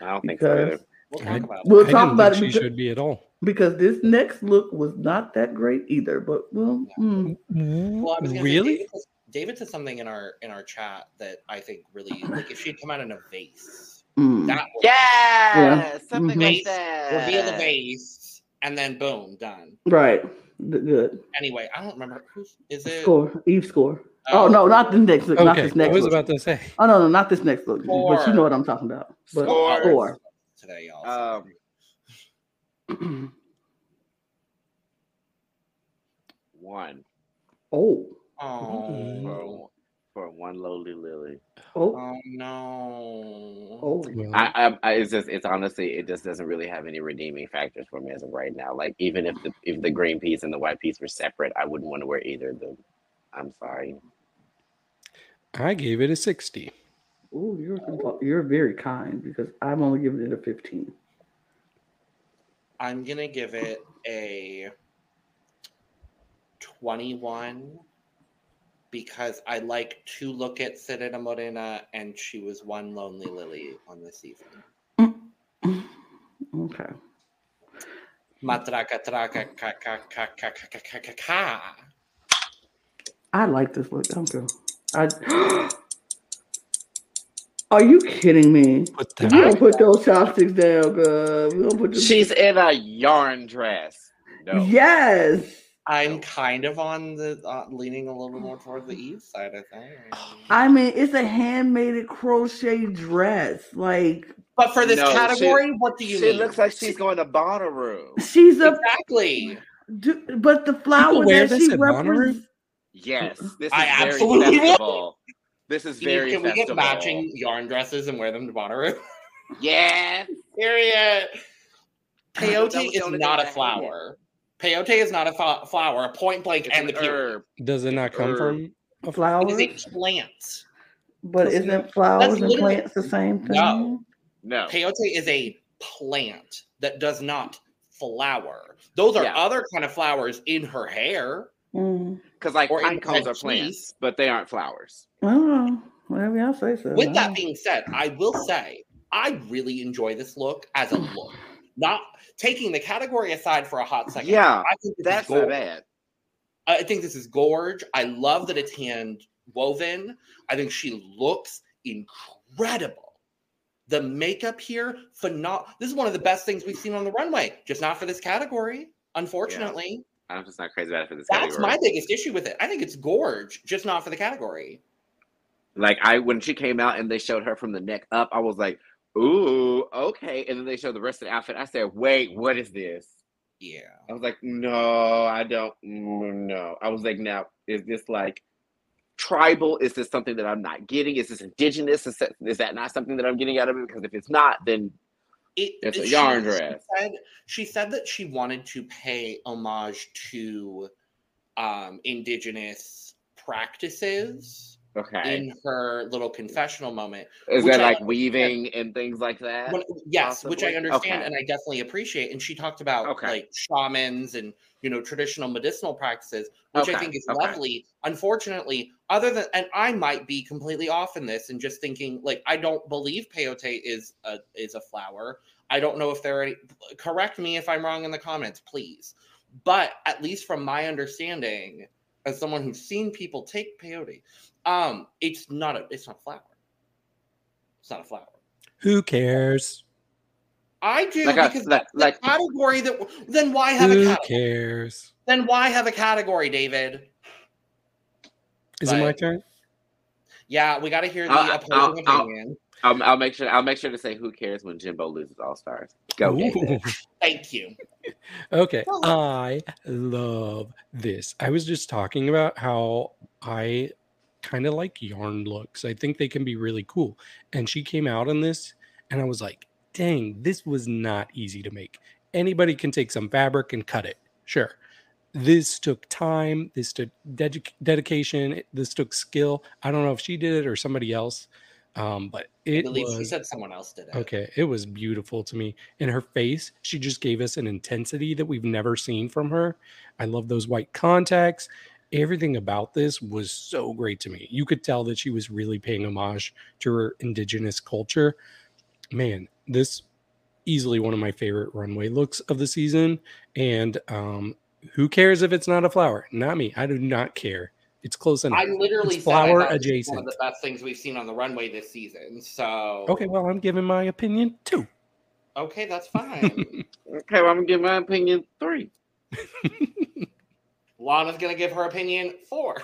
I don't think so. We'll I- talk about we'll I talk didn't about think it she because, should be at all. because this next look was not that great either but well mm, Well, I was gonna say, really? David, said something in our in our chat that I think really like if she'd come out in a vase, mm. that would Yeah, something Mhm. like that. reveal the vase, and then boom, done. right Th- good Anyway, I don't remember who's is it. score eve score oh no not the next look not Okay, this I was look. about to say. oh no no not this next look but you know what i'm talking about but Score. score. today, y'all. Um, one oh. Oh, for, for one lowly lily. oh oh no. oh Well, I, I, I, it's just, it's honestly, it just doesn't really have any redeeming factors for me as of right now. Like even if the if the green piece and the white piece were separate, I wouldn't want to wear either of them. I'm sorry. I gave it a 60. Oh, you're compo- you're very kind because I'm only giving it a 15. I'm gonna give it a 21 because I like to look at Serena Morena and she was one lonely lily on the season. Mm-hmm. Okay. Matraka traka ka ka ka ka ka ka ka ka. I like this look. Don't go. I. Are you kidding me? Put We that don't put those chopsticks down, girl. We don't put them. She's in a yarn dress. No. Yes. I'm kind of on the uh, leaning a little more towards the Eve side, I think. I mean, it's a handmade crochet dress. Like But for this No, she- category, what do you She mean? looks like she's going to Bonnaroo. she's a, exactly. du- but the flower that this she represents. Yes, this is I very absolutely will. festival. This is very Can we get matching yarn dresses and wear them to Bonnaroo? Yeah. Period. That Peyote is not a a I flower. Peyote is not a fa- flower. A point blank It's and the an period. herb. Does it not come Herb. from a flower? It is a plant. but isn't it, flowers and literally- plants the same thing? No. No. Peyote is a plant that does not flower. Those are Yeah. other kind of flowers in her hair. Mm. Because like Or pine in cones are plants, cheese. but they aren't flowers. Oh, whatever y'all say so. With that being said, I will say I really enjoy this look as a look. Not taking the category aside for a hot second. Yeah, I think this That's is not gorge. bad. I think this is gorge. I love that it's hand woven. I think she looks incredible. The makeup here, phenomenal. This is one of the best things we've seen on the runway, just not for this category. Unfortunately, I'm just not crazy about it for this that's category. my biggest issue with it. I think it's gorge, just not for the category. Like I when she came out and they showed her from the neck up, I was like, ooh, okay. And then they showed the rest of the outfit. I said, wait, what is this? Yeah. I was like, no, I don't know. I was like, now is this like tribal? Is this something that I'm not getting? Is this indigenous? Is that, is that not something that I'm getting out of it? Because if it's not, then It, It's a yarn she dress. said, she said that she wanted to pay homage to um, indigenous practices okay. in her little confessional moment. is that I like weaving and things like that? When- yes, which I understand Okay. and I definitely appreciate. And she talked about Okay. like shamans and you know traditional medicinal practices, which I think is okay. lovely. Unfortunately, other than and I might be completely off in this and just thinking like I don't believe peyote is a is a flower. I don't know if there are any correct me if I'm wrong in the comments, please. But at least from my understanding, as someone who's seen people take peyote, um, it's not a it's not a flower. It's not a flower. Who cares? I do Like a- because like- the like- category that then why have a Who category? cares? Then why have a category, David? Is it my turn? Yeah, we got to hear the I'll- opposing I'll- I'll- opinion. I'll, I'll make sure. I'll make sure to say who cares when Jimbo loses All Stars. Go, Thank you. Okay, Oh. I love this. I was just talking about how I kind of like yarn looks. I think they can be really cool. And she came out on this, and I was like, dang, this was not easy to make. Anybody can take some fabric and cut it. Sure. This took time. This took dedic- dedication. This took skill. I don't know if she did it or somebody else, um, but it believe she was said someone else did it. Okay, it was beautiful to me. In her face, she just gave us an intensity that we've never seen from her. I love those white contacts. Everything about this was so great to me. You could tell that she was really paying homage to her indigenous culture. Man, this easily one of my favorite runway looks of the season. And um, who cares if it's not a flower? Not me. I do not care. It's close enough. I literally It's said I flower thought adjacent. One of the best things we've seen on the runway this season. So Okay, well, I'm giving my opinion two. okay, that's fine. Okay, well, I'm gonna give my opinion three. Lana's gonna give her opinion four.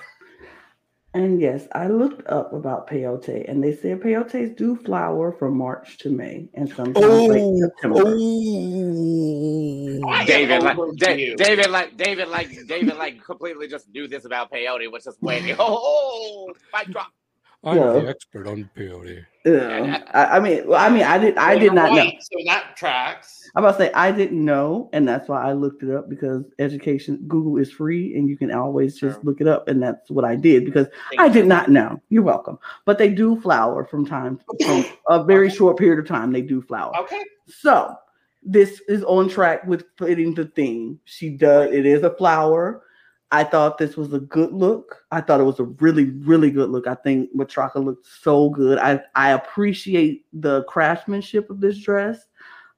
And yes, I looked up about peyote, and they said peyotes do flower from March to May, and sometimes late September. I am David, like, Da- David, like, David, like, David, like, completely just knew this about peyote, was just waiting. Oh, oh mic drop. I'm Yeah. the expert on peyote. Yeah. I, I mean, well, I mean, I did, I Well, did you're not know. So that tracks. I'm about to say I didn't know, and that's why I looked it up because education Google is free, and you can always just look it up, and that's what I did because Thank I you. did not know. You're welcome, but they do flower from time from a very Okay. short period of time. They do flower. Okay. So this is on track with fitting the theme. She does. It is a flower. I thought this was a good look. I thought it was a really, really good look. I think Matraka looked so good. I I appreciate the craftsmanship of this dress.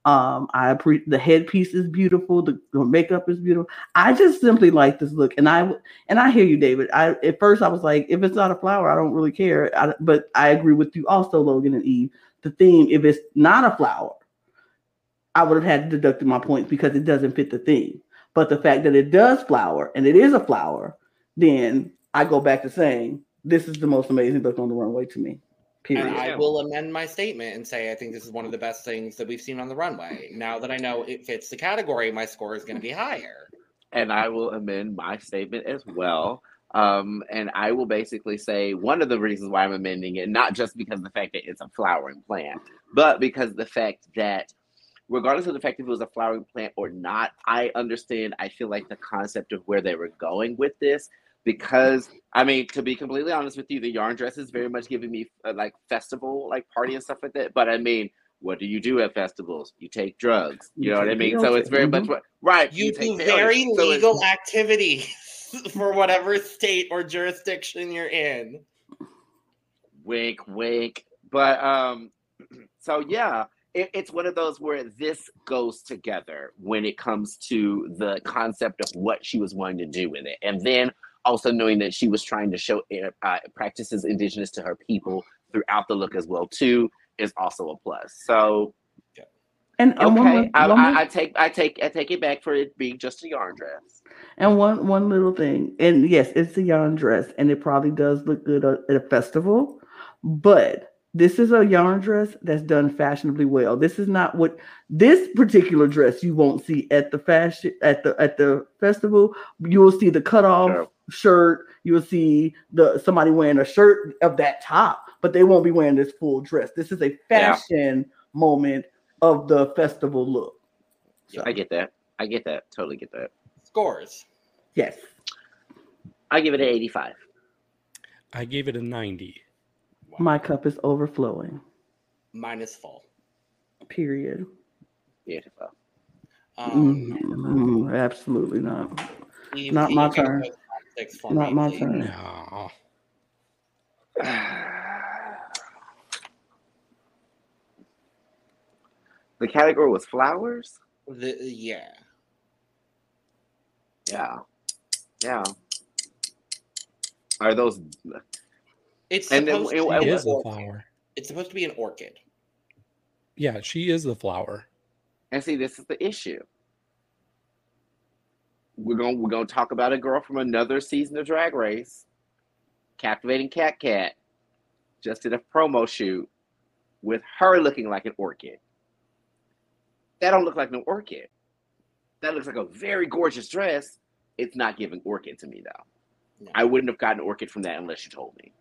Um, I appreciate the headpiece is beautiful. The, the makeup is beautiful. I just simply like this look, and I and I hear you, David. I at first I was like, if it's not a flower, I don't really care. I, but I agree with you also, Logan and Eve. The theme, if it's not a flower, I would have had to deduct my points because it doesn't fit the theme. But the fact that it does flower and it is a flower, then I go back to saying this is the most amazing look on the runway to me. Period. And I will amend my statement and say I think this is one of the best things that we've seen on the runway. Now that I know it fits the category, my score is going to be higher. and I will amend my statement as well. Um, and I will basically say one of the reasons why I'm amending it, not just because of the fact that it's a flowering plant, but because the fact that regardless of the fact if it was a flowering plant or not, I understand. I feel like the concept of where they were going with this, because I mean, to be completely honest with you, the yarn dress is very much giving me uh, like festival, like party and stuff like that. But I mean, what do you do at festivals? You take drugs. You, You know what I mean? So it's very much Mhm. what right. You take do very So it's- legal activities for whatever state or jurisdiction you're in. wink wink but um so yeah it, it's one of those where this goes together when it comes to the concept of what she was wanting to do with it. And then also knowing that she was trying to show uh, practices indigenous to her people throughout the look as well too is also a plus. So and, and one, okay I, one I, I take i take i take it back for it being just a yarn dress. And one one little thing, and yes, it's a yarn dress, and it probably does look good at a festival, but this is a yarn dress that's done fashionably well. This is not what this particular dress you won't see at the fashion at the at the festival. You will see the cutoff No. shirt. You will see the somebody wearing a shirt of that top, but they won't be wearing this full dress. This is a Yeah. fashion moment of the festival look. So, i get that i get that totally get that Scores. yes. i give it an 85 I gave it a 90. My cup is overflowing. Mine is full. Period. beautiful Um, Mm, absolutely not. Eve, not can my you turn. those chopsticks for Not me, my please? turn. No. the category was flowers The, yeah. Yeah. Yeah. Are those It's And then- supposed and- to and be She an is the orchid. flower. It's supposed to be an orchid. Yeah, she is the flower. and see this is the issue. We're gonna we're gonna talk about a girl from another season of Drag Race, captivating Cat Cat, just did a promo shoot with her looking like an orchid. That don't look like an orchid. That looks like a very gorgeous dress. It's not giving orchid to me though. No. I wouldn't have gotten orchid from that unless you told me.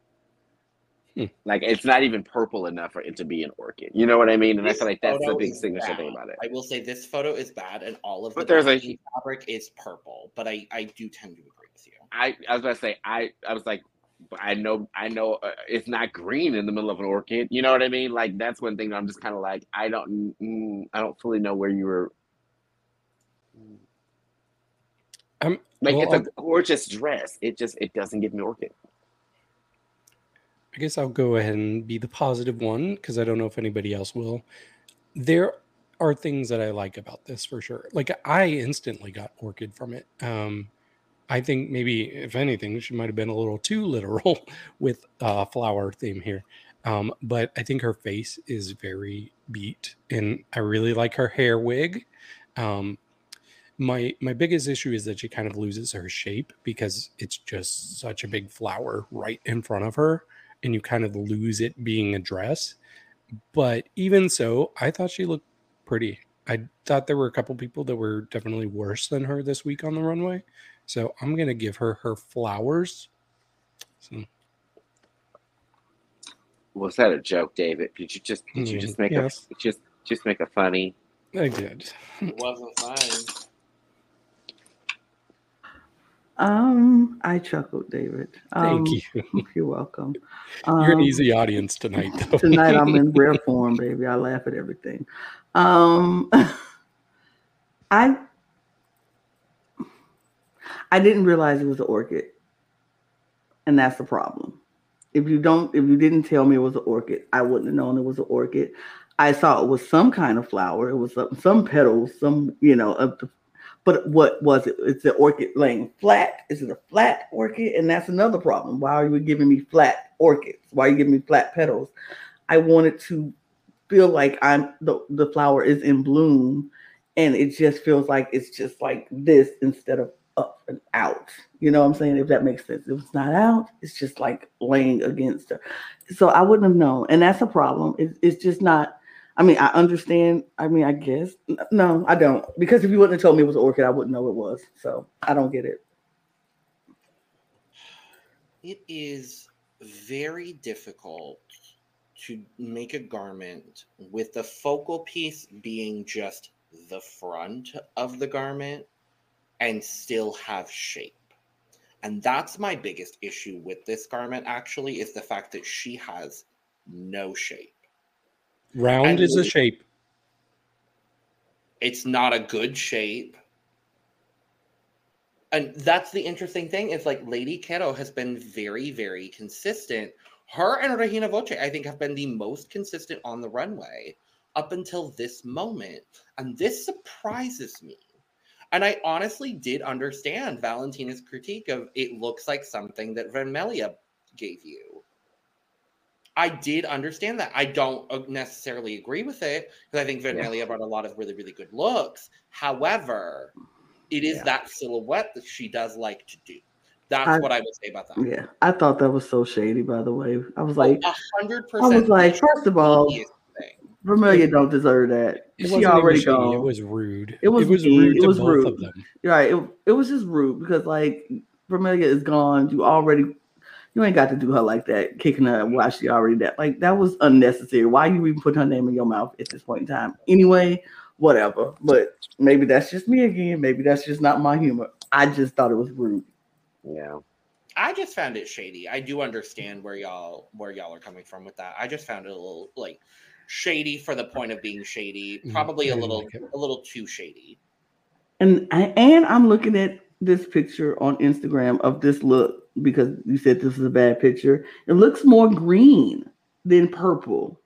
Hmm. Like it's not even purple enough for it to be an orchid. You know what I mean? And I feel like that's the big is signature bad. thing about it. I will say this photo is bad, and all of the But there's a- fabric is purple. But I I do tend to agree with you. I, I was about to say I I was like I know I know uh, it's not green in the middle of an orchid. You know what I mean? Like that's one thing I'm just kind of like I don't mm, I don't fully know where you were. Um, Like well, it's I'll- a gorgeous dress. It just it doesn't give me orchid. I guess I'll go ahead and be the positive one because I don't know if anybody else will. There are things that I like about this for sure. Like I instantly got orchid from it. Um, I think maybe if anything, she might have been a little too literal with uh, flower theme here. Um, but I think her face is very beat, and I really like her hair wig. Um, my my biggest issue is that she kind of loses her shape because it's just such a big flower right in front of her and you kind of lose it being a dress. But even so, I thought she looked pretty. I thought there were a couple people that were definitely worse than her this week on the runway. So I'm going to give her her flowers. So, Was that a joke, David? Did you just did you Mm, just make yes. a just just make a funny? I did. It wasn't fine. Um, I chuckled, David. Um, Thank you. You're welcome. You're an Um, easy audience tonight, though. Tonight I'm in rare form, baby. I laugh at everything. Um, I I didn't realize it was an orchid, and that's the problem. If you don't, if you didn't tell me it was an orchid, I wouldn't have known it was an orchid. I saw it was some kind of flower. It was some, some petals, some you know of the. But what was it? It's the orchid laying flat. Is it a flat orchid? And that's another problem. Why are you giving me flat orchids? Why are you giving me flat petals? I wanted to feel like I'm the, the flower is in bloom and it just feels like it's just like this instead of up and out. You know what I'm saying? If that makes sense. If it's not out, it's just like laying against her. So I wouldn't have known. And that's a problem. It's, it's just not. I mean, I understand. I mean, I guess. No, I don't. Because if you wouldn't have told me it was an orchid, I wouldn't know it was. So I don't get it. It is very difficult to make a garment with the focal piece being just the front of the garment and still have shape. And that's my biggest issue with this garment, actually, is the fact that she has no shape. Round is a shape. It's not a good shape. And that's the interesting thing is like Lady Kero has been very, very consistent. Her and Regina Voce, I think, have been the most consistent on the runway up until this moment. And this surprises me. And I honestly did understand Valentina's critique of it looks like something that Vermelha gave you. I did understand that. I don't uh, necessarily agree with it because I think Yeah. Vermelha brought a lot of really, really good looks. However, it is Yeah. that silhouette that she does like to do. That's I- what I would say about that. Yeah. I thought that was so shady, by the way. I was like, a hundred I percent. was like, first of all, shadiest. Vermelha don't deserve that. It she already shady, gone. It was rude. It was mean, rude it to was both rude. of them. Right. It, it was just rude because like Vermelha is gone. You already you ain't got to do her like that, kicking her while she already that. Like that was unnecessary. Why you even put her name in your mouth at this point in time? Anyway, whatever. But maybe that's just me again. Maybe that's just not my humor. I just thought it was rude. Yeah. I just found it shady. I do understand where y'all where y'all are coming from with that. I just found it a little like shady for the point of being shady. Mm, Probably I a didn't little like a little too shady. And I- and I'm looking at this picture on Instagram of this look because you said this is a bad picture. It looks more green than purple.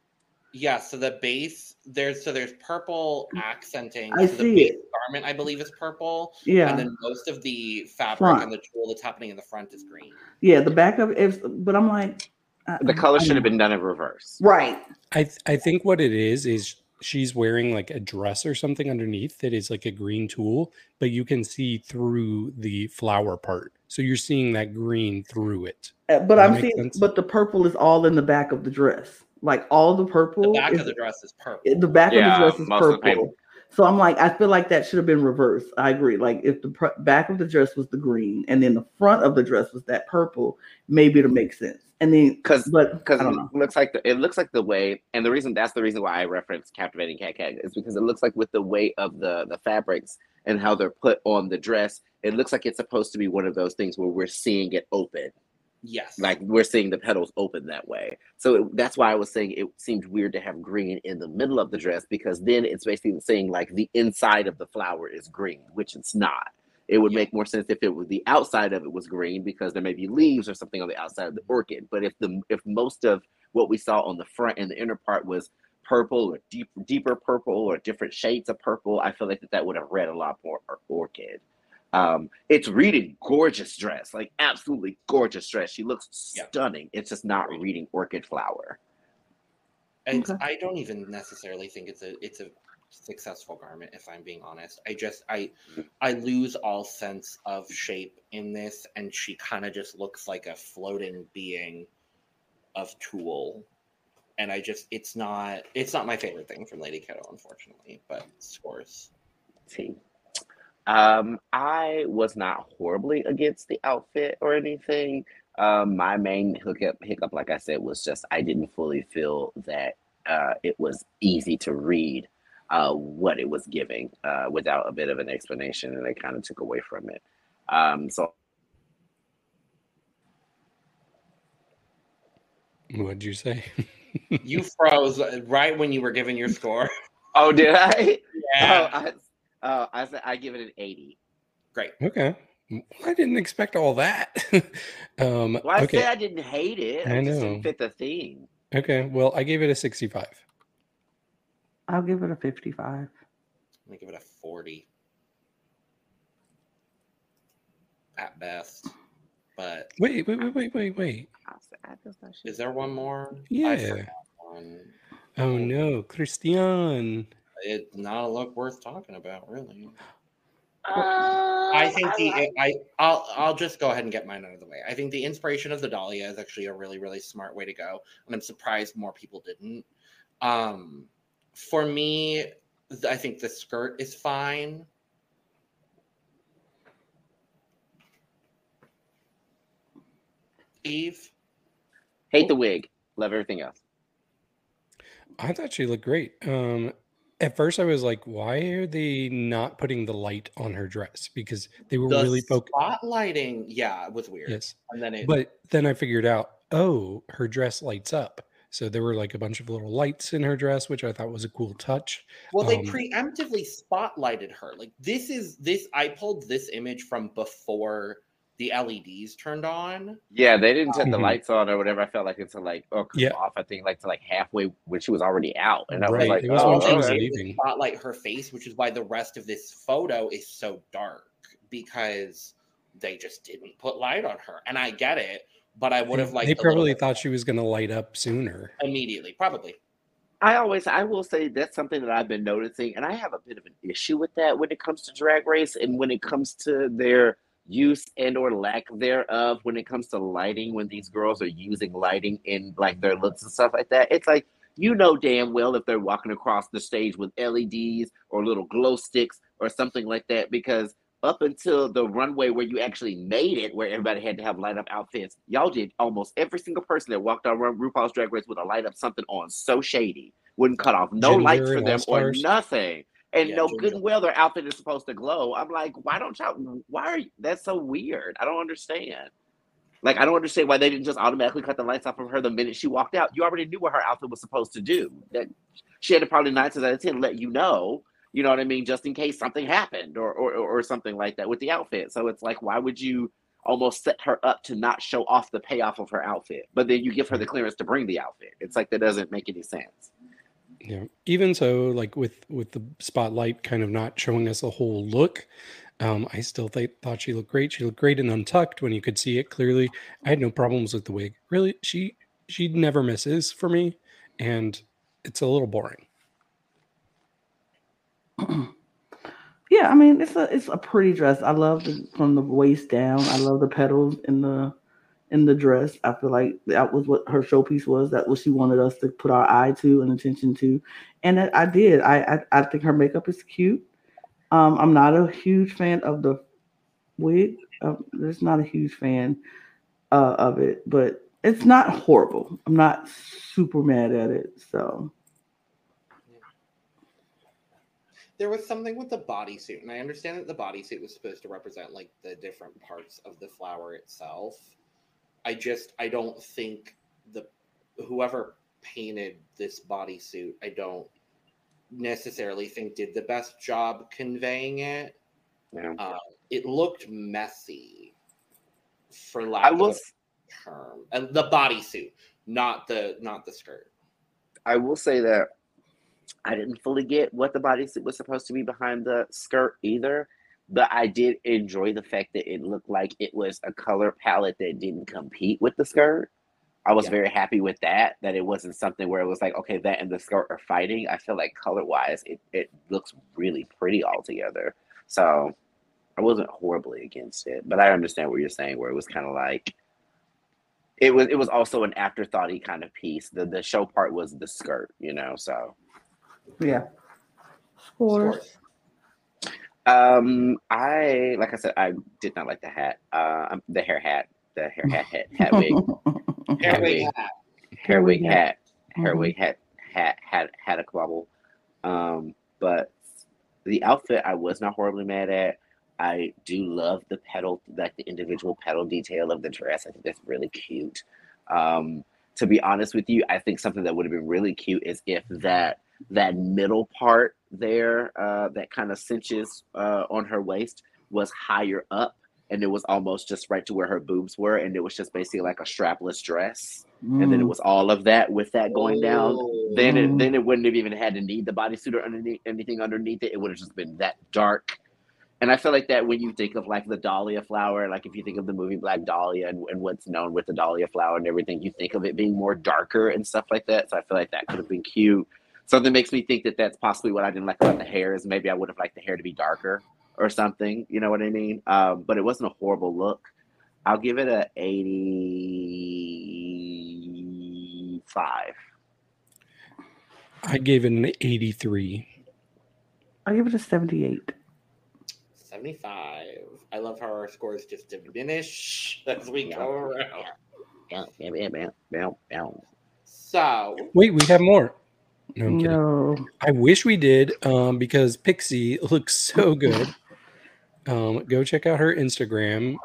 Yeah, so the base there's so there's purple accenting. I so see the base it. garment I believe is purple, Yeah. and then most of the fabric Front. and the tulle that's happening in the front is green. Yeah, the back of it, but I'm like, I- The color I should have been done in reverse. right. I th- I think what it is is she's wearing like a dress or something underneath that is like a green tulle, but you can see through the flower part. So you're seeing that green through it. Uh, But That I'm seeing, sense. but the purple is all in the back of the dress. Like all the purple. The purple, back is, of the dress is purple. the back Yeah, of the dress is most of the purple. So I'm like, I feel like that should have been reversed. I agree. Like if the pr- back of the dress was the green and then the front of the dress was that purple, maybe it'll make sense. And then, Because because it looks like the it looks like the way and the reason that's the reason why I reference captivating cat cat is because it looks like with the weight of the the fabrics and how they're put on the dress, it looks like it's supposed to be one of those things where we're seeing it open, Yes. like we're seeing the petals open that way. So it, that's why I was saying it seemed weird to have green in the middle of the dress because then it's basically saying like the inside of the flower is green, which it's not. It would Yeah. make more sense if it was the outside of it was green because there may be leaves or something on the outside of the orchid. But if the if most of what we saw on the front and the inner part was purple or deep deeper purple or different shades of purple, I feel like that, that would have read a lot more or- orchid. Um, it's reading gorgeous dress, like absolutely gorgeous dress. She looks Yeah. stunning. It's just not reading orchid flower. And Okay. I don't even necessarily think it's a it's a successful garment if I'm being honest. I just I I lose all sense of shape in this and she kind of just looks like a floating being of tulle. And I just it's not it's not my favorite thing from Lady Kero unfortunately, but scores. See. Um, I was not horribly against the outfit or anything. Um, my main hookup hiccup, like I said, was just I didn't fully feel that uh, it was easy to read uh, what it was giving uh, without a bit of an explanation, and it kind of took away from it. Um, so What'd you say? You froze right when you were giving your score. oh, did I? Yeah. Oh, I, oh, I said I give it an eighty. Great. okay. I didn't expect all that. um, Well, I okay. said I didn't hate it. I, I just know. didn't fit the theme. Okay. Well, I gave it a 65. I'll give it a 55. I'm gonna give it a 40 at best. But Wait, wait, wait, wait, wait, wait. I said, I just thought she is there one more? Yeah. forgot one. Oh no, Cristian. It's not a look worth talking about, really. Uh, I think the like- I I'll I'll just go ahead and get mine out of the way. I think the inspiration of the Dahlia is actually a really really smart way to go, and I'm surprised more people didn't. Um, for me, I think the skirt is fine. Eve, hate the wig, love everything else. I thought she looked great. Um, at first, I was like, why are they not putting the light on her dress? Because they were the really focused. spotlighting, yeah, it was weird. Yes. And then it, But then I figured out, oh, her dress lights up. So there were like a bunch of little lights in her dress, which I thought was a cool touch. Well, they Um, preemptively spotlighted her. Like this is this. I pulled this image from before the LEDs turned on. Yeah, they didn't turn the Mhm. lights on or whatever. I felt like until like or come Yeah. off. I think like to like halfway when she was already out, and I was like, it was oh, when she was okay. They leaving. Spotlight her face, which is why the rest of this photo is so dark because they just didn't put light on her. And I get it, but I would have liked. they probably thought she was going to light up sooner. immediately, probably. I always, I will say that's something that I've been noticing, and I have a bit of an issue with that when it comes to Drag Race and when it comes to their use and or lack thereof when it comes to lighting when these girls are using lighting in like their looks and stuff like that. It's like you know damn well if they're walking across the stage with leds or little glow sticks or something like that because up until the runway where you actually made it where everybody had to have light up outfits y'all did almost every single person that walked on Ru- rupaul's drag race with a light up something on so shady wouldn't cut off no Ginger lights for them or nothing and Yeah, no Ginger. good and well their outfit is supposed to glow. I'm like, why don't y'all? Why are you, that's so weird? I don't understand. Like, I don't understand why they didn't just automatically cut the lights off of her the minute she walked out. You already knew what her outfit was supposed to do. That she had to probably nine times out of ten let you know. You know what I mean? Just in case something happened or or or something like that with the outfit. So it's like, why would you? Almost set her up to not show off the payoff of her outfit, but then you give her the clearance to bring the outfit. It's like that doesn't make any sense. Yeah. Even so, like with with the spotlight kind of not showing us a whole look, um, I still th- thought she looked great. She looked great and untucked when you could see it clearly. I had no problems with the wig. Really, she she never misses for me, and it's a little boring. yeah, I mean it's a it's a pretty dress. I love the from the waist down. I love the petals in the in the dress. I feel like that was what her showpiece was. That what she wanted us to put our eye to and attention to, and I did. I, I I think her makeup is cute. Um, I'm not a huge fan of the wig. Uh, there's not a huge fan uh, of it, but it's not horrible. I'm not super mad at it. So there was something with the bodysuit, and I understand that the bodysuit was supposed to represent like the different parts of the flower itself. I just I don't think the whoever painted this bodysuit, I don't necessarily think did the best job conveying it. Yeah. Uh, it looked messy, for lack I will, of a term. And the bodysuit, not the not the skirt. I will say that I didn't fully get what the bodysuit was supposed to be behind the skirt either, but I did enjoy the fact that it looked like it was a color palette that didn't compete with the skirt. I was Yeah. very happy with that. That it wasn't something where it was like, okay, that and the skirt are fighting. I feel like color wise, it, it looks really pretty altogether. So I wasn't horribly against it, but I understand what you're saying, where it was kind of like it was. It was also an afterthoughty kind of piece. The the show part was the skirt, you know. So yeah, scores. Scores. Um, I like I said, I did not like the hat. Uh, um, the hair hat, the hair hat, hat, hat wig. Hair Hair wig wig. hat. hair wig hat, hair Mhm. wig hat, hat, hat, had a quabble. Um, but the outfit I was not horribly mad at. I do love the petal, like the individual petal detail of the dress. I think that's really cute. Um, to be honest with you, I think something that would have been really cute is if that that middle part there, uh, that kind of cinches uh, on her waist, was higher up, and it was almost just right to where her boobs were, and it was just basically like a strapless dress and then it Mm. was all of that with that going down. Oh. Then it Mm. then it wouldn't have even had to need the bodysuit or underneath anything underneath it. It would have just been that dark. And I feel like that when you think of like the dahlia flower, like if you think of the movie Black Dahlia and, and what's known with the dahlia flower and everything, you think of it being more darker and stuff like that. So I feel like that could have been cute. Something makes me think that that's possibly what I didn't like about the hair is maybe I would have liked the hair to be darker or something. You know what I mean? Um, but it wasn't a horrible look. I'll give it a 85. I gave it an 83. I give it a 78. 75. I love how our scores just diminish as we go around. Bow, bow, bow, bow, bow, bow. So, Wait, we have more. No, I'm. No. I wish we did um, because Pixie looks so good. Um, go check out her Instagram.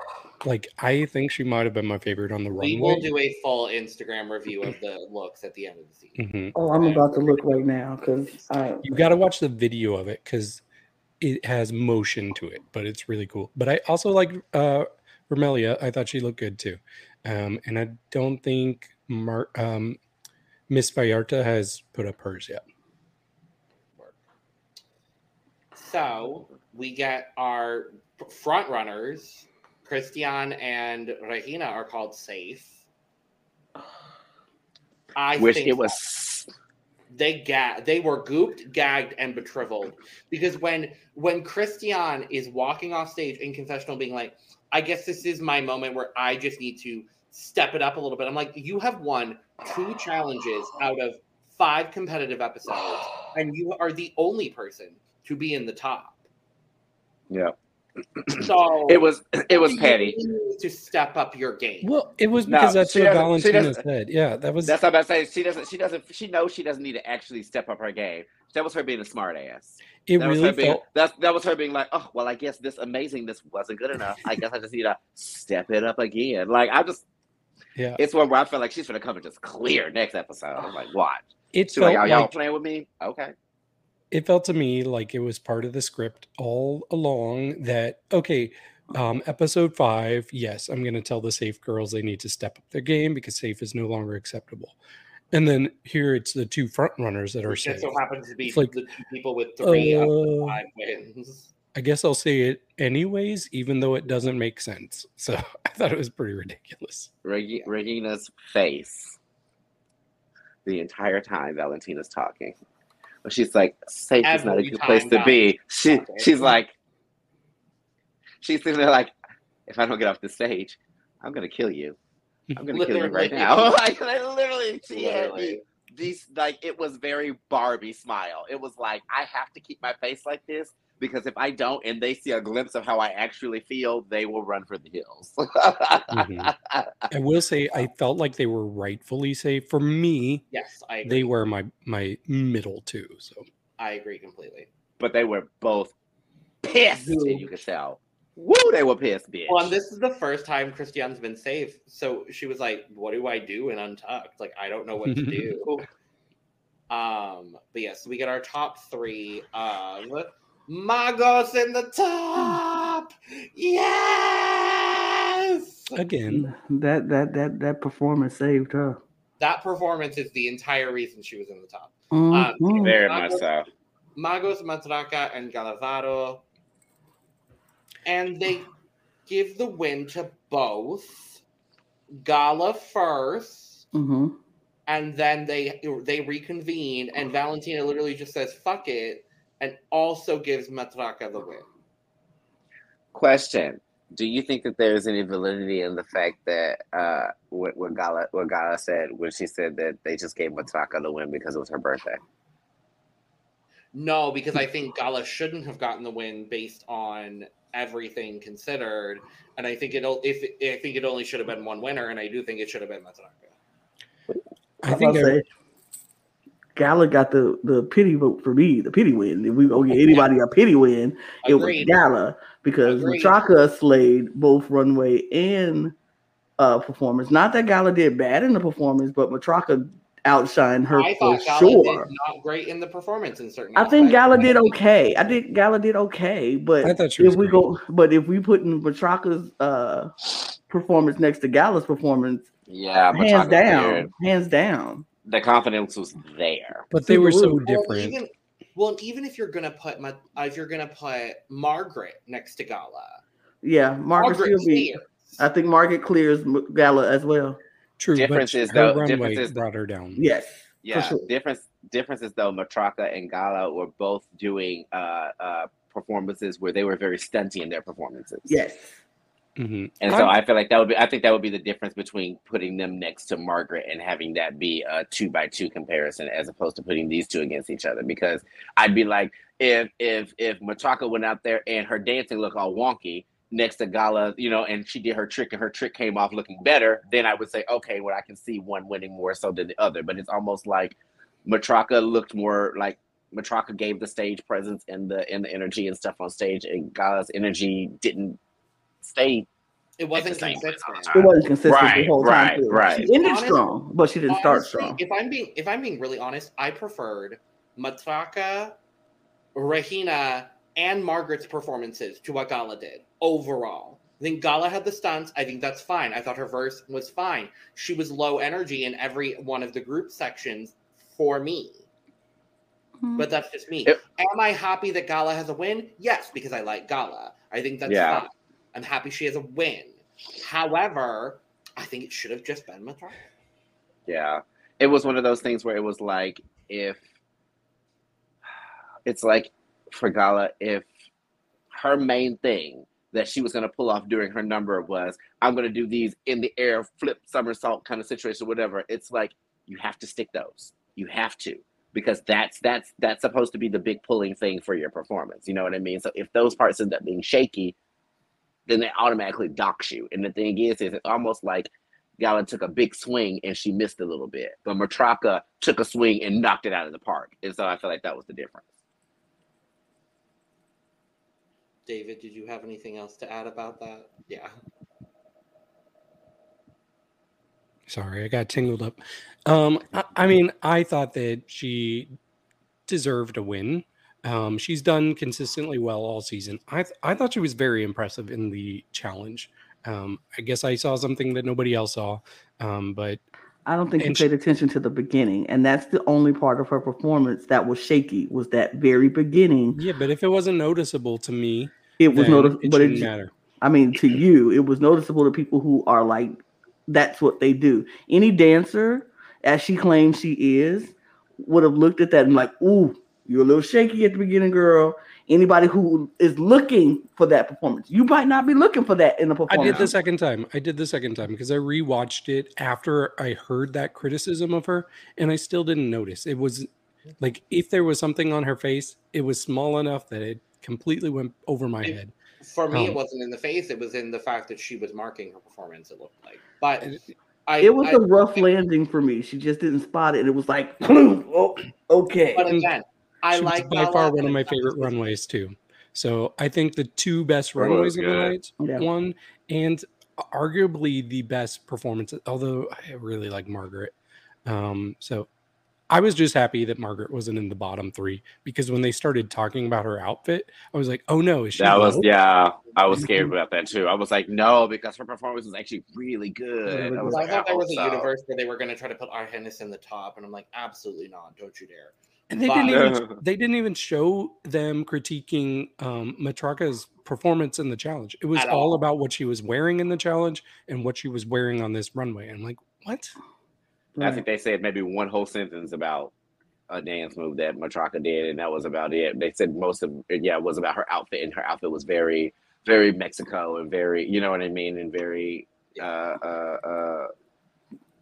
Like, I think she might have been my favorite on the we runway. will do a full Instagram review of the looks at the end of the season. Mhm. Oh, I'm about to look right now because I. You got to watch the video of it because it has motion to it, but it's really cool. But I also like uh, Vermelha. I thought she looked good too. Um, and I don't think Mar- um, Miss Vallarta has put up hers yet. So, we get our front runners. Cristian and Regina are called safe. I Wish think it was. they ga- they were gooped, gagged, and betriveled because when when Cristian is walking off stage in confessional, being like, "I guess this is my moment where I just need to step it up a little bit." I'm like, "You have won two challenges out of five competitive episodes, and you are the only person to be in the top." Yeah. So It was it was you petty. to step up your game. Well, it was No, because that's what doesn't- she Valentina doesn't- said. Yeah, that was That's what I'm about to say. She doesn't she doesn't she knows she doesn't need to actually step up her game. That was her being a smart ass. it. That was Really her being felt that's that was her being like, oh well I guess this amazingness wasn't good enough. I guess I just need to step it up again. Like I just yeah. it's one where I feel like she's gonna come and just clear next episode. I'm like, watch. It She's like, felt y'all, y'all like playing with me? Okay. it felt to me like it was part of the script all along that okay um episode five yes i'm going to tell the safe girls they need to step up their game because safe is no longer acceptable And then here it's the two front runners that are Which just safe. so happens to be It's like, the two people with three of the Uh, five wins. I guess I'll say it anyways, even though it doesn't make sense. So I thought it was pretty ridiculous. Reg- Regina's face the entire time Valentina's talking. But she's like, safe is not a good place to be. She she's like she's sitting there like, if I don't get off the stage, I'm gonna kill you. I'm gonna kill you right now. like literally she had me Literally. these like it was very Barbie smile. It was like I have to keep my face like this because if I don't and they see a glimpse of how I actually feel, they will run for the hills. Mhm. I will say I felt like they were rightfully safe. For me, Yes, I agree. they were my my middle two. So I agree completely. but they were both pissed, and you could tell. Woo, they were pissed, bitch. Well, and this is the first time Cristian's been safe. So she was like, What do I do in Untucked? Like, I don't know what to do. um, but yes, we get our top three of Magos in the top. Yes. again, That that that that performance saved her. That performance is the entire reason she was in the top. Mhm. Very much so. Magos, Matraka, and Gala Varo. And they give the win to both. Gala first, Mhm. and then they they reconvene, and Valentina literally just says "fuck it," and also gives Matraka the win. Question: Do you think that there's any validity in the fact that uh, what, what Gala what Gala said when she said that they just gave Matraka the win because it was her birthday? No, because I think Gala shouldn't have gotten the win based on everything considered, and I think it if I think it only should have been one winner, and I do think it should have been Matraka. I think I, say, Gala got the the pity vote for me, the pity win. If we gonna get anybody a pity win, it was Gala because Agreed. Matraka slayed both runway and uh performance. Not that Gala did bad in the performance, but Matraka outshined her I for thought Gala sure. did not great in the performance in certain. I think. Gala did okay. I think Gala did okay, but I thought she if we great. go, but if we put in Matraka's uh performance next to Gala's performance, Yeah, hands Matraka down, cleared. hands down. The confidence was there. but they were so Well, Well, different. even well, even if you're gonna put Ma- uh, if you're gonna put Margaret next to Gala, Yeah, Margaret Margaret still beat. clears. I think Margaret clears Gala as well. True, Difference but is, though- runway difference is- brought her down. Yes, Yeah, sure. difference differences though. Matraka and Gala were both doing uh, uh, performances where they were very stunty in their performances. yes. Mhm. And so I feel like that would be I think that would be the difference between putting them next to Margaret and having that be a two by two comparison as opposed to putting these two against each other. Because I'd be like, if if if Matraka went out there and her dancing looked all wonky next to Gala, you know, and she did her trick and her trick came off looking better, then I would say, okay, well I can see one winning more so than the other. But it's almost like Matraka looked more like Matraka gave the stage presence and the and the energy and stuff on stage, and Gala's energy didn't stay It wasn't the same place all the consistent. It wasn't consistent the whole right, time. too. right. She ended Honest- strong, but she didn't start strong. If I'm being if I'm being really honest, I preferred Matraka, Regina, and Margaret's performances to what Gala did overall. I think Gala had the stunts. I think that's fine. I thought her verse was fine. She was low energy in every one of the group sections for me. Mm-hmm. But that's just me. It- Am I happy that Gala has a win? Yes, because I like Gala. I think that's Yeah. fine. I'm happy she has a win. However, I think it should have just been Matraka. Yeah. It was one of those things where it was like if it's like for Gala, if her main thing that she was gonna pull off during her number was I'm gonna do these in the air flip somersault kind of situation, whatever, it's like you have to stick those. You have to. Because that's that's that's supposed to be the big pulling thing for your performance. You know what I mean? So if those parts end up being shaky, then they automatically docks you. And the thing is, is it's almost like Gala took a big swing and she missed a little bit, but Matraka took a swing and knocked it out of the park. And so I feel like that was the difference. David, did you have anything else to add about that? Yeah. Sorry, I got tingled up. Um, I, I mean, I thought that she deserved a win. Um, she's done consistently well all season. I th- I thought she was very impressive in the challenge. Um, I guess I saw something that nobody else saw, um, but I don't think you paid attention to the beginning, and that's the only part of her performance that was shaky. Was that very beginning? Yeah, but if it wasn't noticeable to me, It was noticeable, but it, matter. I mean, to you, it was noticeable to people who are like, that's what they do. Any dancer, as she claims she is, would have looked at that and like, ooh, you're a little shaky at the beginning, girl. Anybody who is looking for that performance, you might not be looking for that in the performance. I did the second time. I did the second time because I rewatched it after I heard that criticism of her, and I still didn't notice. It was like if there was something on her face, it was small enough that it completely went over my It- head. For me, it Um, wasn't in the face; it was in the fact that she was marking her performance. It looked like, but And I, It was I, a rough landing for me. She just didn't spot it. It was like, oh, okay. But again, I she was like by Bella, far one of my favorite runways too. So I think the two best Oh, runways of the night, Yeah. one and arguably the best performance. Although I really like Margaret, um, so I was just happy that Margaret wasn't in the bottom three because when they started talking about her outfit, I was like, "Oh no, is she?" That was yeah. I was scared about that too. I was like, no, because her performance was actually really good. Really I was Well, I like, thought there hope was a so. universe where they were going to try to put Argennis in the top, and I'm like, absolutely not! Don't you dare! And they But- didn't even they didn't even show them critiquing um Matraka's performance in the challenge. It was all all. about what she was wearing in the challenge and what she was wearing on this runway. I'm like, what? I think they said maybe one whole sentence about a dance move that Matraka did, and that was about it. They said most of it, yeah, it was about her outfit, and her outfit was very, very Mexico and very, you know what I mean, and very uh, uh, uh,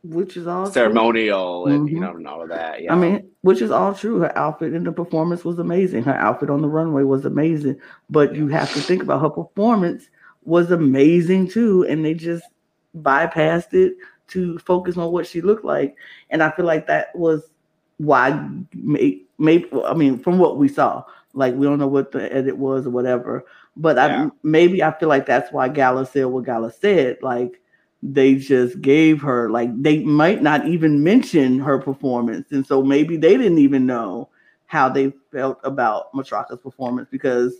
which is all true. ceremonial, and you Mhm. know, and all of that. Yeah, I mean, which is all true. Her outfit and the performance was amazing. Her outfit on the runway was amazing. But you have to think about her performance was amazing too, and they just bypassed it to focus on what she looked like. And I feel like that was why maybe, maybe I mean, from what we saw, like we don't know what the edit was or whatever. But Yeah. I maybe I feel like that's why Gala said what Gala said. Like they just gave her like they might not even mention her performance. And so maybe they didn't even know how they felt about Matraka's performance because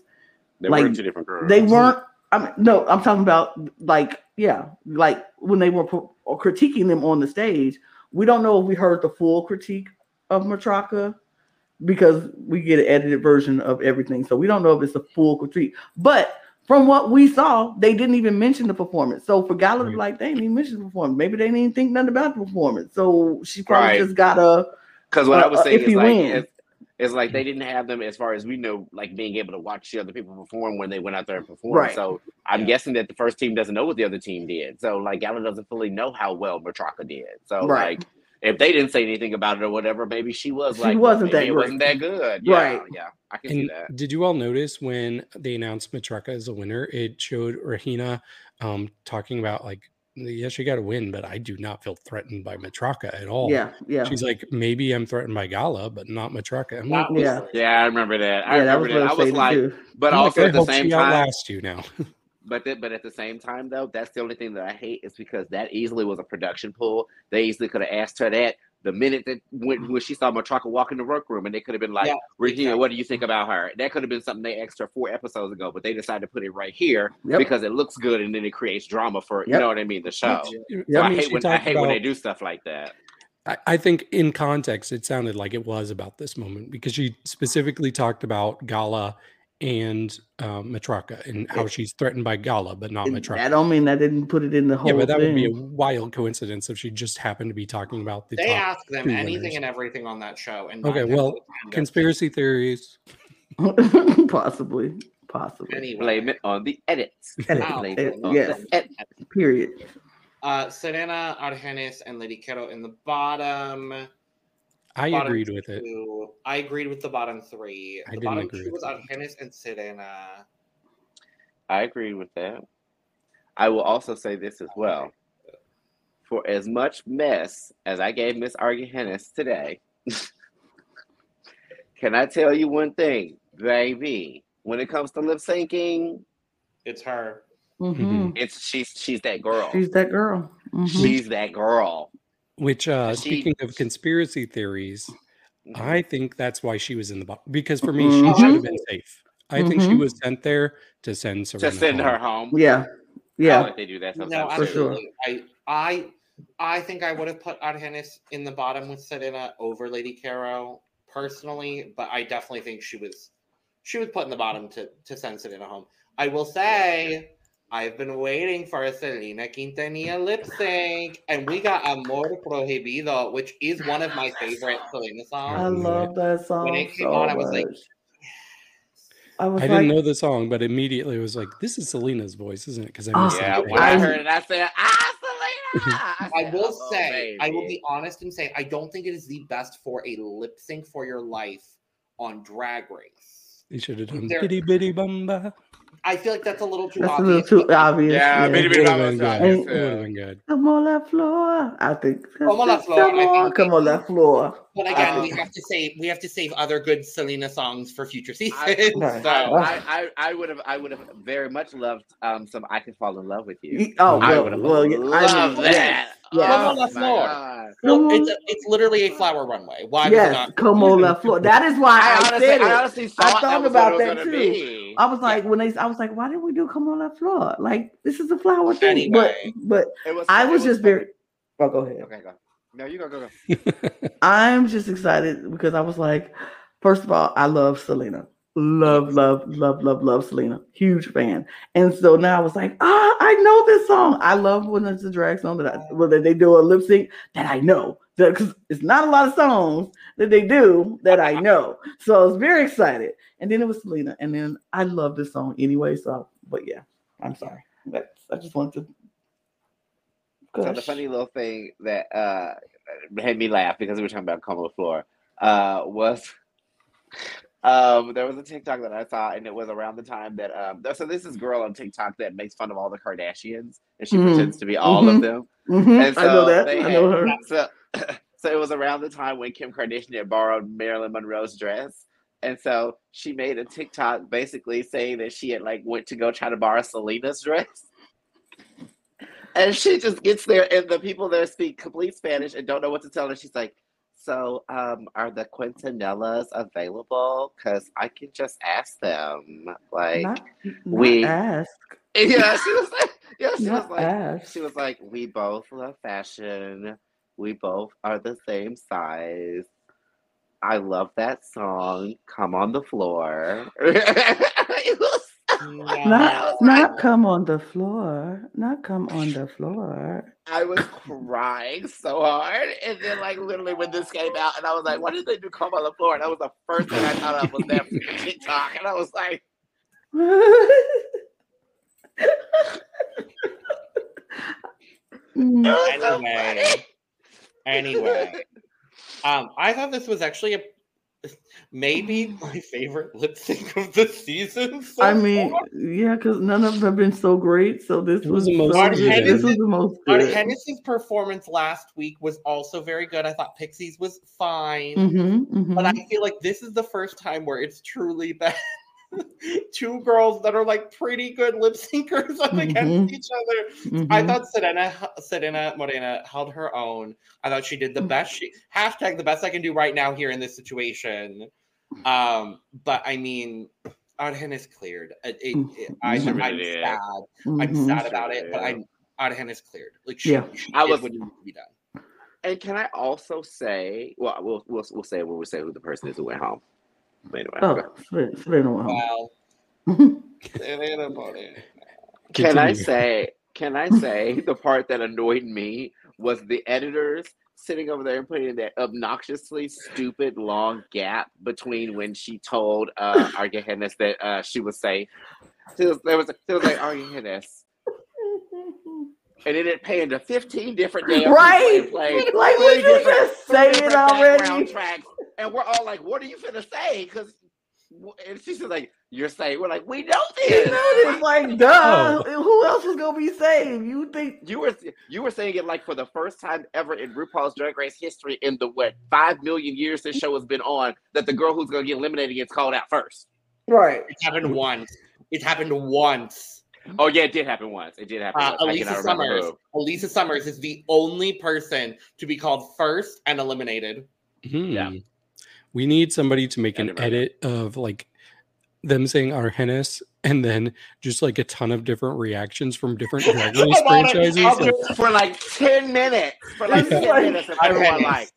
they like, were two different girls. they weren't I mean no I'm talking about like yeah like when they were pro- critiquing them on the stage we don't know if we heard the full critique of Matraka because we get an edited version of everything. So we don't know if it's a full critique. But from what we saw, they didn't even mention the performance. So for Gala to be like, they didn't even mention the performance. Maybe they didn't even think nothing about the performance. So she probably Right. just got a Because what I uh, was saying is like, it's, it's like they didn't have them as far as we know, like being able to watch the other people perform when they went out there and performed. Right. So I'm Yeah. guessing that the first team doesn't know what the other team did. So like Gala doesn't fully know how well Matraka did. So Right. like if they didn't say anything about it or whatever, maybe she was She like, wasn't maybe that it wasn't that good. Yeah, Right. Yeah, I can see that. did you all notice when they announced Matraka as a winner, it showed Regina um, talking about like, yeah, she got to win, but I do not feel threatened by Matraka at all. yeah, yeah. She's like, maybe I'm threatened by Gala, but not Matraka. I'm like, Yeah. Yeah, I remember that. I yeah, that remember was that. I was like, too. but I'm like, also I at the hope same she time, outlast you now. But th- but at the same time though, that's the only thing that I hate is because that easily was a production pull. They easily could have asked her that the minute that when, when she saw Matraka walk in the workroom, and they could have been like, Yeah, Regina, exactly. what do you think about her? That could have been something they asked her four episodes ago, but they decided to put it right here Yep. because it looks good, and then it creates drama for you know what I mean, the show. You- So I I, mean, hate when I talked hate when they do stuff like that. I, I think in context, it sounded like it was about this moment because she specifically talked about Gala and um, Matraka and how It- she's threatened by Gala, but not It- Matraka. That don't mean that didn't put it in the whole yeah, but that would be a wild coincidence if she just happened to be talking about the They top. ask them anything winners. and everything on that show, and Okay, well, out of 10 they'll say, Conspiracy theories. possibly, possibly. Anyway, Blame it on the edits. Edit. Blame it on yes. the edits. Period. uh, Serena, Argennis, and Lady Kero in the bottom. I bottom agreed with it. I agreed with the bottom three. I the didn't bottom agree two with was that. Argennis and Serena. I agree with that. I will also say this as well. For as much mess as I gave Miss Argy Hennis today, can I tell you one thing, baby? When it comes to lip syncing, It's her. hmm it's she's she's that girl. She's that girl. Mhm. She's that girl. Which, uh, She- speaking of conspiracy theories, Mhm. I think that's why she was in the bottom. Because for me, she should have been safe. I think she Mhm. was sent there to send Serena to send home. her home. Yeah, I yeah. like they do that No, sometimes. for sure. absolutely. I, I, I think I would have put Argennis in the bottom with Serena over Lady Kero personally, but I definitely think she was she was put in the bottom to to send Serena home. I will say I've been waiting for a Selena Quintanilla lip sync, and we got Amor Prohibido, which is one of my favorite Selena songs. I love that song. When it came so on, I was like, much. I was I like, didn't know the song, but immediately was like, "This is Selena's voice, isn't it?" Because I Oh, Yeah, it. when I I- heard it, I said, "Ah, Selena!" I said, will "Oh, say, I will be honest and say, I don't think it is the best for a lip sync for your life on Drag Race. They should have done There- Bidi Bidi Bom Bom. I feel like that's a little too that's a obvious. little too but- obvious. Yeah, yeah. bitty It bitty would have been good. is, It would have been good. Como la Flor. I think. Come on that floor, Come on, think- Como la Flor. But again, we have to save we have to save other good Selena songs for future seasons. I, so I, I, I would have, I would have very much loved um, some "I Can Fall in Love with You." Oh, I well, would have well, yeah, I loved mean, that. Yes, yes. Come on Oh, the my floor. God. well, Come it's on. it's literally a flower runway. Why Yes, not? Como la Flor. That is why I I, honestly, said it. I honestly thought, thought that was about what it that was too. be. I was like, when they, I was like, why didn't we do "Como la Flor"? Like, this is a flower thing. Anyway. But, but was, I it was just very. Oh, go ahead. Okay, go. No, you go, go, go. I'm just excited because I was like, first of all, I love Selena. Love, love, love, love, love Selena. Huge fan. And so now I was like, ah, I know this song. I love when it's a drag song that I, well, that they do a lip sync that I know. Because it's not a lot of songs that they do that I know. So I was very excited. And then it was Selena. And then I love this song anyway. So, but yeah, I'm sorry. That's, I just wanted to. So the funny little thing that uh, made me laugh because we were talking about Como Floor uh, was um, there was a TikTok that I saw, and it was around the time that um, so this is girl on TikTok that makes fun of all the Kardashians, and she Mhm. pretends to be all Mhm. of them. Mhm, And I know that. they I know her. So, so it was around the time when Kim Kardashian had borrowed Marilyn Monroe's dress. And so she made a TikTok basically saying that she had like went to go try to borrow Selena's dress. And she just gets there and the people there speak complete Spanish and don't know what to tell her. She's like, So um are the Quintanillas available? Cause I can just ask them. Like not, not we- ask. Yeah, she was like yeah, she was like ask. she was like, "We both love fashion. We both are the same size. I love that song. Come on the floor." It was- Yeah. Not, not come on the floor. Not come on the floor. I was crying so hard, and then like literally when this came out, and I was like, "Why did they do come on the floor?" And that was the first thing I thought of was that TikTok, and I was like, "It was so Anyway. Anyway, um, I thought this was actually a maybe my favorite lip sync of the season. So I mean, far. yeah, because none of them have been so great. So this It was, was the most so good. good. This was the most Our good. Hennessy's performance last week was also very good. I thought Pixie's was fine, Mhm, mhm. but I feel like this is the first time where it's truly been two girls that are like pretty good lip syncers up against Mhm. each other. I Mhm. thought Serena Serena Morena held her own. I thought she did the Mm. best. She hashtag the best I can do right now here in this situation. Um, but I mean, Argennis cleared. It, it, it- I. I'm Yeah. sad. I'm Mhm. sad about it, but Yeah. I'm Argennis cleared. Like she, Yeah. she I did was- what needed to be done. And can I also say, well, we'll we'll, we'll say when we say who the person is who went home. Anyway, Oh, Serena- Serena went home. Well, Mhm. Serena Morena. Can I say, can I say the part that annoyed me was the editors sitting over there and putting that obnoxiously stupid long gap between when she told uh Argennis that uh she was safe. There was, there was, there was like Argennis. And it didn't pay into 15 different damn Right? people and played Like, three would you different- just say it already? Tracks. And we're all like, what are you finna say? Because and she's just like, you're saying, we're like, we know You this. know, it's like, duh. Who else is gonna be saved? You think? You were you were saying it like for the first time ever in RuPaul's Drag Race history in the what five million years this show has been on that the girl who's gonna get eliminated gets called out first. Right. It's happened once. It happened once. Oh yeah, it did happen once. It did happen. Uh, once. Elisa cannot Summers. who. Elisa Summers is the only person to be called first and eliminated. Yeah. We need somebody to make I an remember. edit of like them saying our Argennis and then just like a ton of different reactions from different Drag Race I'm on it. franchises. I'll do it. for like 10 minutes. For like Yeah. 10 minutes. And everyone like,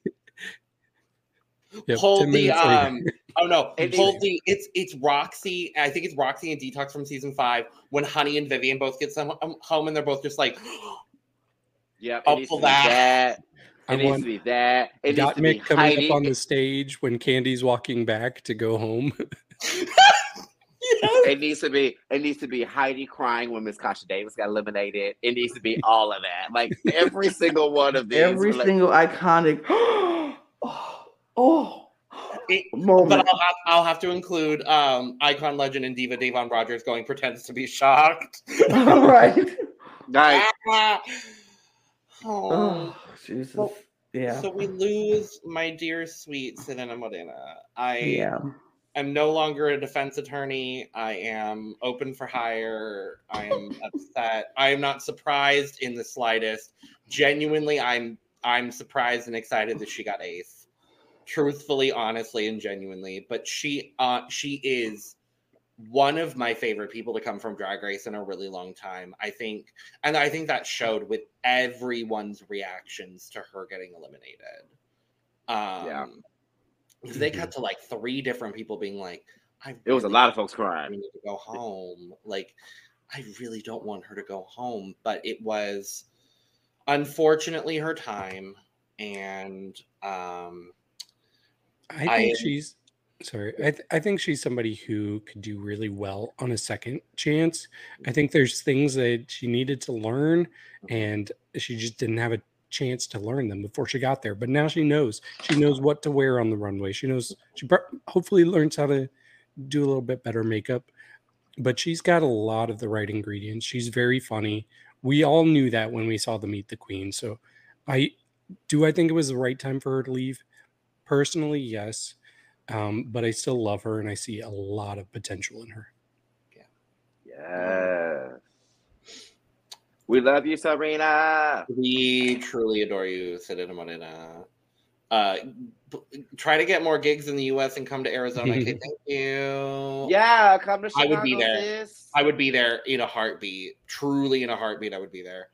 yep, Hold the minutes later. um. Oh no! Hold the. It's it's Roxxxy. I think it's Roxxxy and Detox from season five when Honey and Vivienne both get some um, home and they're both just like, yep, I'll it needs to pull that. that. I It needs to be that. It needs Got to be Mick coming Heidi. up on the stage when Candy's walking back to go home. It needs to be. It needs to be Heidi crying when Miss Kasha Davis got eliminated. It needs to be all of that. Like every single one of these. Every like, single iconic. oh, oh It- but. I'll have, I'll have to include um icon legend and diva Davon Rogers going pretends to be shocked. All right. like, Ah. oh. Jesus. Well, yeah. So we lose my dear sweet Selena Morena. I yeah. am no longer a defense attorney. I am open for hire. I am upset. I am not surprised in the slightest. Genuinely, I'm I'm surprised and excited that she got ace. Truthfully, honestly, and genuinely, but she uh she is one of my favorite people to come from drag race in a really long time. I think and I think that showed with everyone's reactions to her getting eliminated. Um Yeah. because they cut to like three different people being like, I it was a lot of folks don't crying. need to go home. Like, I really don't want her to go home, but it was unfortunately her time, and um, I think I- she's sorry. I th- I think she's somebody who could do really well on a second chance. I think there's things that she needed to learn, and she just didn't have a chance to learn them before she got there. But now she knows. She knows what to wear on the runway. She knows. She hopefully learns how to do a little bit better makeup. But she's got a lot of the right ingredients. She's very funny. We all knew that when we saw the Meet the Queen. So, I do. I think it was the right time for her to leave. Personally, yes. Um, but I still love her and I see a lot of potential in her. Yeah. Yes. We love you, Sabrina. we truly adore you, Selena Morena. Uh, b- try to get more gigs in the U.S. and come to Arizona. Okay, thank you. Yeah, come to I would be there. sis. I would be there in a heartbeat. Truly, in a heartbeat, I would be there.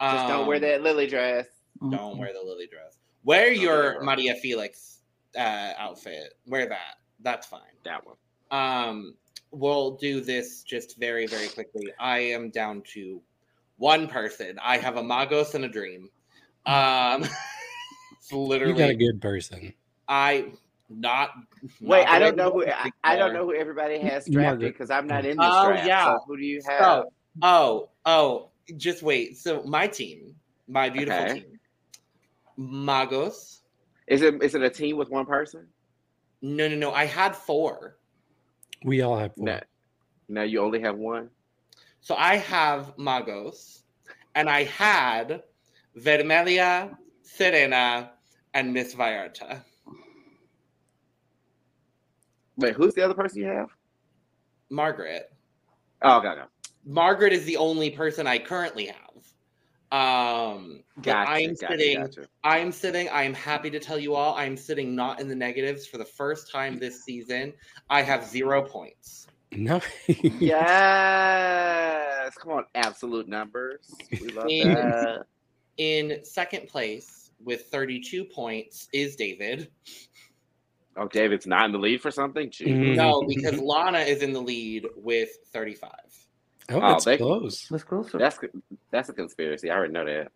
Just don't wear Um, that lily dress. Don't wear the lily dress. Wear your wear it. Maria Felix uh, outfit. Wear that. That's fine. That one. Um, we'll do this just very, very quickly. I am down to one person. I have a Magos and a dream. Um, it's You literally. got a good person. I not. Wait, not I don't know who I, I don't know who everybody has drafted because I'm not in this Oh, draft. yeah. So who do you have? So, oh, oh, just wait. So my team, my beautiful Okay. team, Magos. Is it is it a team with one person? No, no, no. I had four. We all have one. No. No, you only have one. So I have Magos, and I had Vermelha, Serena, and Miss Vallarta. Wait, who's the other person you have? Margaret. Oh, okay, okay. Margaret is the only person I currently have. Um, Gotcha, I'm gotcha, sitting. gotcha. I am sitting. I am happy to tell you all. I am sitting not in the negatives for the first time this season. I have zero points. No. Yes. Come on, absolute numbers. We love In- that. In second place with 32 points is David. Oh, David's not in the lead for something? Jeez. Mhm. No, because Lana is in the lead with 35. Oh, Oh, that's they- close. Let's closer. That's that's a conspiracy. I already know that.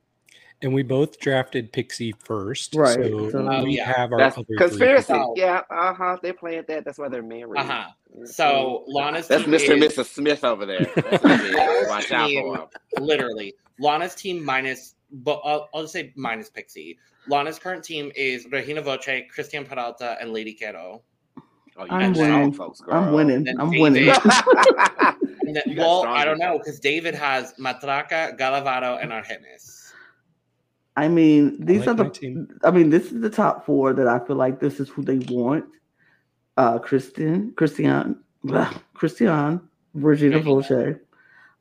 And we both drafted Pixie first. Right, So so- we yeah. have our That's other conspiracy. Yeah, uh huh. They planned that. That's why they're married. Uh huh. So Lana's That's team Mr. and is Mrs. Smith over there. That's what it is. Watch out for him. literally Lana's team minus, but I'll, I'll just say minus Pixie. Lana's current team is Regina Voce, Cristian Peralta, and Lady Kero. Oh, you I'm winning. folks. I'm winning. I'm David. winning. And then, You well, I don't know because David has Matraka, Galavaro, and Argennis. I mean, these like are the. team. I mean, this is the top four that I feel like this is who they want. Uh, Kristen, Cristian, blah, Cristian, Virginia There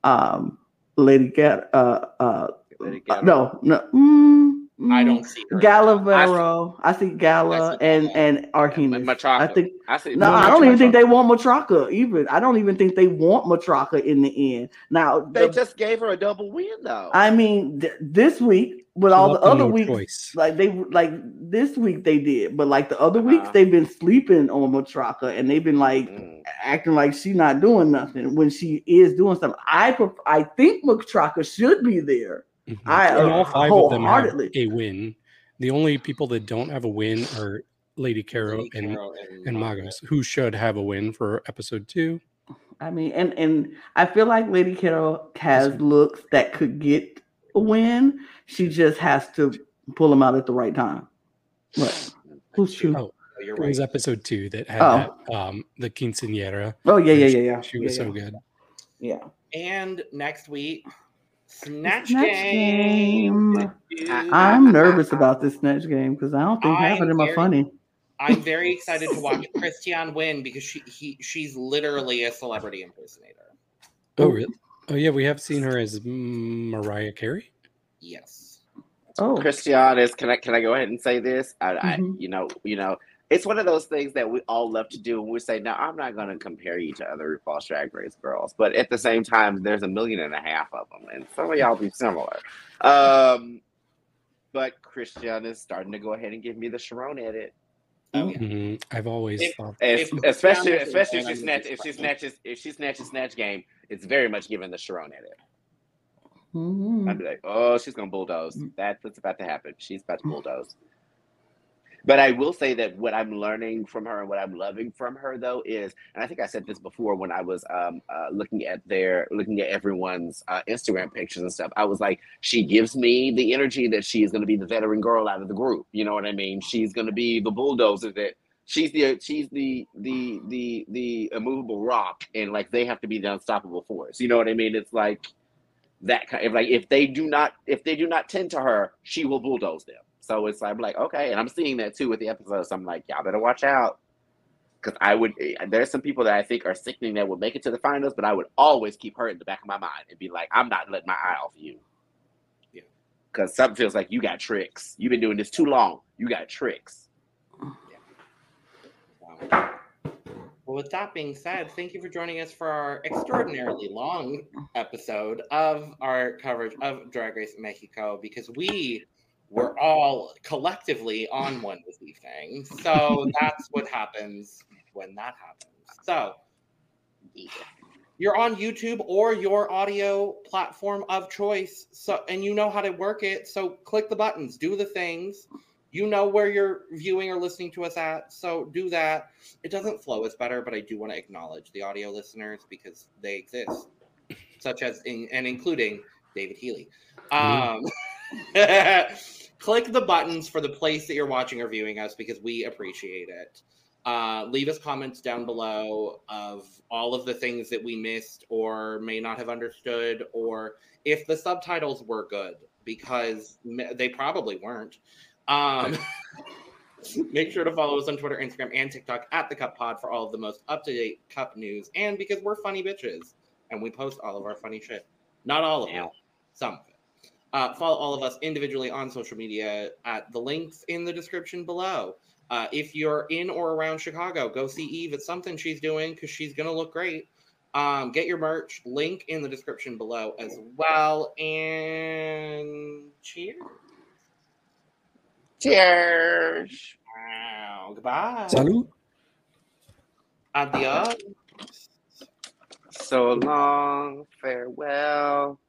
um, Lady Gat. Uh, uh, Lady Gaga. no, no, mm, I Mm, don't see her. Gala Varo. I see I Gala see and Gala. and Argennis. Matraka. I think I see. no, No, I don't even think they want Matraka. even. I don't even think they want Matraka in the end. Now They the- just gave her a double win though. I mean th- this week with all the other weeks choice. like they like this week they did, but like the other weeks Uh-huh. they've been sleeping on Matraka and they've been like Mm. acting like she's not doing nothing when she is doing something. I pref- I think Matraka should be there. Mhm. I, and uh, all five of them have a win. The only people that don't have a win are Lady Kero Lady and Kero and Magos, who should have a win for episode two. I mean, and and I feel like Lady Kero has looks that could get a win. She just has to pull them out at the right time. What? Who's She- true? Oh, you're It was episode two that had Oh. that, um, the quinceanera. Oh yeah, yeah, She- yeah, yeah. She was yeah, so yeah. good. Yeah. And next week, Snatch, Snatch Game. Game. I'm nervous about this snatch game because I don't think half of I'm them are funny. I'm very excited to watch Cristian win because she he she's literally a celebrity impersonator. Oh, really? Oh, yeah. We have seen her as Mariah Carey. Yes. Oh, Cristian is. Can I can I go ahead and say this? I, Mhm. I you know you know it's one of those things that we all love to do, and we say, "No, I'm not going to compare you to other RuPaul's Drag Race girls," but at the same time, there's a million and a half of them, and some of y'all be similar. Um, but Cristian is starting to go ahead and give me the Sharon edit. Oh yeah. Mhm. I've always If- thought. If especially especially if she one, snatch if she snatches if she snatches snatch game, it's very much given the Sharon edit. Mhm. I'd be like, oh, she's gonna bulldoze. Mm. That's what's about to happen. She's about to bulldoze. But I will say that what I'm learning from her and what I'm loving from her though is, and I think I said this before when I was um, uh, looking at their looking at everyone's uh, Instagram pictures and stuff. I was like, she gives me the energy that she is going to be the veteran girl out of the group. You know what I mean? She's going to be the bulldozer that she's the she's the the the the immovable rock, and like they have to be the unstoppable force. You know what I mean? It's like that kind of like if they do not if they do not tend to her, she will bulldoze them. So it's like, I'm like okay, and I'm seeing that too with the episodes. So I'm like, y'all better watch out. Because I would, eh, there's some people that I think are sickening that would make it to the finals, but I would always keep her in the back of my mind and be like, I'm not letting my eye off you. Yeah. Because something feels like you got tricks. You've been doing this too long. You got tricks. Wow. Well, with that being said, thank you for joining us for our extraordinarily long episode of our coverage of Drag Race Mexico because we were all collectively on one this evening. So that's what happens when that happens. So you're on YouTube or your audio platform of choice. So and you know how to work it. So click the buttons, do the things. You know where you're viewing or listening to us at. So do that. It doesn't flow as better, but I do want to acknowledge the audio listeners because they exist, such as in, and including David Healy. Um, click the buttons for the place that you're watching or viewing us because we appreciate it. Uh, leave us comments down below of all of the things that we missed or may not have understood, or if the subtitles were good because they probably weren't. Um, make sure to follow us on Twitter, Instagram, and TikTok at the Cup Pod for all of the most up to date Cup news. And because we're funny bitches and we post all of our funny shit, not all of it, some. Uh, follow all of us individually on social media at the links in the description below. Uh, if you're in or around Chicago, go see Eve. It's something she's doing because she's going to look great. Um, get your merch. Link in the description below as well. And cheers. Cheers. Wow. Goodbye. Salud. Adios. So long. Farewell.